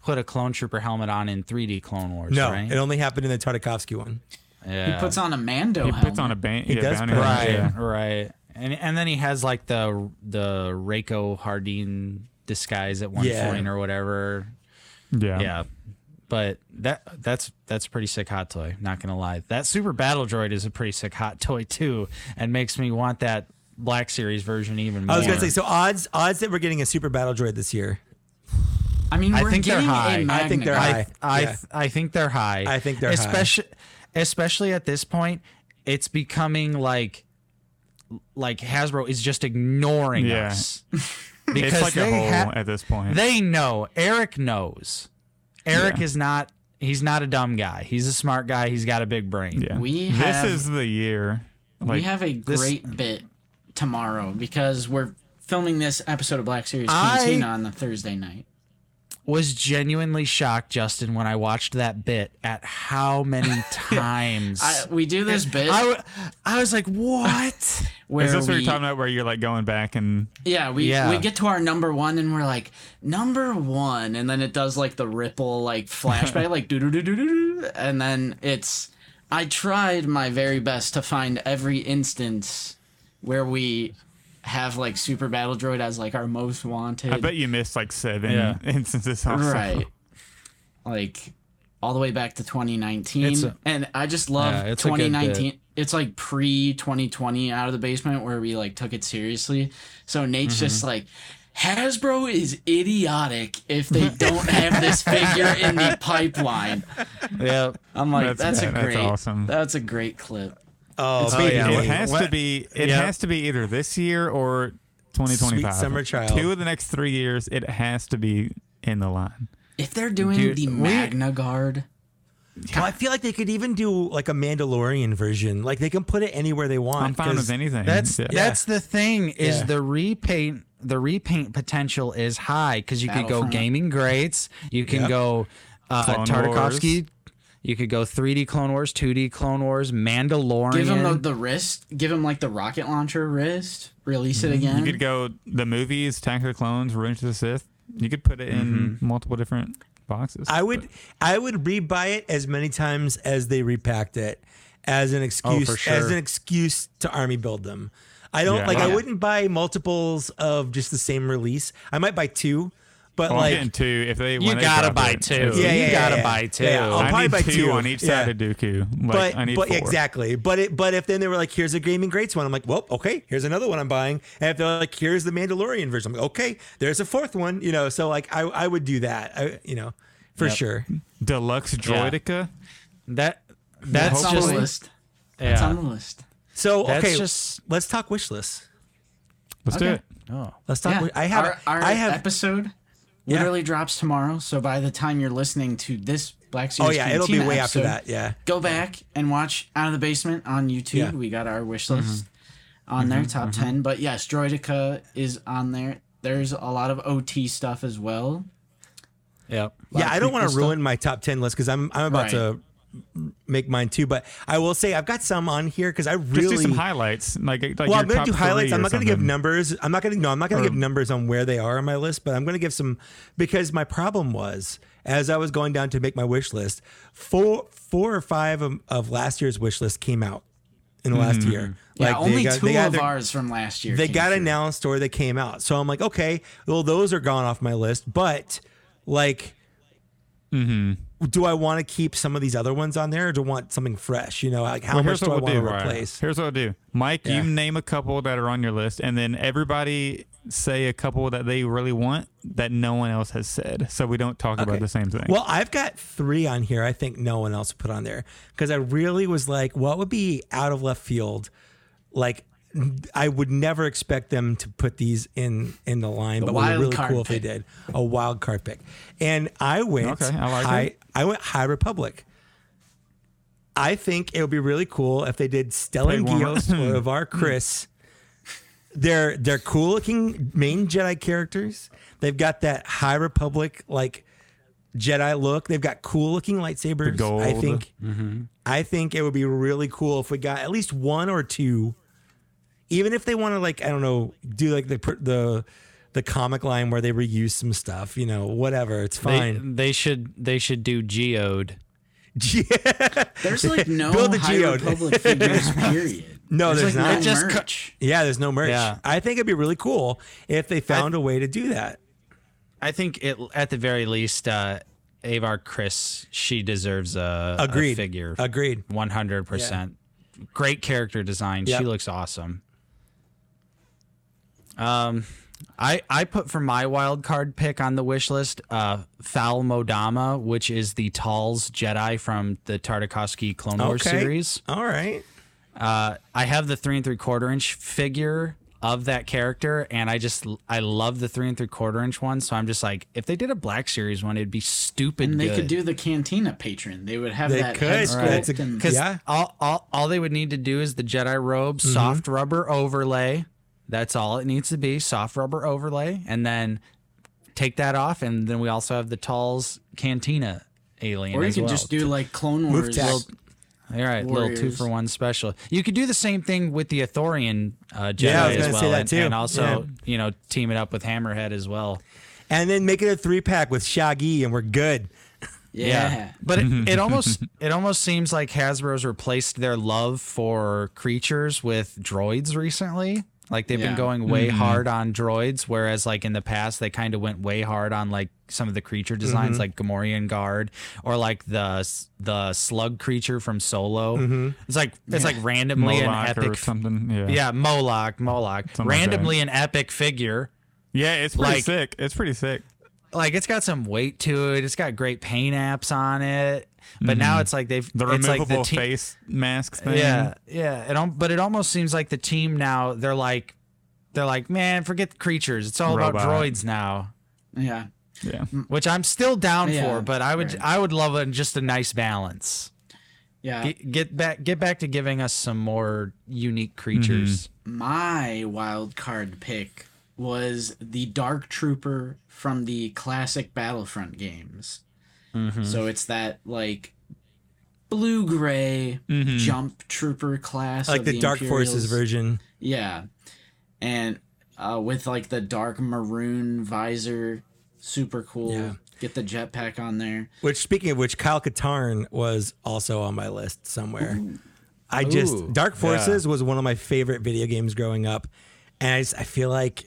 F: put a clone trooper helmet on in 3D Clone Wars.
B: No,
F: right?
B: it only happened in the Tartakovsky one.
F: yeah.
C: He puts on a Mando
D: He
C: helmet.
D: puts on a band.
B: He
D: yeah,
B: does
D: bounty
F: right,
D: yeah.
F: right, and and then he has like the the Rako Hardeen disguise at one
B: Yeah.
F: point or whatever.
D: Yeah.
F: Yeah. But that that's that's a pretty sick hot toy, not gonna lie. That super battle droid is a pretty sick hot toy too, and makes me want that Black Series version even more.
B: I was gonna say so odds odds that we're getting a super battle droid this year.
C: I mean,
F: I
C: we're
F: think they're high.
C: a
F: I
B: I think they're high.
F: I
B: Yeah.
F: I think they're high.
B: I think they're high.
F: especially especially at this point, it's becoming like like Hasbro is just ignoring
D: Yeah.
F: us.
D: It's like a
F: they
D: hole
F: ha-
D: at this point.
F: They know. Eric knows. Eric
D: Yeah.
F: is not. He's not a dumb guy. He's a smart guy. He's got a big brain.
D: yeah.
C: We
D: this is the year. Like,
C: we have a great bit tomorrow because we're filming this episode of Black Series
F: I-
C: Cantina on the Thursday night.
F: Was genuinely shocked, Justin, when I watched that bit at how many times
C: I, we do this bit
F: I was like, what?
C: where
D: is this what
C: we,
D: you're talking about? Where you're like going back and
C: yeah, we
F: Yeah.
C: we get to our number one and we're like number one, and then it does like the ripple like flashback, like do do do do do, and then it's. I tried my very best to find every instance where we have like Super Battle Droid as like our most wanted.
D: I bet you missed like seven
F: Yeah.
D: instances. Also.
C: right like all the way back to 2019
F: It's a-
C: and i just love
F: Yeah, it's
C: 2019 it's like pre 2020 out of the basement where we like took it seriously so nate's
F: Mm-hmm.
C: just like hasbro is idiotic if they don't have this figure in the pipeline
F: yeah.
C: i'm like
D: That's
C: that's, a
D: good. That's
C: great
D: awesome.
C: that's a great clip
B: Oh,
F: Oh, yeah.
D: It
F: Wait,
D: has to be. It
F: Yeah.
D: has to be either this year or 2025.
B: Sweet summer child.
D: Two of the next three years, it has to be in the line.
C: if they're doing
F: Dude,
C: the
F: we-
C: magna guard
B: Well, I feel like they could even do like a Mandalorian version. Like they can put it anywhere they want.
D: I'm fine
B: 'cause-
D: with anything.
F: That's
D: Yeah.
F: that's the thing is
B: Yeah.
F: the repaint the repaint potential is high because you could go gaming greats, you can
B: Yep.
F: go uh, Tartakovsky, you could go 3D Clone Wars, 2D Clone Wars, Mandalorian.
C: give him the, the wrist give him like the rocket launcher wrist release it again
D: You could go the movies, Attack of the Clones, Revenge of the Sith. You could put it in
F: Mm-hmm.
D: multiple different boxes.
B: I would I would rebuy it as many times as they repacked it as an excuse
F: for
B: as an excuse to army build them. I don't
D: Yeah.
B: like I
C: Yeah.
B: wouldn't buy multiples of just the same release. I might buy two, but
D: Well,
B: like
D: getting two. If they
F: You gotta buy
D: it,
F: two.
D: it's-
B: Yeah,
F: you
B: yeah,
F: gotta
B: yeah,
F: buy two.
B: Yeah, I'll probably
D: need
B: buy
D: two
B: two.
D: on each
B: Yeah.
D: side of Dooku. Like,
B: but
D: I need
B: but
D: four.
B: exactly. But it but if then they were like, here's a gaming greats one, I'm like, well, okay, here's another one I'm buying. And if they're like, here's the Mandalorian version, I'm like, okay, there's a fourth one. You know, so like I I would do that. I you know, for
F: Yep.
B: sure.
D: Deluxe Droideka.
F: that that's
C: it's on the list it's
F: yeah.
C: on the list
B: So
F: That's
B: okay,
F: just-
B: let's talk wish lists.
D: Let's do it.
F: Oh.
B: Let's talk.
C: Yeah,
B: wi- I have
C: our, our
B: I have
C: episode
B: Yeah.
C: literally drops tomorrow. So by the time you're listening to this Black Series,
B: Oh yeah, it'll be way after that. Yeah.
C: Go back and watch Out of the Basement on YouTube.
B: Yeah.
C: We got our wish list mm-hmm. on there, mm-hmm, top mm-hmm. ten. But yes, Droideka is on there. There's a lot of OT stuff as well.
F: Yep.
B: Yeah, I don't want to ruin my top 10 list cuz I'm I'm about
C: Right.
B: to make mine too, but I will say I've got some on here cuz I really
D: Just
B: really
D: do some highlights. Like, like
B: Well,
D: your
B: I'm going to do highlights. I'm not going to give numbers. I'm not going to no, I'm not going to give numbers on where they are on my list, but I'm going to give some because my problem was as I was going down to make my wish list, four four or five of, of last year's wish list came out in the last year.
C: Yeah, only
B: got-
C: two of
B: their-
C: ours from last year.
B: they
C: came
B: got
C: through.
B: announced or they came out. So I'm like, okay, well, those are gone off my list. But like,
D: Mm-hmm.
B: Do I want to keep some of these other ones on there, or do I want something fresh? You know, like how
D: Well,
B: much do I
D: what
B: want
D: we'll
B: to
D: do.
B: replace?
D: Here's what I'll do. Mike,
B: Yeah.
D: you name a couple that are on your list, and then everybody say a couple that they really want that no one else has said, so we don't talk
B: Okay.
D: about the same thing.
B: Well, I've got three on here. I think no one else put on there because I really was like, what would be out of left field? Like, I would never expect them to put these in in the line, but it would be really cool if they did a wild card pick. And I went
D: Okay, I like
B: high. I went High Republic. I think it would be really cool if they did Stellan. Gios or Avar Kriss. They're they're cool looking main Jedi characters. They've got that High Republic like Jedi look. They've got cool looking lightsabers. I think. I think it would be really cool if we got at least one or two. Even if they want to like I don't know do like the per- the the comic line where they reuse some stuff, you know, whatever. It's fine.
F: they should they should do geode.
C: There's like no
B: Build the
C: High
B: Geode.
C: Republic figures. Period.
B: No, there's
C: like
B: not.
C: no
B: It
F: just
C: merch.
B: yeah, there's no merch.
F: Yeah.
B: I think it'd be really cool if they found a way to do that.
F: I think it at the very least, uh, Avar Kriss she deserves a, a
B: Agreed.
F: figure.
B: Agreed.
F: One hundred percent. Great character design.
B: Yep.
F: She looks awesome. Um, I I put for my wild card pick on the wish list, uh, Foul Moudama, which is the Talz Jedi from the Tartakovsky Clone Wars
B: Okay.
F: series.
B: All right.
F: Uh, I have the three and three quarter inch figure of that character, and I just I love the three and three quarter inch one. So I'm just like, if they did a Black Series one, it'd be stupid.
C: And they
F: good.
C: could do the Cantina patron. They would have
B: They
C: that
B: could.
C: head
B: Right.
C: sculpt
B: That's a-
F: because
B: Yeah.
F: all, all all they would need to do is the Jedi robe,
B: Mm-hmm.
F: soft rubber overlay. That's all it needs to be, soft rubber overlay, and then take that off, and then we also have the Talz Cantina alien.
C: or you
F: as
C: could
F: well.
C: just do like Clone
B: Move
C: Wars.
B: tack.
F: All right, little two for one special. You could do the same thing with the Ithorian uh, Jedi
B: Yeah, I was
F: as well,
B: say that
F: and,
B: too.
F: and also
B: Yeah.
F: you know team it up with Hammerhead as well.
B: And then make it a three pack with Shaggy, and we're good.
C: Yeah.
F: but it, it almost it almost seems like Hasbro's replaced their love for creatures with droids recently. Like they've been going way mm-hmm. hard on droids, whereas like in the past they kind of went way hard on like some of the creature designs, mm-hmm. like Gamorrean Guard or like the the slug creature from Solo. Mm-hmm. It's like it's like randomly an
D: Moloch or
F: epic
D: something. Yeah.
F: Yeah, Moloch, Moloch.
D: Something like.
F: Randomly an epic figure.
D: Yeah, it's pretty
F: Like-
D: sick. It's pretty sick.
F: Like it's got some weight to it. It's got great paint apps on it. But now it's like they've
D: Mm-hmm. The
F: it's
D: removable
F: like the te-
D: face masks. thing.
F: Yeah, yeah. It al- but it almost seems like the team now they're like they're like, man, forget the creatures. It's all about droids now.
C: Yeah.
D: Yeah.
F: Which I'm still down
C: Yeah,
F: for, but I would
C: right.
F: I would love a, just a nice balance.
C: Yeah.
F: Get, get back get back to giving us some more unique creatures.
C: My wild card pick was the Dark Trooper from the classic Battlefront games.
F: Mm-hmm.
C: So it's that like blue gray jump trooper class,
B: Like
C: of
B: the, Dark Forces version.
C: Yeah, and uh, with like the dark maroon visor, super cool.
B: Yeah.
C: Get the jetpack on there.
B: Which, speaking of which, Kyle Katarn was also on my list somewhere. I just
F: Ooh,
B: Dark Forces was one of my favorite video games growing up, and I, just, I feel like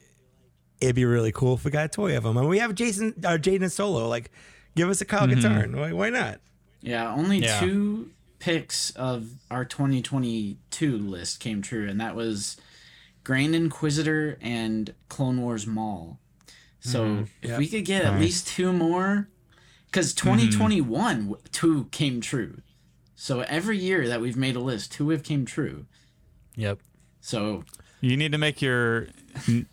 B: it'd be really cool if we got a toy of him. And we have Jason, uh, Jaden Solo. Like, give us a Kyle Katarn. Mm-hmm. Why, why not?
C: Yeah, only
F: Yeah.
C: two picks of our 2022 list came true, and that was Grand Inquisitor and Clone Wars Maul. So mm-hmm. if we could get at least two more, because mm-hmm. 2021 w two came true. So every year that we've made a list, two have came true.
F: Yep.
C: So
D: You need to make your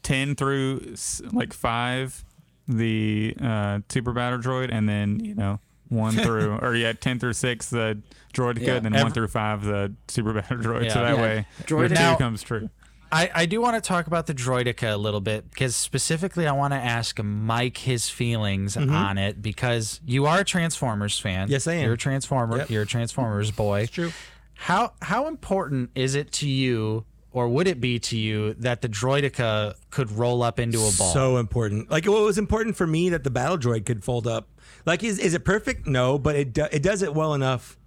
D: 10 through like 5 the uh, super battle droid and then, you know, 1 through or yeah, 10 through 6 the droid
C: Yeah.
D: and then 1 through 5 the super battle droid. So that
C: Yeah.
D: way your
C: Droid-
D: 2
F: Now-
D: comes true.
F: I, I do want to talk about the Droideka a little bit because specifically I want to ask Mike his feelings on it because you are a Transformers fan.
B: Mm-hmm. Yes, I am.
F: You're a Transformer.
B: Yep.
F: You're a Transformers boy.
B: true.
F: How how important is it to you, or would it be to you, that the Droideka could roll up into a ball?
B: So important. Like, well, it was important for me that the battle droid could fold up. Like, is, is it perfect? No, but it do, it does it well enough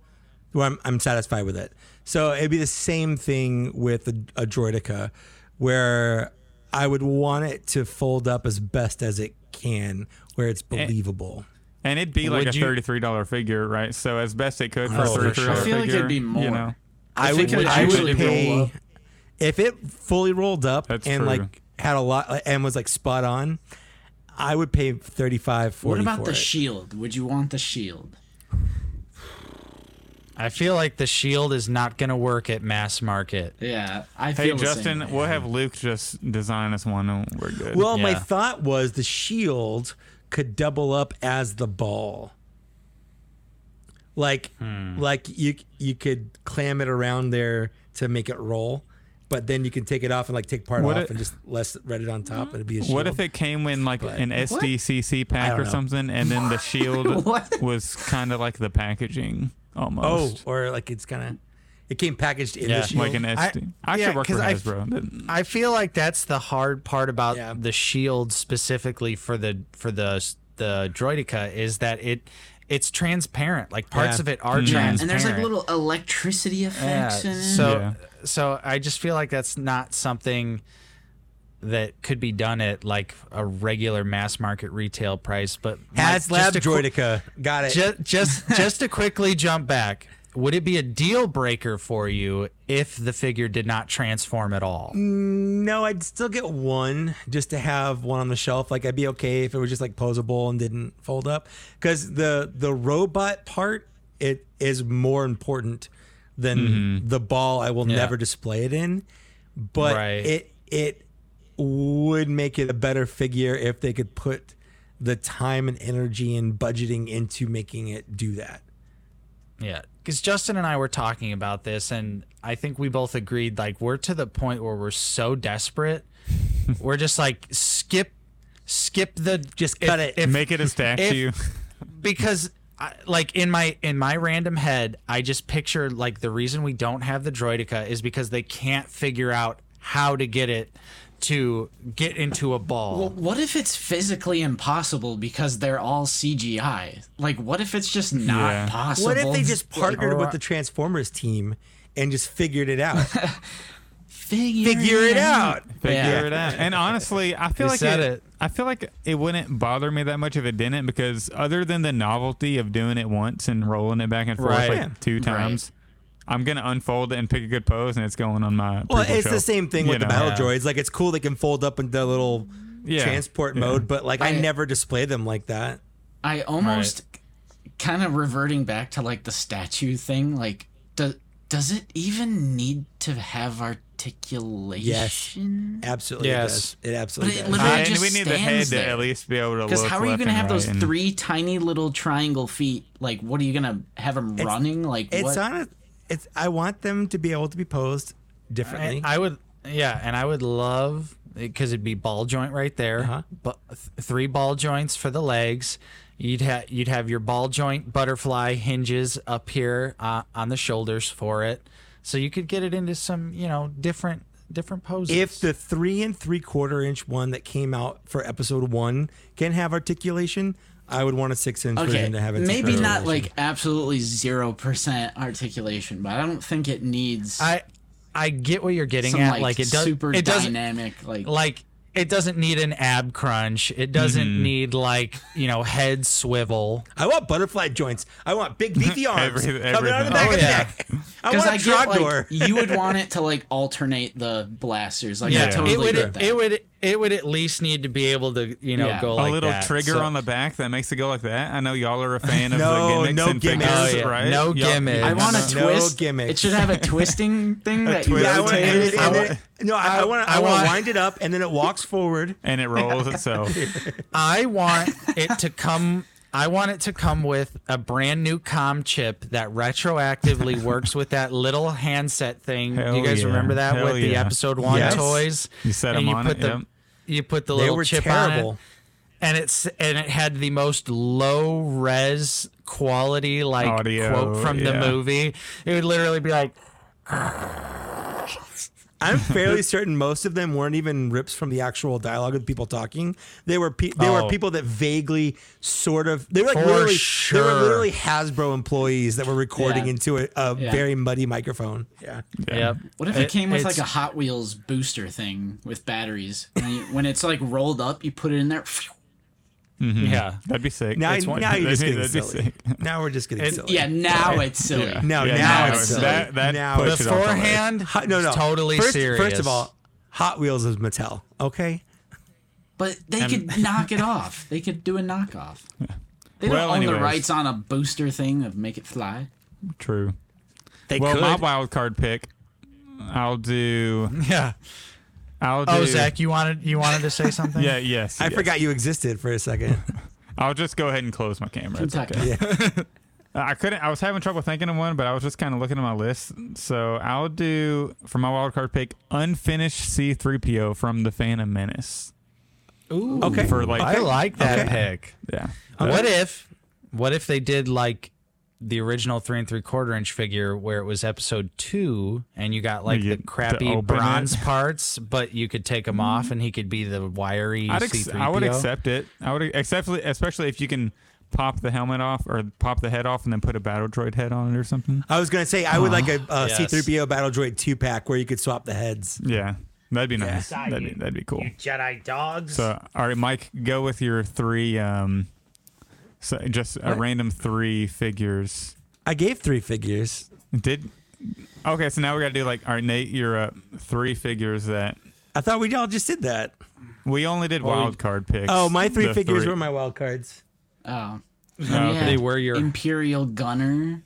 B: where I'm, I'm satisfied with it. So it'd be the same thing with a, a droideka, where I would want it to fold up as best as it can, where it's believable.
D: and it'd be like
F: Would
D: a thirty-three dollar figure, right? So as best it could for
B: Oh,
D: a
B: for
D: thirty-three dollar
B: sure.
C: I feel like
D: figure,
C: it'd be more.
D: You know,
B: I would, I would pay
C: up.
B: If it fully rolled up
D: That's
B: and
D: true.
B: like had a lot and was like spot on. I would pay 35 40
C: What about
B: for
C: the
B: it.
C: shield? Would you want the shield?
F: I feel like the shield is not going to work at mass market.
C: Yeah, I
D: hey
C: feel the same
D: Justin,
C: way.
D: we'll have Luke just design us one, and we're good.
B: Well, my
F: Yeah.
B: thought was the shield could double up as the ball. Like
F: Hmm.
B: like you you could clam it around there to make it roll, but then you can take it off and like take part
D: What
B: off
D: it-
B: and just less read it on top. It'd be a shield.
D: What if it came in like an SDCC pack or
B: know.
D: something, and then the shield was kind of like the packaging almost?
B: Oh,
D: almost,
B: or like it's kind of it came packaged in
F: Yeah,
B: the shield.
D: like an
F: I-
D: SD. I,
F: yeah,
D: actually work for
F: 'cause I-
D: Hasbro. That-
F: I feel like that's the hard part about
B: Yeah.
F: the shield specifically for the for the the Droideka is that it it's transparent. Like parts
B: Yeah.
F: of it are
D: mm-hmm.
F: transparent.
C: and there's like little electricity effects in it.
F: So
D: Yeah.
F: so I just feel like that's not something that could be done at like a regular mass market retail price. But
B: Has
F: Mike,
B: Lab
F: just to qu-
B: Droideka. Got it.
F: Just just just to quickly jump back, would it be a deal breaker for you if the figure did not transform at all?
B: No, I'd still get one just to have one on the shelf. Like I'd be okay if it was just like posable and didn't fold up. Because the the robot part it is more important than mm-hmm. the ball. I will
F: Yeah.
B: never display it in, but
F: Right.
B: it it would make it a better figure if they could put the time and energy and budgeting into making it do that.
F: Yeah, because Justin and I were talking about this, and I think we both agreed like we're to the point where we're so desperate, we're just like skip, skip the
B: Just cut it.
F: if-
D: Make it a statue.
F: because I, like in my in my random head, I just picture like the reason we don't have the Droideka is because they can't figure out how to get it to get into a ball.
C: Well, what if it's physically impossible because they're all CGI? Like, what if it's just not
D: Yeah.
C: possible?
B: What if they just
C: Like,
B: partnered with the Transformers team and just figured it out?
C: figure,
B: Figure it out.
D: figure
C: Yeah.
D: it out. And honestly, I feel
F: You
D: like
F: said
D: it,
F: it.
D: I feel like it wouldn't bother me that much if it didn't, because other than the novelty of doing it once and rolling it back and forth
F: Right.
D: like two times, I'm gonna unfold it and pick a good pose, and it's going on my.
B: Well,
D: pre-book
B: it's the same thing
D: you
B: with the
D: know?
B: battle
F: Yeah.
B: droids. Like it's cool they can fold up into a little
D: Yeah.
B: transport
D: Yeah.
B: mode, but like I,
C: I-
B: never display them like that.
C: I almost kind of reverting back to like the statue thing. Like, does does it even need to have articulation?
B: Yes, Absolutely,
F: Yes.
B: it does. It absolutely
C: But it
B: does.
C: literally-
D: and
C: just
D: we need the head
C: stands
D: to at least be able to
C: Because how are you gonna
D: and
C: have those
D: and-
C: three tiny little triangle feet? Like, what are you gonna have them running? Like,
B: it's
C: what?
B: on a. It's. I want them to be able to be posed
F: I,
B: differently.
F: I would, yeah, and I would love because it'd be ball joint right there,
B: Uh-huh.
F: but th- three ball joints for the legs. You'd have you'd have your ball joint butterfly hinges up here uh, on the shoulders for it, so you could get it into some you know different different poses.
B: if the three and three quarter inch one that came out for episode one can have articulation, I would want a six inch
C: Okay,
B: version to have it.
C: maybe not like absolutely zero percent articulation, but I don't think it needs
F: I I get what you're getting
C: some
F: at,
C: like,
F: like, it does
C: super
F: it doesn't
C: dynamic. Like,
F: like it doesn't need an ab crunch. It doesn't
B: Mm-hmm.
F: need like you know head swivel.
B: I want butterfly joints. I want big beefy arms
D: Every-
B: coming out of the back
F: Oh,
B: of the
F: yeah.
B: neck. I
C: because
B: want
C: I
B: a
C: get
B: Trogdor.
C: like you would want it to like alternate the blasters. Like, I
F: Yeah,
C: totally
F: it would
C: get that.
F: it would it would at least need to be able to you know
C: Yeah.
F: go
C: A
F: like
D: a little
F: that.
D: trigger
F: So-
D: on the back that makes it go like that. I know y'all are a fan of
B: No,
D: the gimmicks
B: no
D: and
B: gimmicks.
D: figures,
F: Oh, yeah.
D: right?
F: No
D: Y'all-
F: gimmicks.
C: I want a
B: No
C: twist.
B: gimmicks.
C: It should have a twisting thing that you
D: twist.
B: Yeah, I want,
C: rotate.
B: and
C: it.
B: it- and it- no, I, I want to. I,
F: I
B: want
F: want-
B: to wind it up, and then it walks forward.
D: and it rolls itself.
F: I want it to come. I want it to come with a brand new com chip that retroactively works with that little handset thing.
D: Hell
F: you guys
D: yeah.
F: remember that
D: Hell
F: with the episode one
B: Yes.
F: toys?
D: You set
F: And
D: 'em on
F: put
D: it,
F: The,
D: yep.
F: You put the
B: They
F: little
B: were
F: chip on it, and it's and it had the most low res quality like
D: Audio,
F: quote from the movie. It would literally be like,
B: I'm fairly certain most of them weren't even rips from the actual dialogue of people talking. They were pe- they were
F: Oh.
B: people that vaguely sort of they were like
F: For
B: literally they were literally Hasbro employees that were recording
C: Yeah.
B: into a, a
C: Yeah.
B: very muddy microphone. Yeah.
F: yep.
C: What if it, came with like a Hot Wheels booster thing with batteries? When, you, when it's like rolled up, you put it in there. Mm-hmm.
F: Yeah.
D: That'd be sick.
B: Now,
F: It's one-
B: now you're just getting silly.
D: sick.
B: Now we're just getting
F: It-
B: silly.
C: Yeah, now it's silly.
D: Yeah.
B: No,
D: Yeah,
B: now
C: it's
B: it's
C: silly.
B: silly.
D: That, that
B: Now
D: puts it off the list.
F: Beforehand,
B: Hot- no, no,
F: totally
B: first,
F: serious.
B: First of all, Hot Wheels is Mattel. Okay,
C: But they could knock it off. They could do a knockoff. They don't
D: Well,
C: own the rights on a booster thing of Make It Fly.
D: True.
B: they
D: well,
B: could.
D: my wild card pick, I'll do.
F: yeah.
D: I'll oh, do.
F: Oh, Zach, you wanted you wanted to say something?
D: Yeah. Yes.
B: I
D: yes.
B: forgot you existed for a second.
D: I'll just go ahead and close my camera. It's
C: Kentucky.
D: okay. I couldn't. I was having trouble thinking of one, but I was just kind of looking at my list. So I'll do for my wild card pick, unfinished C-3PO from the Phantom Menace.
F: Ooh,
B: Okay.
D: For like,
F: I like that
B: Okay.
F: pick.
D: yeah.
F: What if, what if they did like the original three and three quarter inch figure where it was episode two and you got like
D: You
F: the crappy bronze
D: it.
F: parts, but you could take them off and he could be the wiry
D: I'd ex-
F: C3PO?
D: I would accept it. I would accept, especially if you can pop the helmet off or pop the head off and then put a battle droid head on it or something.
B: I was gonna say I would like a, a
F: Yes.
B: C-3PO Battle Droid two pack where you could swap the heads.
D: Yeah, that'd be nice. That'd be that'd be cool.
F: Jedi dogs.
D: So, all right, Mike, go with your three. Um, so just a
B: What?
D: random three figures.
B: I gave three figures.
D: Did okay. So now we got to do like, all right, Nate, your uh, three figures that
B: I thought we all just did that.
D: we only did wild card picks.
B: Oh, my three
D: The
B: figures
D: three-
B: were my wild cards.
C: Oh.
D: Oh,
C: Yeah.
D: okay.
F: They were your
C: Imperial Gunner.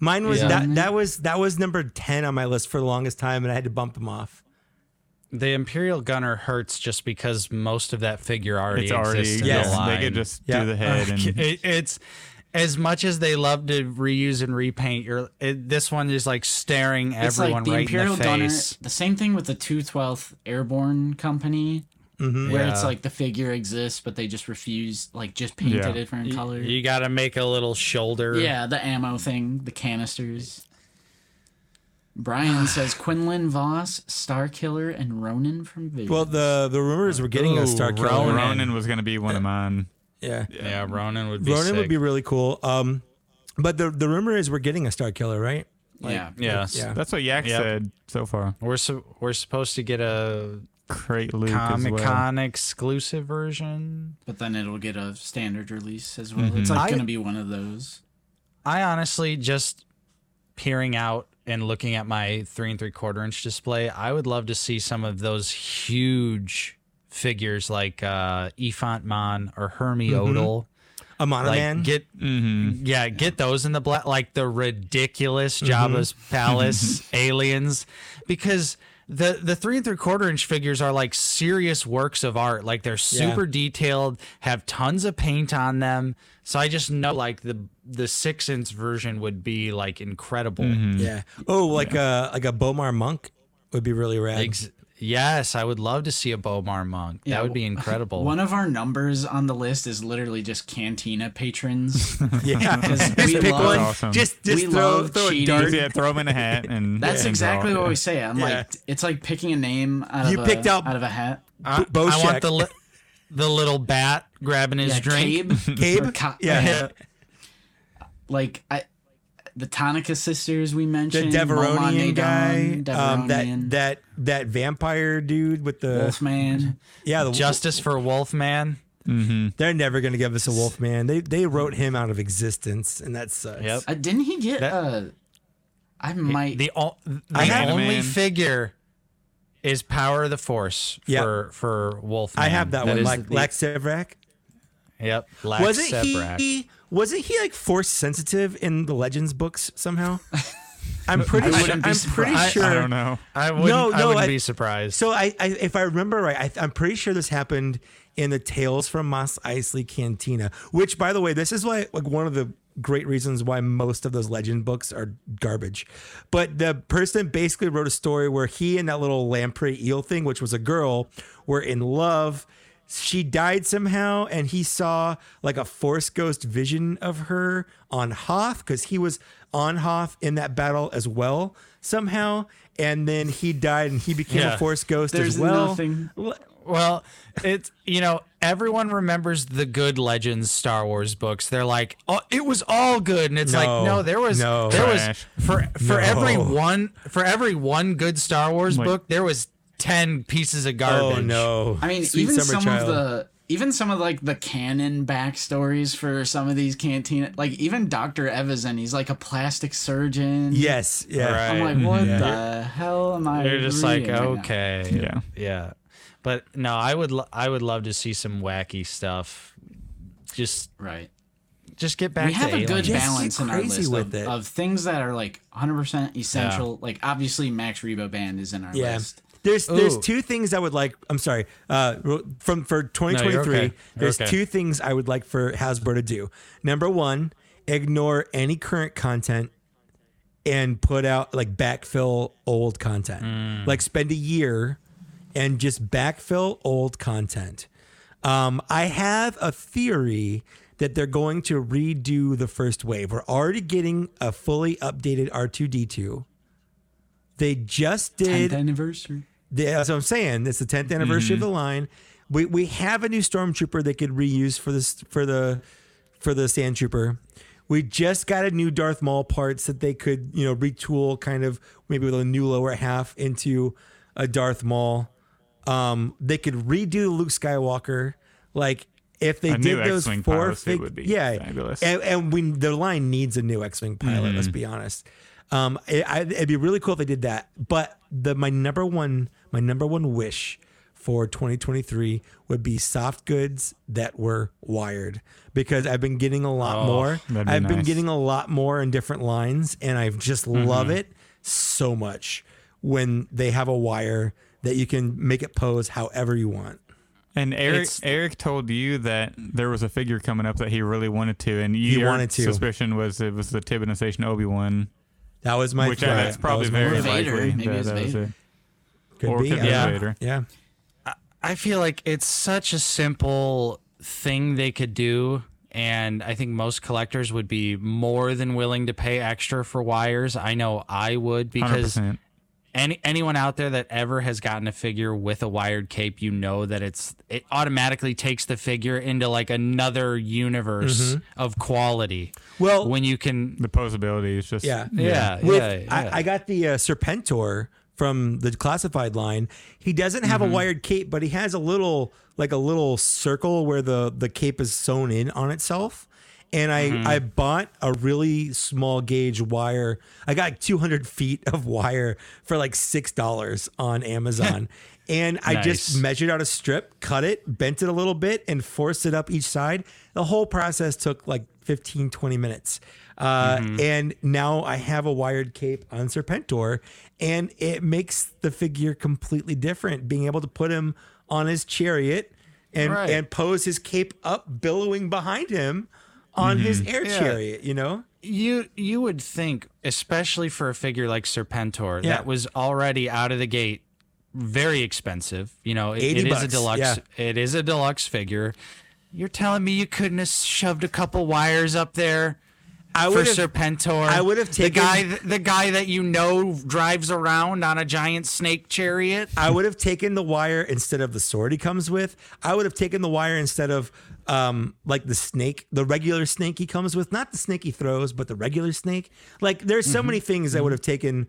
B: Mine was
C: Yeah.
B: that that was that was number ten on my list for the longest time, and I had to bump them off.
F: The Imperial Gunner hurts just because most of that figure already
D: It's already
F: exists in
B: Yes.
F: the
D: they could just
B: Yeah.
D: do the head and
F: It- it's as much as they love to reuse and repaint. You're this one is like staring
C: It's
F: everyone
C: like the
F: right
C: Imperial
F: in the
C: Gunner.
F: face.
C: The same thing with the 212th Airborne Company,
B: Mm-hmm.
C: where it's like the figure exists, but they just refuse, like just paint
D: Yeah.
C: it a different color.
F: You got to make a little shoulder.
C: Yeah, the ammo thing, the canisters. Brian says Quinlan Vos, Star Killer, and Ronin from Vision.
B: Well, the the rumors were getting a Star Killer.
F: Ronin.
D: Ronin was going to be one of mine.
B: Yeah,
F: yeah. Ronin would be.
B: Ronin
F: sick.
B: would be really cool. Um, but the the rumor is we're getting a Star Killer, right?
C: yeah.
F: Yes.
B: Yeah.
D: That's what Yak
F: Yep.
D: said so far.
F: We're su- we're supposed to get a
D: Crate Luke as
F: Comic
D: well.
F: Con exclusive version.
C: But then it'll get a standard release as well.
D: Mm-hmm.
C: It's like going to be one of those.
F: I honestly just peering out and looking at my three and three quarter inch display, I would love to see some of those huge figures like uh Ephant Mon or Hermi Odle.
B: A
F: Like get
D: Mm-hmm.
F: yeah, get those in the black like the ridiculous Jabba's palace aliens. Because the the three and three quarter inch figures are like serious works of art. Like they're super detailed, have tons of paint on them. So I just know like the the six inch version would be like incredible. Mm-hmm.
B: yeah. Oh, like a like a B'omarr monk would be really rad.
F: Ex- yes, I would love to see a B'omarr monk.
C: Yeah,
F: that would be incredible.
C: One of our numbers on the list is literally just Cantina patrons.
B: yeah. Just pick
C: love,
B: one.
D: awesome.
B: Just just throw
C: love
B: throw a dart.
D: Yeah, throw him in a hat and
C: That's
D: and
C: exactly
D: draw.
C: what we say. I'm
B: Yeah.
C: like, it's like picking a name out
B: You
C: of a,
B: picked out-
C: out of a hat.
F: I, I want the li- the little bat grabbing his
C: Yeah,
F: drink.
C: Kabe.
B: Kabe?
C: Or Ca-
B: Yeah.
C: Like I, the Tonnika sisters we
B: The
C: mentioned.
B: Devaronian
C: Momaw
B: guy,
C: Nadon,
B: um, that that that vampire dude with the
C: Wolfman.
B: yeah, the
F: Justice for Wolfman.
B: They're never gonna give us a Wolfman. They they wrote him out of existence, and that sucks.
F: Yep.
C: Uh, didn't he get
F: That-
C: uh I might
F: The, o- the
B: I
F: only figure is Power of the Force
B: Yeah.
F: for for Wolfman.
B: I have that, one. Like
F: the-
B: Lak Sivrak.
F: Yep. Lax
B: Wasn't
F: Sebrak.
B: he? Wasn't he like force sensitive in the Legends books somehow? I'm pretty.
C: I
B: sure, I'm pretty sure.
D: I don't know.
F: I wouldn't,
B: No,
F: I wouldn't
B: I-
F: be surprised.
B: So I, I, if I remember right, I, I'm pretty sure this happened in the Tales from Mos Eisley Cantina. Which, by the way, this is why like one of the great reasons why most of those legend books are garbage. But the person basically wrote a story where he and that little lamprey eel thing, which was a girl, were in love. She died somehow, and he saw like a force ghost vision of her on Hoth because he was on Hoth in that battle as well somehow. And then he died, and he became
F: Yeah.
B: a force ghost
C: There's
B: as well.
C: nothing
F: Well, it's you know everyone remembers the good Legends Star Wars books. They're like, oh, it was all good, and it's
B: No.
F: like, no, there was
B: No.
F: there
D: Trash.
F: was for for
B: No.
F: every one for every one good Star Wars
D: Like-
F: book, there was ten pieces of garbage.
B: Oh no!
C: I mean,
B: Sweet
C: even some
B: Child.
C: of the even some of like the canon backstories for some of these cantina, like even Doctor Evazan, he's like a plastic surgeon.
B: Yes, yeah.
C: I'm like, what mm-hmm.
B: Yeah.
C: the hell am I?
F: You're just like,
C: reading right now?
F: okay,
D: Yeah.
F: yeah. But no, I would, lo- I would love to see some wacky stuff. Just,
C: right.
F: just get back.
C: we have
F: to
C: a good
F: aliens.
B: Just
C: balance in our list
B: with
C: of,
B: it.
C: of things that are like 100% essential. Like obviously, Max Rebo Band is in our
B: Yeah.
C: list.
B: There's there's two things I would like. I'm sorry. Uh, from for 2023,
F: okay.
B: There's
F: okay.
B: two things I would like for Hasbro to do. Number one, ignore any current content and put out like backfill old content.
F: Hmm.
B: Like spend a year and just backfill old content. Um, I have a theory that they're going to redo the first wave. We're already getting a fully updated R2D2. They just
C: 10th
B: did
C: anniversary.
B: The- that's what I'm saying. It's the 10th anniversary of the line. We we have a new stormtrooper they could reuse for this for the for the sand trooper. We just got a new Darth Maul parts that they could you know retool kind of maybe with a new lower half into a Darth Maul. Um, they could redo Luke Skywalker like. If they
D: A
B: did those
D: X-Wing
B: four fig-
D: would be
B: yeah,
D: fabulous.
B: and, and we the line needs a new X-wing pilot. Let's be honest. Um, it, it'd be really cool if they did that. But the my number one my number one wish for 2023 would be soft goods that were wired because I've been getting a lot oh,
D: more. be
B: I've been getting a lot more in different lines, and I just mm-hmm. love it so much when they have a wire that you can make it pose however you want.
D: And Eric
F: It's-
D: Eric told you that there was a figure coming up that he really wanted to, and you,
B: He
D: your
B: wanted to.
D: suspicion was it was the Tibidon Station Obi Wan,
B: That was my
D: which
B: thought.
D: that's probably
B: was my
D: very.
C: Vader.
D: likely.
C: Maybe
D: that
C: it's
D: that was
C: Vader.
D: it.
B: Could
D: or
B: be.
D: could
B: yeah.
D: Vader.
B: Yeah.
F: I feel like it's such a simple thing they could do. And I think most collectors would be more than willing to pay extra for wires. I know I would because
D: 100%.
F: any anyone out there that ever has gotten a figure with a wired cape, you know that it's it automatically takes the figure into like another universe of quality.
B: Well,
F: When you can,
D: The posability is just
B: Yeah.
F: yeah,
B: With,
F: yeah, yeah.
B: I, I got the uh, Serpentor from the classified line. He doesn't have
F: Mm-hmm.
B: a wired cape, but he has a little like a little circle where the the cape is sewn in on itself. And I
F: Mm-hmm.
B: I bought a really small gauge wire. I got 200 feet of wire for like six dollars on Amazon. And I just measured out a strip, cut it, bent it a little bit, and forced it up each side. The whole process took like 15, 20 minutes. Uh, And now I have a wired cape on Serpentor, and it makes the figure completely different. Being able to put him on his chariot and,
F: Right.
B: and pose his cape up, billowing behind him on his air
F: Yeah.
B: chariot, you know?
F: you you would think, especially for a figure like Serpentor,
B: Yeah.
F: that was already out of the gate very expensive. You know, it, it is a deluxe.
B: yeah.
F: It is a deluxe figure. You're telling me you couldn't have shoved a couple wires up there
B: I
F: for
B: would have
F: Serpentor?
B: I would have taken
F: the
B: taken-
F: guy, th- the guy that you know drives around on a giant snake chariot.
B: I would have taken the wire instead of the sword he comes with. I would have taken the wire instead of um like the snake, the regular snake he comes with, not the snake he throws, but the regular snake. Like there's so mm-hmm. many things I mm-hmm. would have taken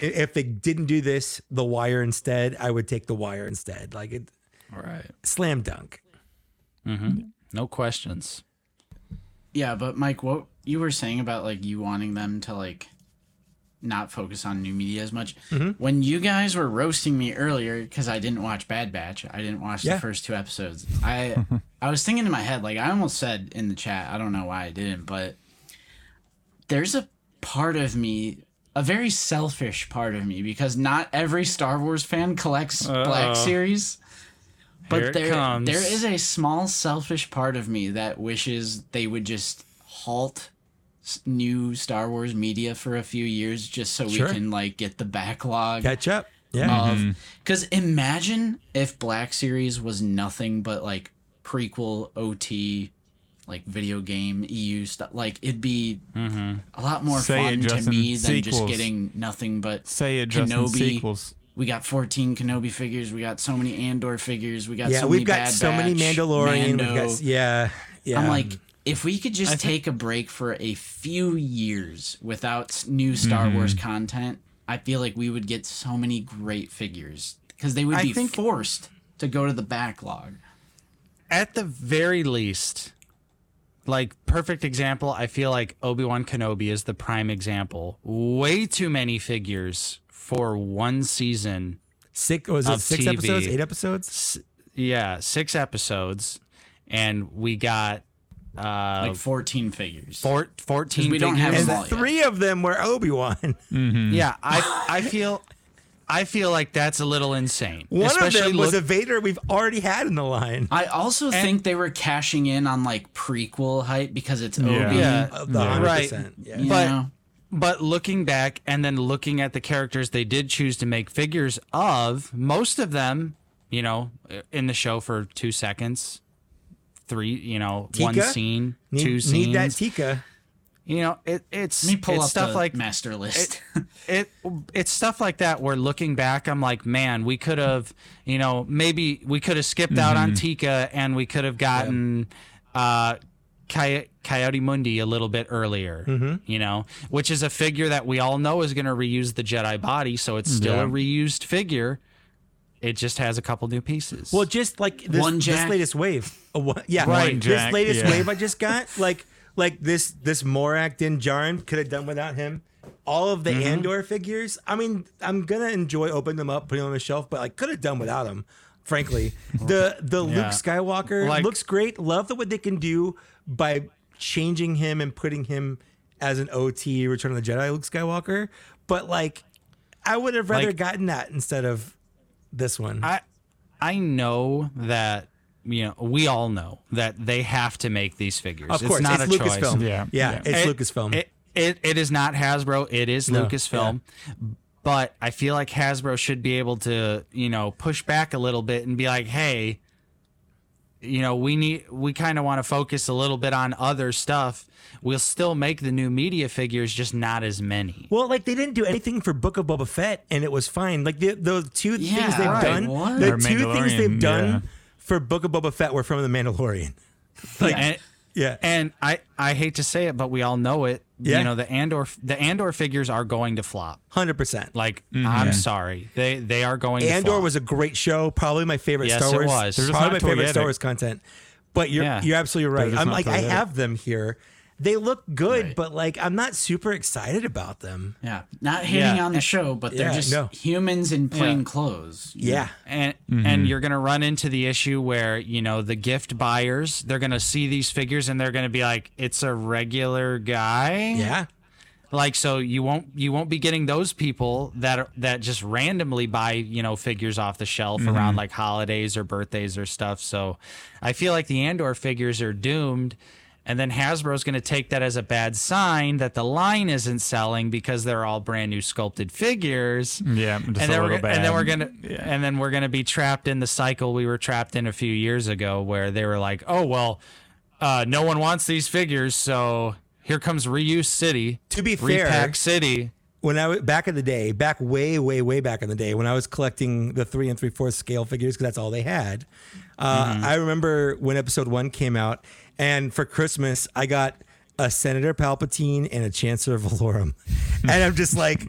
B: if they didn't do this, the wire instead, I would take the wire instead. Like it
F: Right.
B: slam dunk. Mm-hmm.
F: No questions.
C: Yeah, but Mike, what you were saying about like you wanting them to like not focus on new media as much.
B: Mm-hmm.
C: When you guys were roasting me earlier because I didn't watch Bad Batch, I didn't watch
B: Yeah.
C: the first two episodes. I I was thinking in my head, like I almost said in the chat, I don't know why I didn't, but there's a part of me, a very selfish part of me, because not every Star Wars fan collects Black Series.
F: Here
C: But
F: it
C: there,
F: comes.
C: there is a small selfish part of me that wishes they would just halt new Star Wars media for a few years, just so
B: Sure.
C: we can like get the backlog
B: Catch up. Yeah.
C: of. Mm-hmm. Because imagine if Black Series was nothing but like prequel OT, like video game EU stuff. Like it'd be mm-hmm. a lot more
D: Say
C: fun to
D: Justin.
C: me than just getting nothing but
D: Say it, Justin.
C: Kenobi.
D: Sequels.
C: We got 14 Kenobi figures. We got so many Andor figures. We got
B: yeah,
C: so
B: we've
C: many
B: got
C: Bad
B: so many Mandalorian.
C: Mando.
B: We've got, yeah. Yeah.
C: I'm like, if we could just take a break for a few years without new Star
B: Mm-hmm.
C: Wars content, I feel like we would get so many great figures because they would be
F: think-
C: forced to go to the backlog.
F: at the very least, like perfect example, I feel like Obi Wan Kenobi is the prime example. Way too many figures for one season.
B: Six was it six
F: TV.
B: episodes? Eight episodes?
F: S- Yeah, six episodes, and we got uh
C: like 14 figures.
F: four, 14
C: we don't have
F: figures.
C: them
B: And
C: all yet.
B: three of them were Obi Wan.
F: Yeah, I I feel I feel like that's a little insane.
B: One of them was
F: look-
B: a Vader we've already had in the line.
C: I also think they were cashing in on like prequel hype because it's Obi.
D: Yeah.
F: Yeah.
B: Uh,
D: Yeah.
B: 100%. Yeah.
C: You
F: But-
C: know?
F: But looking back and then looking at the characters they did choose to make figures of, most of them, you know, in the show for two seconds, three, you know, one scene,
B: Need,
F: two scenes.
B: need that Tika.
F: you know, it, it's
C: Let me pull
F: it's
C: up
F: stuff
C: the
F: like
C: master list.
F: it it's stuff like that where looking back i'm like man we could have you know maybe we could have skipped out on tika and we could have gotten uh Coy- Ki-Adi-Mundi a little bit earlier, you know, which is a figure that we all know is going to reuse the Jedi body, so it's still
D: Yeah.
F: a reused figure. It just has a couple new pieces.
B: Well, just like this,
C: One
B: this latest wave. A what- yeah,
F: Right.
B: This latest
D: yeah.
B: wave I just got, like like this this Morak Din Djarin could have done without him. All of the
F: Mm-hmm.
B: Andor figures. I mean, I'm gonna enjoy opening them up, putting them on the shelf, but I could have done without him. Frankly, the the Luke Skywalker
F: Like-
B: looks great. Love that what they can do by changing him and putting him as an OT Return of the Jedi Luke Skywalker. But like, I would have rather
F: Like-
B: gotten that instead of this one.
F: I I know that you know we all know that they have to make these figures.
B: of course,
F: it's not
B: it's
F: a
B: Lucasfilm.
F: choice.
D: Yeah,
B: yeah,
D: yeah.
B: it's
F: It-
B: Lucasfilm.
F: It, it it is not Hasbro. It is
B: No,
F: Lucasfilm. But I feel like Hasbro should be able to, you know, push back a little bit and be like, "Hey, you know, we need we kind of want to focus a little bit on other stuff. We'll still make the new media figures, just not as many."
B: Well, like they didn't do anything for Book of Boba Fett, and it was fine. Like the the two
C: Yeah,
B: things they've
C: right,
B: done,
C: what?
B: the
D: Or
B: two things they've done
D: yeah.
B: for Book of Boba Fett were from the Mandalorian. Like,
F: and,
B: yeah,
F: and I I hate to say it, but we all know it.
B: Yeah.
F: You know, the Andor the Andor figures are going to flop.
B: hundred percent.
F: Like mm-hmm. I'm sorry, they they are going. to
B: Andor
F: flop.
B: was a great show, probably my favorite
F: Yes,
B: Star
F: it
B: Wars.
F: was. They're
B: Probably my favorite. Star Wars content. But you're
F: Yeah.
B: you're absolutely right. I'm like I have them here. They look good,
C: Right.
B: but like I'm not super excited about them.
C: yeah. Not hating
F: Yeah.
C: on the show, but they're
B: Yeah,
C: just
B: no.
C: humans in plain
F: Yeah.
C: clothes.
B: Yeah,
F: and
B: Mm-hmm.
F: and you're gonna run into the issue where you know the gift buyers they're gonna see these figures and they're gonna be like it's a regular guy
B: yeah.
F: like so you won't you won't be getting those people that are, that just randomly buy you know figures off the shelf
B: Mm-hmm.
F: around like holidays or birthdays or stuff so i feel like the andor figures are doomed and then Hasbro's going to take that as a bad sign that the line isn't selling because they're all brand new sculpted figures.
D: Yeah, just
F: and then, we're,
D: little
F: gonna- and then we're gonna
D: Yeah.
F: and then we're gonna be trapped in the cycle we were trapped in a few years ago where they were like oh well uh, no one wants these figures so here comes reuse city
B: To be fair,
F: repack city
B: when I was back in the day, back way, way, way back in the day, when I was collecting the three and three fourths scale figures because that's all they had. Uh, I remember when episode one came out, and for Christmas I got a Senator Palpatine and a Chancellor Valorum, and I'm just like,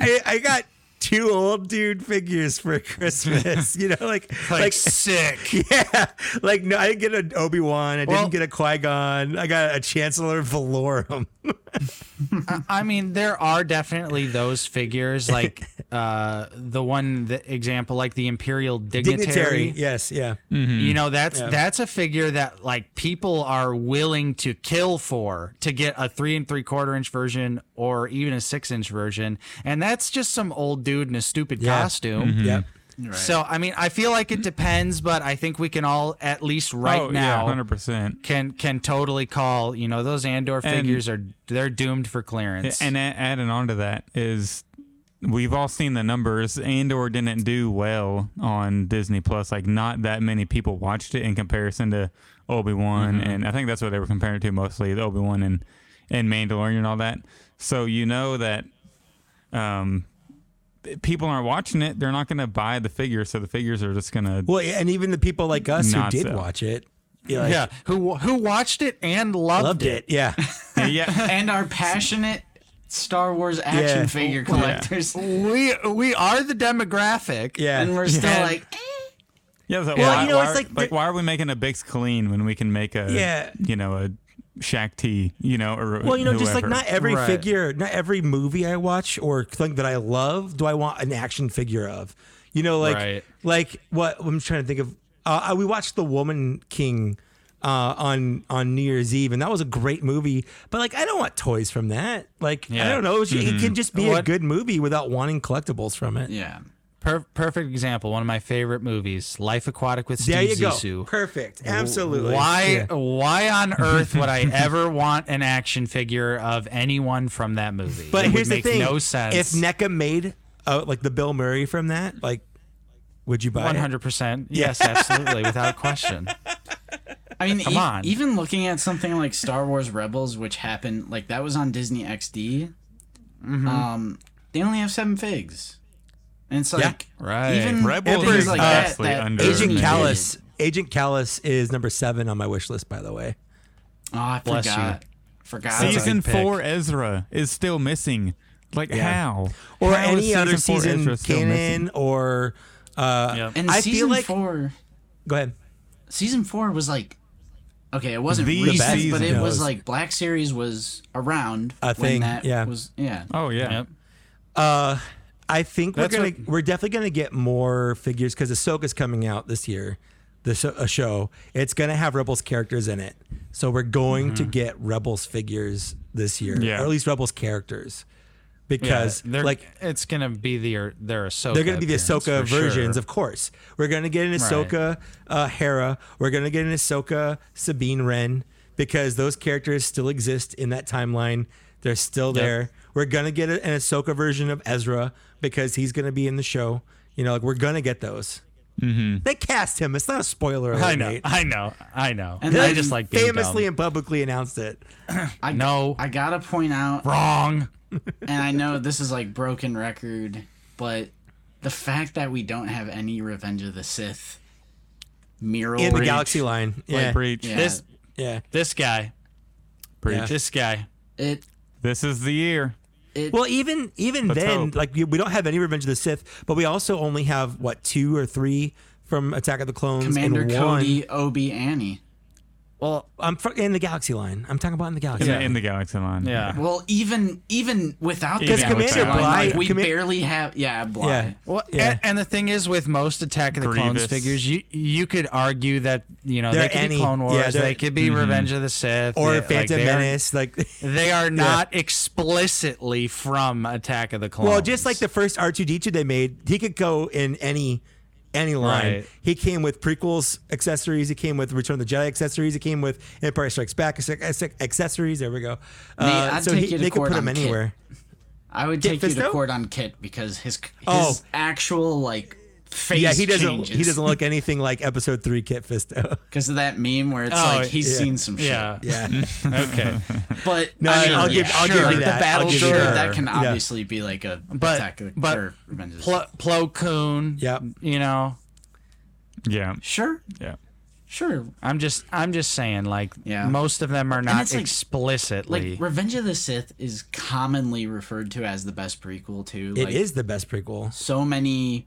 B: I, I got two old dude figures for Christmas. You know, like
F: like, sick
B: yeah, like no, I didn't get an Obi Wan, I
F: Well-
B: didn't get a Qui Gon, I got a Chancellor Valorum.
F: I mean, there are definitely those figures, like uh, the one the example, like the Imperial Dignitary.
B: Dignitary, yes, yeah.
F: You know, that's
B: Yeah.
F: that's a figure that like people are willing to kill for to get a three and three quarter inch version or even a six inch version, and that's just some old dude in a stupid
B: Yeah.
F: costume.
B: Yep.
F: So I mean, I feel like it depends, but I think we can all at least right
D: oh,
F: now
D: hundred percent.
F: can can totally call you know those Andor figures are they're doomed for clearance.
D: And a- adding on to that is we've all seen the numbers. Andor didn't do well on Disney Plus. Like not that many people watched it in comparison to Obi Wan,
F: Mm-hmm.
D: and I think that's what they were comparing to mostly the Obi Wan and and Mandalorian and all that. So you know that um, people aren't watching it. They're not going to buy the figures, so the figures are just going to.
B: Well, and even the people like us who
D: Not
B: did
D: so.
B: watch it, yeah, like,
F: yeah, who who watched it and loved,
B: loved it. Yeah,
D: yeah.
C: And are passionate Star Wars action
B: Yeah.
C: figure collectors.
F: We we are the demographic.
B: yeah.
C: And we're still
F: Yeah.
C: like, eh.
D: Yeah, so
B: Well,
D: why,
B: you know,
D: why
B: it's
D: are,
B: like
D: like,
B: the-
D: why are we making a Bix Caleen when we can make a
B: Yeah.
D: you know a Shaak Ti you know or
B: Well, you know, just like not every
F: Right.
B: figure, not every movie I watch or thing that I love do I want an action figure of. You know, like
F: Right.
B: like what I'm trying to think of. Uh, we watched The Woman King uh, on on New Year's Eve, and that was a great movie. But like, I don't want toys from that. Like, I don't know. It, should- it can just be a good movie without wanting collectibles from it.
C: Yeah.
F: Per- perfect example. One of my favorite movies, Life Aquatic with Steve
B: There you go. Perfect. Absolutely.
F: Why?
B: Yeah.
F: Why on earth would I ever want an action figure of anyone from that movie?
B: But
F: it
B: here's
F: would make
B: the thing:
F: no sense.
B: if NECA made uh, like the Bill Murray from that, like, would you buy
F: one
B: it?
F: hundred percent, yes, absolutely, without question.
C: I mean,
F: Come
C: e-
F: on.
C: even looking at something like Star Wars Rebels, which happened like that was on Disney XD.
F: Mm-hmm.
C: Um, they only have seven figs, and it's like
F: right.
C: even
D: Rebels
C: things
B: is
C: like that,
D: vastly
C: that
D: under-
B: Agent
C: Disney Kallus.
B: Agent Kallus is number seven on my wish list, by the way.
C: Oh, I
F: Bless you.
C: forgot. Forgot.
D: Season
F: good pick.
D: four Ezra is still missing. Like
B: Yeah.
D: how?
B: Or
D: How is
B: any other season
D: Ezra
B: canon or uh
F: Yep.
C: and
B: I
C: season
B: feel like
C: four,
B: go ahead.
C: season four was like, okay, it wasn't
D: The
C: recent,
D: best
C: but it
B: season.
C: was like Black Series was around
B: A
C: when
B: thing,
C: that
B: yeah.
C: was yeah.
D: Oh yeah.
F: Yep.
B: Uh I think we're
F: That's
B: gonna
F: what-
B: we're definitely gonna get more figures because Ahsoka's coming out this year. The show, a show. It's gonna have Rebels characters in it, so we're going to get Rebels figures this year,
D: Yeah.
B: or at least Rebels characters, because
F: they're
B: like
F: it's gonna be the their Ahsoka.
B: They're going to be the
F: appearance
B: Ahsoka
F: for sure.
B: versions, of course. We're going to get an Ahsoka uh, Hera. We're going to get an Ahsoka Sabine Wren because those characters still exist in that timeline. They're still there. We're going to get an Ahsoka version of Ezra because he's going to be in the show. You know, like we're going to get those. Mm-hmm. They cast him. It's not a spoiler alert.
F: I know,
B: Nate.
F: I know, I know.
C: And
F: I just like being
B: famously
F: dumb.
B: and publicly announced it.
C: I
F: know.
C: I gotta point out,
F: wrong.
C: and I know this is like broken record, but the fact that we don't have any Revenge of the Sith mural
B: In the
C: reach-
B: Galaxy line. Yeah.
D: Preach.
C: Yeah,
F: This
B: yeah.
F: this guy,
B: Yeah.
F: this guy.
C: it
D: This is the year.
C: it
B: Well, even even then,
D: hope.
B: like we we don't have any Revenge of the Sith, but we also only have what two or three from Attack of the Clones
C: Commander
B: and.
C: Cody, Obi, Annie.
B: Well, I'm fr- in the Galaxy line. I'm talking about in the Galaxy.
D: In,
B: line.
D: the, in the galaxy line.
F: Yeah.
C: Well, even even without
D: Because
C: the
D: Commander
C: Galaxy line,
B: Bly-
C: like, we
B: Comma-
C: barely have yeah Bly.
B: Yeah.
F: Well,
B: Yeah.
F: and, and the thing is, with most Attack of the Clones
D: Grievous.
F: figures, you you could argue that you know
B: They're
F: they could
B: any-
F: be Clone Wars,
B: yeah, they're-
F: they could be mm-hmm. Revenge of the Sith,
B: Or
F: they- like,
B: Phantom
F: they are-
B: Menace, like
F: They are not explicitly from Attack of the Clones.
B: well, just like the first R2D2 they made, he could go in any any line.
F: Right.
B: He came with prequels accessories. He came with Return of the Jedi accessories. He came with Empire Strikes Back accessories. There we go. Uh,
C: Nate, I'd
B: so
C: take
B: he,
C: you to
B: they could
C: court
B: put him
C: on Kit.
B: anywhere.
C: I would
B: Kit
C: take you to
B: Fisto?
C: court on Kit because his his
B: Oh.
C: actual like face
B: Yeah, he doesn't.
C: changes.
B: He doesn't look anything like Episode Three Kit Fisto.
C: because of that meme where it's
F: Oh,
C: like he's
B: yeah.
C: seen some shit.
F: yeah,
B: Yeah.
F: okay.
C: But
B: No,
C: I mean,
B: I'll give-
C: yeah,
B: I'll
C: sure.
B: give
C: like
B: that.
C: the battle
B: give you that.
C: that can
B: Yeah.
C: obviously be like a
F: But-
C: attack of,
F: but
C: or Revenge of the
F: Plo, Plo Koon.
B: Yep.
F: You know,
D: Yeah.
C: Sure,
D: Yeah.
C: sure.
F: I'm just I'm just saying, like,
C: Yeah.
F: most of them are not
C: it's like-
F: explicitly.
C: Like Revenge of the Sith is commonly referred to as the best prequel too.
B: It
C: like,
B: is the best prequel.
C: so many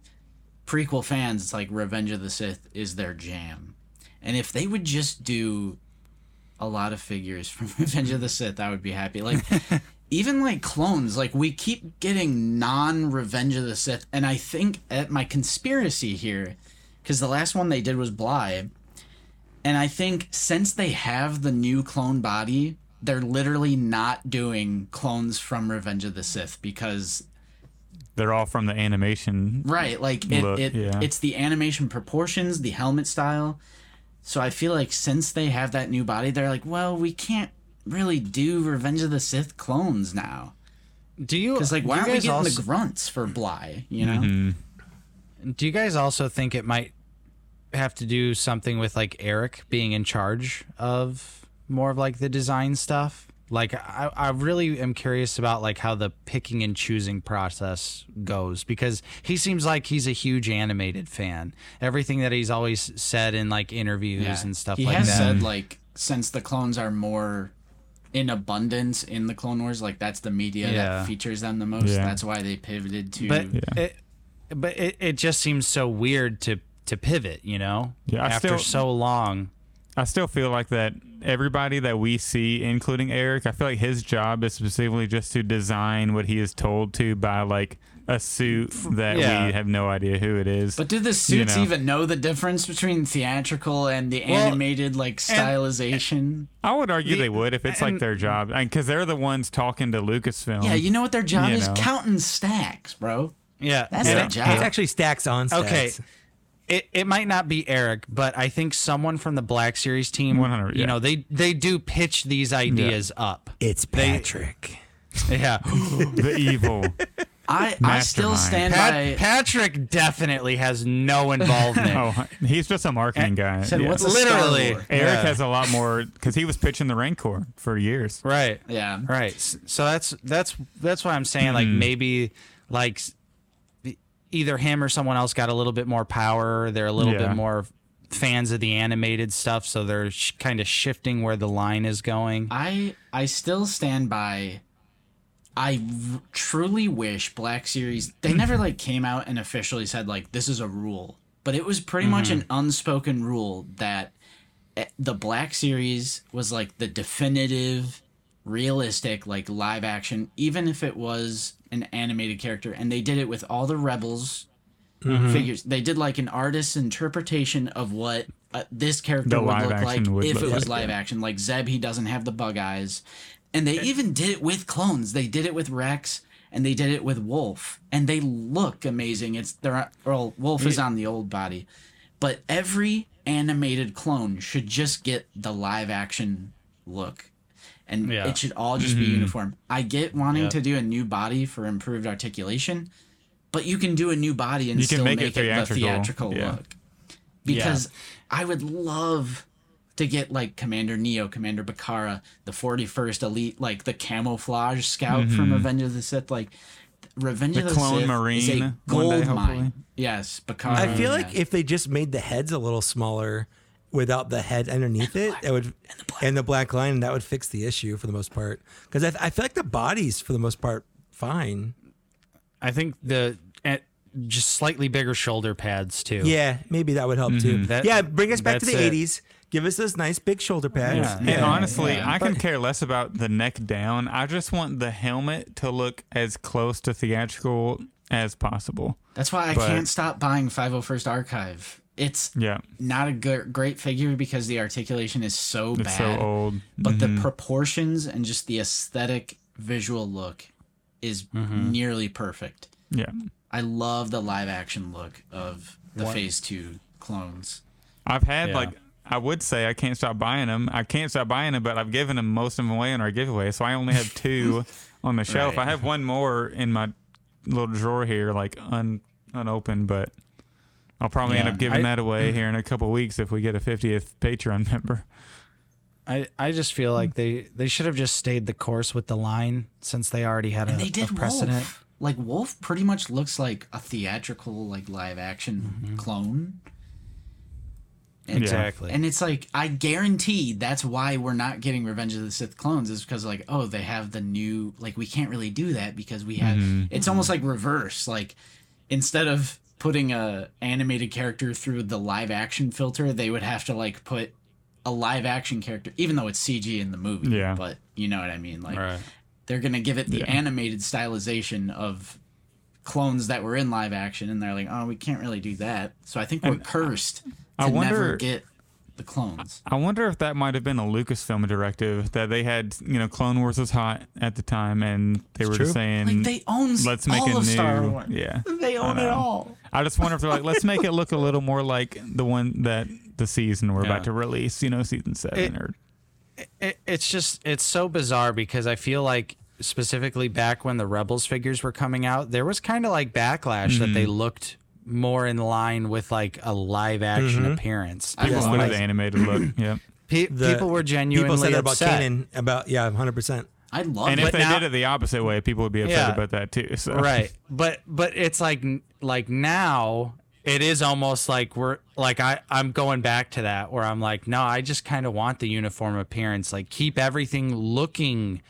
C: prequel fans. It's like Revenge of the Sith is their jam, and if they would just do a lot of figures from Revenge of the Sith, I would be happy. Like. Even like clones, like we keep getting non Revenge of the Sith, and I think at my conspiracy here, because the last one they did was Bly, and I think since they have the new clone body, they're literally not doing clones from Revenge of the Sith because
D: They're all from the animation.
C: right, like it,
D: Look,
C: it
D: yeah.
C: it's the animation proportions, the helmet style. So I feel like since they have that new body, they're like, well, we can't really do Revenge of the Sith clones now
F: do you?
C: because like why aren't we getting
F: also,
C: the grunts for Bly? You know,
D: Mm-hmm.
F: Do you guys also think it might have to do something with like Eric being in charge of more of like the design stuff? Like I, I really am curious about like how the picking and choosing process goes because he seems like he's a huge animated fan. Everything that he's always said in like interviews and stuff
C: he
F: like
C: has
F: that.
C: said mm-hmm. like since the clones are more in abundance in the Clone Wars, like that's the media
F: Yeah.
C: that features them the most.
D: Yeah.
C: That's why they pivoted to.
F: but it, but it, it just seems so weird to to pivot. You know,
D: Yeah, I
F: after
D: still-
F: so long.
D: I still feel like that everybody that we see, including Eric, I feel like his job is specifically just to design what he is told to by like a suit that
F: Yeah.
D: we have no idea who it is.
C: But do the suits
D: know.
C: even know the difference between theatrical and the
F: Well,
C: animated like stylization?
D: I would argue they would if it's like their job, because they're the ones talking to Lucasfilm.
C: yeah, you know what their job is?
D: know.
C: Counting stacks, bro.
F: Yeah,
C: That's
F: and-
C: their
B: It's actually stacks on stacks.
F: Okay. It, it might not be Eric, but I think someone from the Black Series team,
D: 100,
F: you
D: yeah.
F: know, they they do pitch these ideas up.
B: It's Patrick.
F: Yeah.
D: the evil.
C: I I still stand
F: Pat,
C: by.
F: Patrick definitely has no involvement.
D: Oh, he's just a marketing guy.
C: said,
D: Yeah.
C: what's
F: Literally.
D: Eric
F: Yeah.
D: has a lot more because he was pitching the Rancor for years.
F: Right.
C: Yeah.
F: Right. So that's that's that's why I'm saying like
D: Hmm.
F: maybe like s- the- either him or someone else got a little bit more power. They're a little
D: Yeah.
F: bit more fans of the animated stuff, so they're sh- kind of shifting where the line is going.
C: I I still stand by. I v- truly wish Black Series they never like came out and officially said like this is a rule, but it was pretty much an unspoken rule that eh, the Black Series was like the definitive, realistic like live action, even if it was an animated character, and they did it with all the Rebels figures. They did like an artist's interpretation of what uh, this character
D: The
C: would look like
D: would
C: if
D: look
C: it was
D: like,
C: live
D: yeah.
C: action. Like Zeb, he doesn't have the bug eyes, and they even did it with clones. They did it with Rex, and they did it with Wolf, and they look amazing. It's they're well, Wolf is on the old body, but every animated clone should just get the live action look. And
F: Yeah.
C: it should all just be uniform. I get wanting to do a new body for improved articulation, but you can do a new body and
D: You can
C: still
D: make
C: make,
D: it
C: it, the
D: theatrical,
C: theatrical
D: yeah.
C: look. Because I would love to get like Commander Neyo, Commander Bacara, the 41st Elite, like the camouflage scout from Revenge of the Sith. Like Revenge
D: Mm-hmm. The
C: of the
D: clone
C: Sith is
D: Marine
C: a gold
D: day,
C: mine. Yes, Bacara.
B: I feel like
C: yeah.
B: if they just made the heads a little smaller without the head underneath it, that would and the, black line, and that would fix the issue for the most part. Because I, I feel like the body's for the most part, fine.
F: I think the eh, just slightly bigger shoulder pads too.
B: Yeah, maybe that would help too.
F: That-
B: yeah, bring us back to
F: that's
B: the
F: it.
B: '80s. Give us those nice big shoulder pads.
D: Yeah.
B: Yeah,
D: And honestly,
C: yeah.
D: I can care less about the neck down. I just want the helmet to look as close to theatrical as possible.
C: That's why I
D: but-
C: can't stop buying 501st Archive. It's
D: Yeah.
C: not a good, great figure because the articulation is so
D: It's
C: bad.
D: so old.
C: but the mm-hmm. proportions and just the aesthetic visual look is mm-hmm. nearly perfect.
D: Yeah.
C: I love the live action look of the Phase Two clones.
D: I've had
F: Yeah.
D: like I would say I can't stop buying them. I can't stop buying them, but I've given them most of them away in our giveaway, so I only have two on the shelf.
F: Right.
D: I have one more in my little drawer here, like un unopened, but I'll probably end up giving
F: I-
D: that away here in a couple weeks if we get a 50th Patreon member.
F: I, I just feel like they, they should have just stayed the course with the line since they already had a,
C: And they
F: a
C: did
F: precedent.
C: Wolf. Like Wolf pretty much looks like a theatrical, like live action mm-hmm. clone. And,
F: Exactly.
C: And it's like I guarantee that's why we're not getting Revenge of the Sith clones is because like oh they have the new like we can't really do that because we have mm-hmm. it's almost like reverse like instead of putting a animated character through the live action filter they would have to like put a live action character even though it's CG in the movie
D: Yeah.
C: but you know what I mean like
F: Right.
C: they're gonna give it the
D: Yeah.
C: animated stylization of clones that were in live action and they're like oh we can't really do that so I think we're cursed to
D: I wonder-
C: never get the clones
D: I wonder if that might have been a Lucasfilm directive that they had, you know, Clone Wars was hot at the time and they were just saying
C: Like they own
D: let's make
C: all
D: a
C: of
D: new
C: Star Wars.
D: Yeah.
C: They own it all.
D: I just wonder if they're like, let's make it look a little more like the one that the season we're
F: Yeah.
D: about to release, you know, season seven
F: It-
D: or
F: it, it's just it's so bizarre because I feel like specifically back when the Rebels figures were coming out, there was kind of like backlash that
D: Mm-hmm.
F: they looked more in line with like a live action appearance.
C: I
D: people
C: love
D: wanted
C: it.
D: the animated look. Yep.
F: Pe-
B: The-
F: people were genuinely
B: People said that about
F: upset.
B: Kanan. About yeah, hundred percent.
C: I love
D: And
C: it.
D: if
F: But
D: they
F: now-
D: did it the opposite way, people would be upset
F: Yeah.
D: about that too. So
F: right but but it's like like now it is almost like we're like i i'm going back to that where i'm like no i just kind of want the uniform appearance like keep everything looking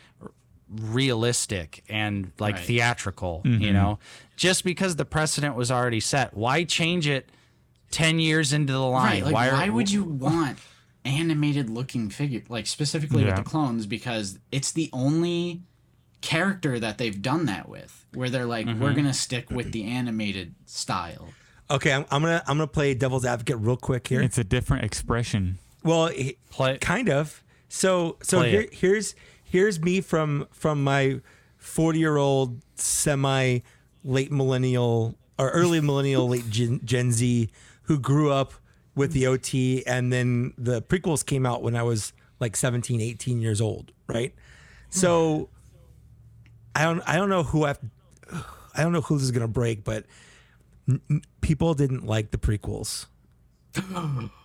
F: realistic and like
C: Right.
F: theatrical
D: Mm-hmm.
F: you know just because the precedent was already set why change it ten years into the line.
C: Right. Like, why,
F: are-
C: would you want animated looking figure, like specifically
D: Yeah.
C: with the clones? Because it's the only character that they've done that with, where they're like,
F: Mm-hmm.
C: we're gonna stick with the animated style.
B: Okay, I'm, I'm gonna I'm gonna play devil's advocate real quick here.
D: It's a different expression.
B: Well, he-
F: Play-
B: kind of. So so
F: Play
B: here,
F: it.
B: here's here's me from from my 40 year old semi late millennial or early millennial late Gen, Gen Z who grew up with the OT and then the prequels came out when I was like 17 18 years old, right? So I don't I don't know who I I don't know who this is going to break, but n- people didn't like the prequels.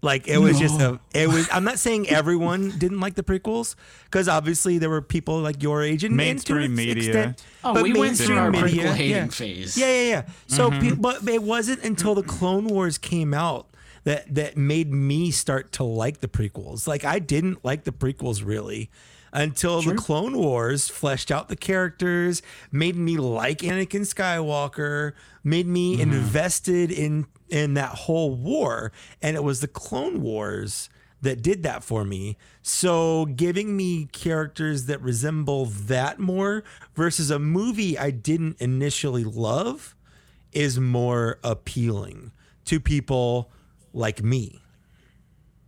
B: Like it was just a it was I'm not saying everyone didn't like the prequels because obviously there were people like your age and and
D: Mainstream
B: an
D: media.
B: extent-
C: Oh,
B: but
C: we went through
B: mainstream
C: our
B: media,
C: prequel hating
B: yeah.
C: phase.
B: Yeah, yeah, yeah. So, mm-hmm. pe- but it wasn't until the Clone Wars came out that that made me start to like the prequels. Like I didn't like the prequels really until the Clone Wars fleshed out the characters, made me like Anakin Skywalker, made me mm-hmm. invested in in that whole war, and it was the Clone Wars that did that for me. So giving me characters that resemble that more versus a movie I didn't initially love is more appealing to people like me.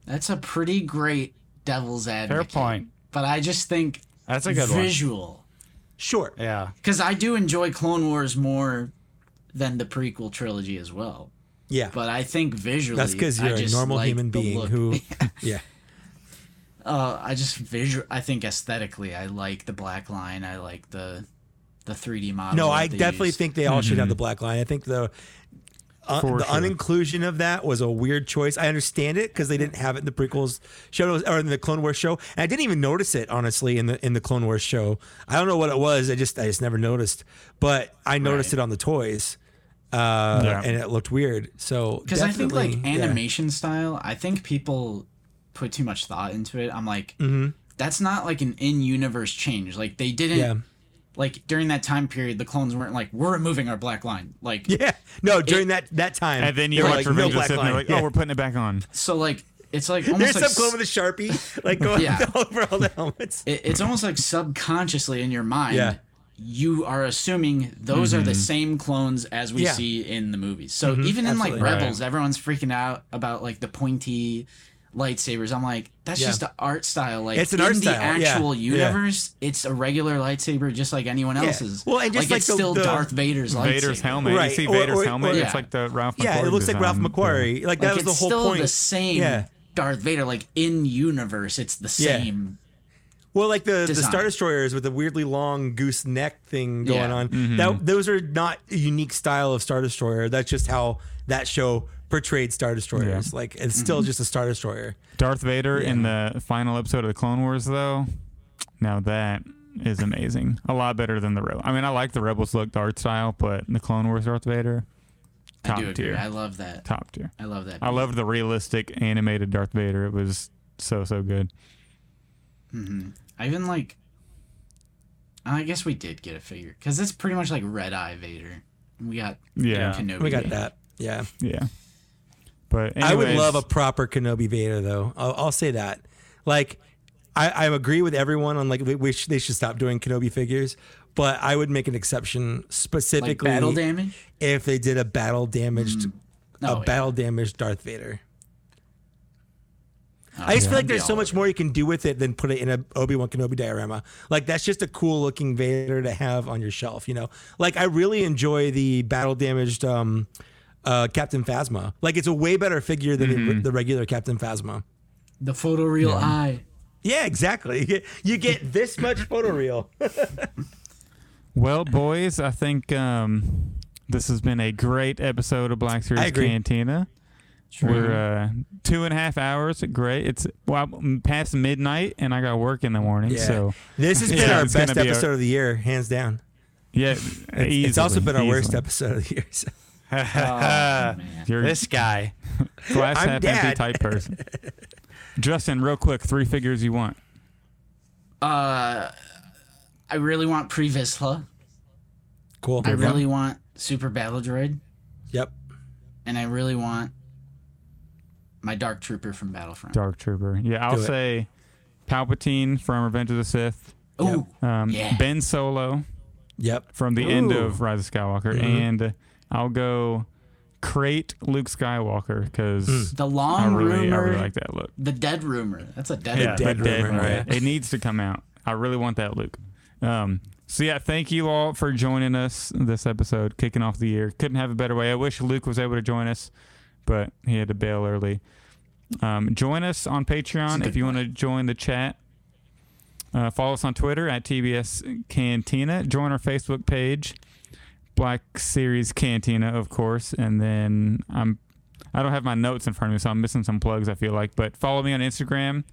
C: That's a pretty great devil's advocate.
F: point.
C: But I just think
F: That's a good one.
C: visual.
B: Sure.
F: Yeah.
C: Because I do enjoy Clone Wars more than the prequel trilogy as well.
B: Yeah.
C: But I think visually,
B: That's because you're a
C: just
B: normal
C: like
B: human being
C: look.
B: who yeah.
C: Uh, I just visual. I think aesthetically, I like the black line. I like the the 3D model.
B: No, I definitely
C: used.
B: think they all should have the black line. I think the uh,
D: For
B: the
D: sure.
B: uninclusion of that was a weird choice. I understand it because they didn't have it in the prequels show or in the Clone Wars show, and I didn't even notice it honestly in the in the Clone Wars show. I don't know what it was. I just I just never noticed, but I noticed
C: Right.
B: it on the toys, uh,
D: Yeah.
B: and it looked weird. So
C: because I think like
B: definitely, yeah.
C: animation style. I think people put too much thought into it. I'm like,
B: Mm-hmm.
C: that's not like an in-universe change. Like they didn't.
B: Yeah.
C: Like during that time period, the clones weren't like, we're removing our black line. Like,
B: Yeah, no, during that that time,
D: And then you
B: were
D: watch
B: like,
D: Revenge
B: no
D: of the
B: black
D: Sith, and
B: line.
D: they're like, "Oh, we're putting it back on."
C: so like it's like
B: There's
C: almost
B: some clone with a sharpie, like going
C: Yeah.
B: over all the helmets.
C: it, it's almost like subconsciously in your mind
B: Yeah.
C: You are assuming those are the mm-hmm. same clones as we
B: Yeah.
C: see in the movies so mm-hmm. even in like
B: absolutely.
C: rebels everyone's freaking out about like the pointy lightsabers i'm like that's
B: Yeah.
C: just an art style like
B: It's an
C: in
B: art
C: the
B: style,
C: actual
B: Yeah.
C: universe it's a regular lightsaber just like anyone else's
B: Well, and just like
C: it's
B: the-
C: still
B: the-
C: darth vader's lightsaber
D: Vader's helmet.
B: Right.
D: You see
B: Or-
D: Vader's
B: or-
D: helmet.
B: or-
D: it's like the Ralph.
B: Yeah, it
D: McQuarrie
B: looks like Ralph
D: design.
B: McQuarrie. Like
C: like
B: that was the whole
C: still
B: point.
C: the same
B: Yeah.
C: darth vader like in universe it's the
B: Yeah.
C: same
B: Well, like the, the. Star Destroyers with the weirdly long goose neck thing going
C: Yeah.
B: on.
D: Mm-hmm.
B: That those are not a unique style of Star Destroyer. That's just how that show portrayed Star Destroyers.
D: Yeah.
B: Like it's still just a Star Destroyer.
D: Darth Vader in the final episode of the Clone Wars, though. Now that is amazing. A lot better than the Rebel. I mean, I like the Rebels look, the art style, but the Clone Wars Darth Vader,
C: i
D: top
C: do agree
D: tier.
C: i love that
D: top tier.
C: i love that
D: I loved the realistic animated Darth Vader. It was so so good. Mm-hmm.
C: I even like. I guess we did get a figure because it's pretty much like Red Eye Vader. We got
D: Yeah,
C: Kenobi.
B: We got
C: Vader.
B: that. Yeah.
D: yeah. But
B: I would love a proper Kenobi Vader though. I'll, I'll say that. Like, I, I agree with everyone on like we, we sh- they should stop doing Kenobi figures, but I would make an exception
C: like
B: specifically
C: battle damage.
B: if they did a battle damaged mm.
C: Oh,
B: a
C: yeah.
B: battle damaged Darth Vader.
C: Oh,
B: I just
C: yeah.
B: feel like there's so much more you can do with it than put it in a Obi Wan Kenobi diorama. Like that's just a cool looking Vader to have on your shelf. You know, like I really enjoy the battle damaged um, uh, Captain Phasma. Like it's a way better figure than
C: Mm-hmm.
B: the, the regular Captain Phasma.
C: it. The photoreal eye.
B: Yeah, exactly. You get, you get this much photoreal.
D: Well, boys, I think um, this has been a great episode of Black Series
B: I agree.
D: Cantina. We're uh, two and a half hours. Great. It's well I'm past midnight, and I got work in the morning.
B: Yeah.
D: So
B: This has been
D: Yeah,
B: our best
D: gonna be a-
B: episode of the year, hands down.
D: yeah,
B: It's, it's also been our worst episode of the year. so.
C: Oh.
D: You're
F: This guy.
D: glass
B: I'm
D: half empty type person. Justin, real quick, three figures you want.
C: Uh, I really want Pre Vizsla.
B: Cool.
C: I really want Super Battle Droid,
B: Yep.
C: and I really want my Dark Trooper from Battlefront.
D: Dark Trooper. Yeah, I'll
B: Do it.
D: say Palpatine from Revenge of the Sith.
C: Oh,
D: Um,
C: Yeah.
D: Ben Solo
B: Yep.
D: from the end of Rise of Skywalker,
B: Mhm.
D: and I'll go Crait Luke Skywalker because
C: the
D: I
C: long
D: really, I really like that look.
C: the dead rumor. That's a dead.
D: Yeah,
C: rumor.
B: dead
D: the dead
B: rumor,
D: one.
B: right.
D: It needs to come out. I really want that Luke. Um, so yeah, thank you all for joining us this episode, kicking off the year. Couldn't have a better way. I wish Luke was able to join us, but he had to bail early. Um, join us on Patreon if you want to join the chat. Uh, follow us on Twitter at TBS Cantina. Join our Facebook page, Black Series Cantina, of course. And then I'm I don't have my notes in front of me, so I'm missing some plugs. I feel like, but follow me on Instagram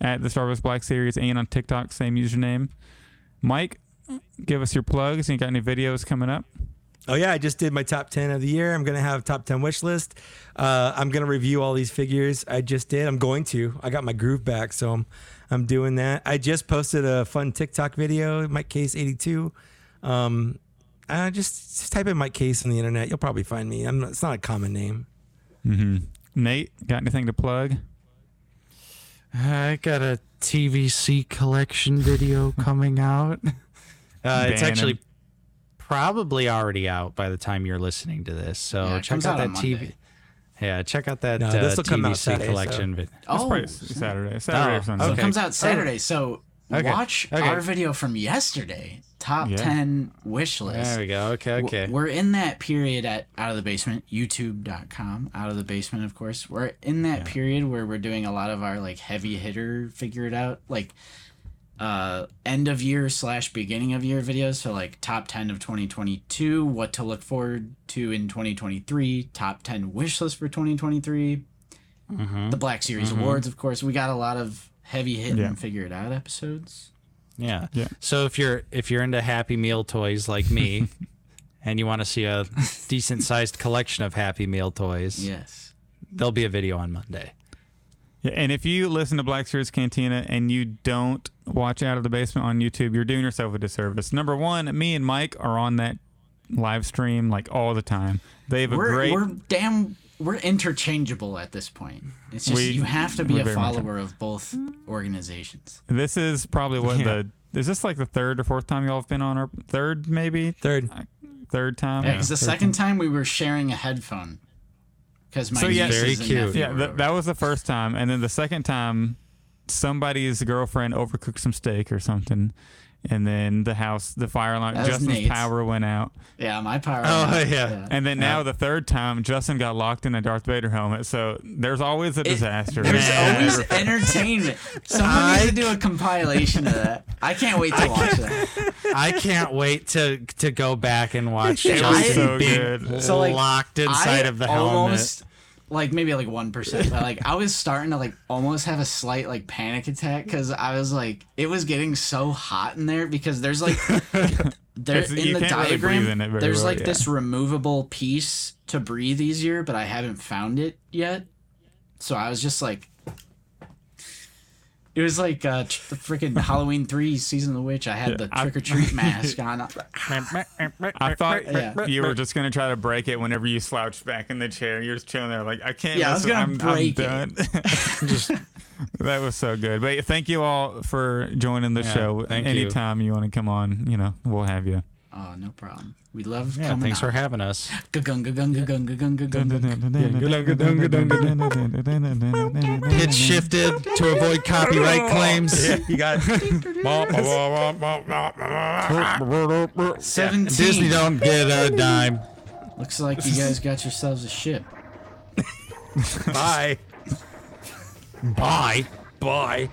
D: at the Star Wars Black Series and on TikTok, same username. Mike, give us your plugs. You got any videos coming up?
B: Oh yeah, I just did my top ten of the year. I'm gonna have top ten wish list. Uh, I'm gonna review all these figures I just did. I'm going to. I got my groove back, so I'm I'm doing that. I just posted a fun TikTok video, Mike Case 82. Um, uh, just just type in Mike Case on the internet. You'll probably find me. I'm not, it's not a common name.
D: Mm-hmm. Nate, got anything to plug?
F: I got a TVC collection video coming out. Uh, it's
D: Bannon.
F: actually probably already out by the time you're listening to this. So
C: Yeah,
F: check out
C: out
F: that TV. Yeah, check out that
B: No,
F: uh,
B: this'll come out
F: TVC
B: Saturday,
F: collection. vid-
D: It's
C: Oh,
D: probably Saturday. Saturday
F: Oh,
D: or Sunday.
C: So
F: Okay.
C: it comes out Saturday. So
F: Okay.
C: watch
F: Okay.
C: our video from yesterday. Top
D: Yeah.
C: ten wish list.
F: There we go. Okay, okay.
C: We're in that period at Out of the Basement, youtube.com, Out of the Basement, of course. We're in that period where we're doing a lot of our like heavy hitter figure it out, like uh end of year slash beginning of year videos. So like top 10 of 2022, what to look forward to in 2023, top 10 wish list for 2023,
F: Mhm.
C: the Black Series Awards, of course. We got a lot of heavy hitting
D: Yeah.
C: figure it out episodes.
F: Yeah.
D: Yeah.
F: So if you're if you're into Happy Meal toys like me, and you want to see a decent sized collection of Happy Meal toys,
C: Yes.
F: there'll be a video on Monday.
D: Yeah, and if you listen to Black Series Cantina and you don't watch Out of the Basement on YouTube, you're doing yourself a disservice. Number one, me and Mike are on that live stream like all the time. They have a
C: we're,
D: great.
C: we're damn we're interchangeable at this point it's just
D: We-
C: you have to be a follower of both organizations
D: This is probably what
B: Yeah.
D: the. Is this like the third or fourth time y'all have been on our third, maybe
B: Third.
D: third time?
C: yeah because the
D: Third
C: second time we were sharing a headphone because my
D: So, yeah,
F: Very cute.
D: Yeah, th- that was the first time, and then the second time, somebody's girlfriend overcooked some steak or something, and then the house, the fire alarm,
C: That was
D: Justin's
C: Nate's.
D: power went out,
C: yeah my power
F: Oh,
C: went out.
F: yeah.
D: and then now the third time, Justin got locked in a Darth Vader helmet. So there's always a disaster.
C: there's
F: Man.
C: always entertainment someone needs to do a compilation of that i can't wait to watch that
F: I can't wait to to go back and watch
D: It was
F: Justin
D: so
F: being
D: good.
C: So, like,
F: locked inside
C: I
F: of the helmet.
C: almost like maybe like one percent, but like I was starting to like almost have a slight like panic attack because I was like it was getting so hot in there because there's like there in the
D: can't really
C: diagram
D: in
C: there's
D: well,
C: like
D: yeah.
C: this removable piece to breathe easier, but I haven't found it yet. So I was just like. It was like uh, the freaking Halloween three season of the witch. I had the trick or treat mask on.
D: I thought
C: Yeah.
D: you were just gonna try to break it whenever you slouched back in the chair. You're just chilling there, like I can't.
C: Yeah, I was gonna
D: I'm,
C: break it.
D: I'm done. just that was so good. But thank you all for joining the
F: Yeah,
D: show.
F: thank you.
D: Anytime you, want to come on, you know, we'll have you.
C: Oh, no problem. We love
F: yeah,
C: coming
F: thanks for having us. Pitch shifted to avoid copyright claims.
B: You got.
C: 17.
F: Disney don't get a dime.
C: Looks like you guys got yourselves a ship.
B: Bye.
F: Bye.
B: Bye.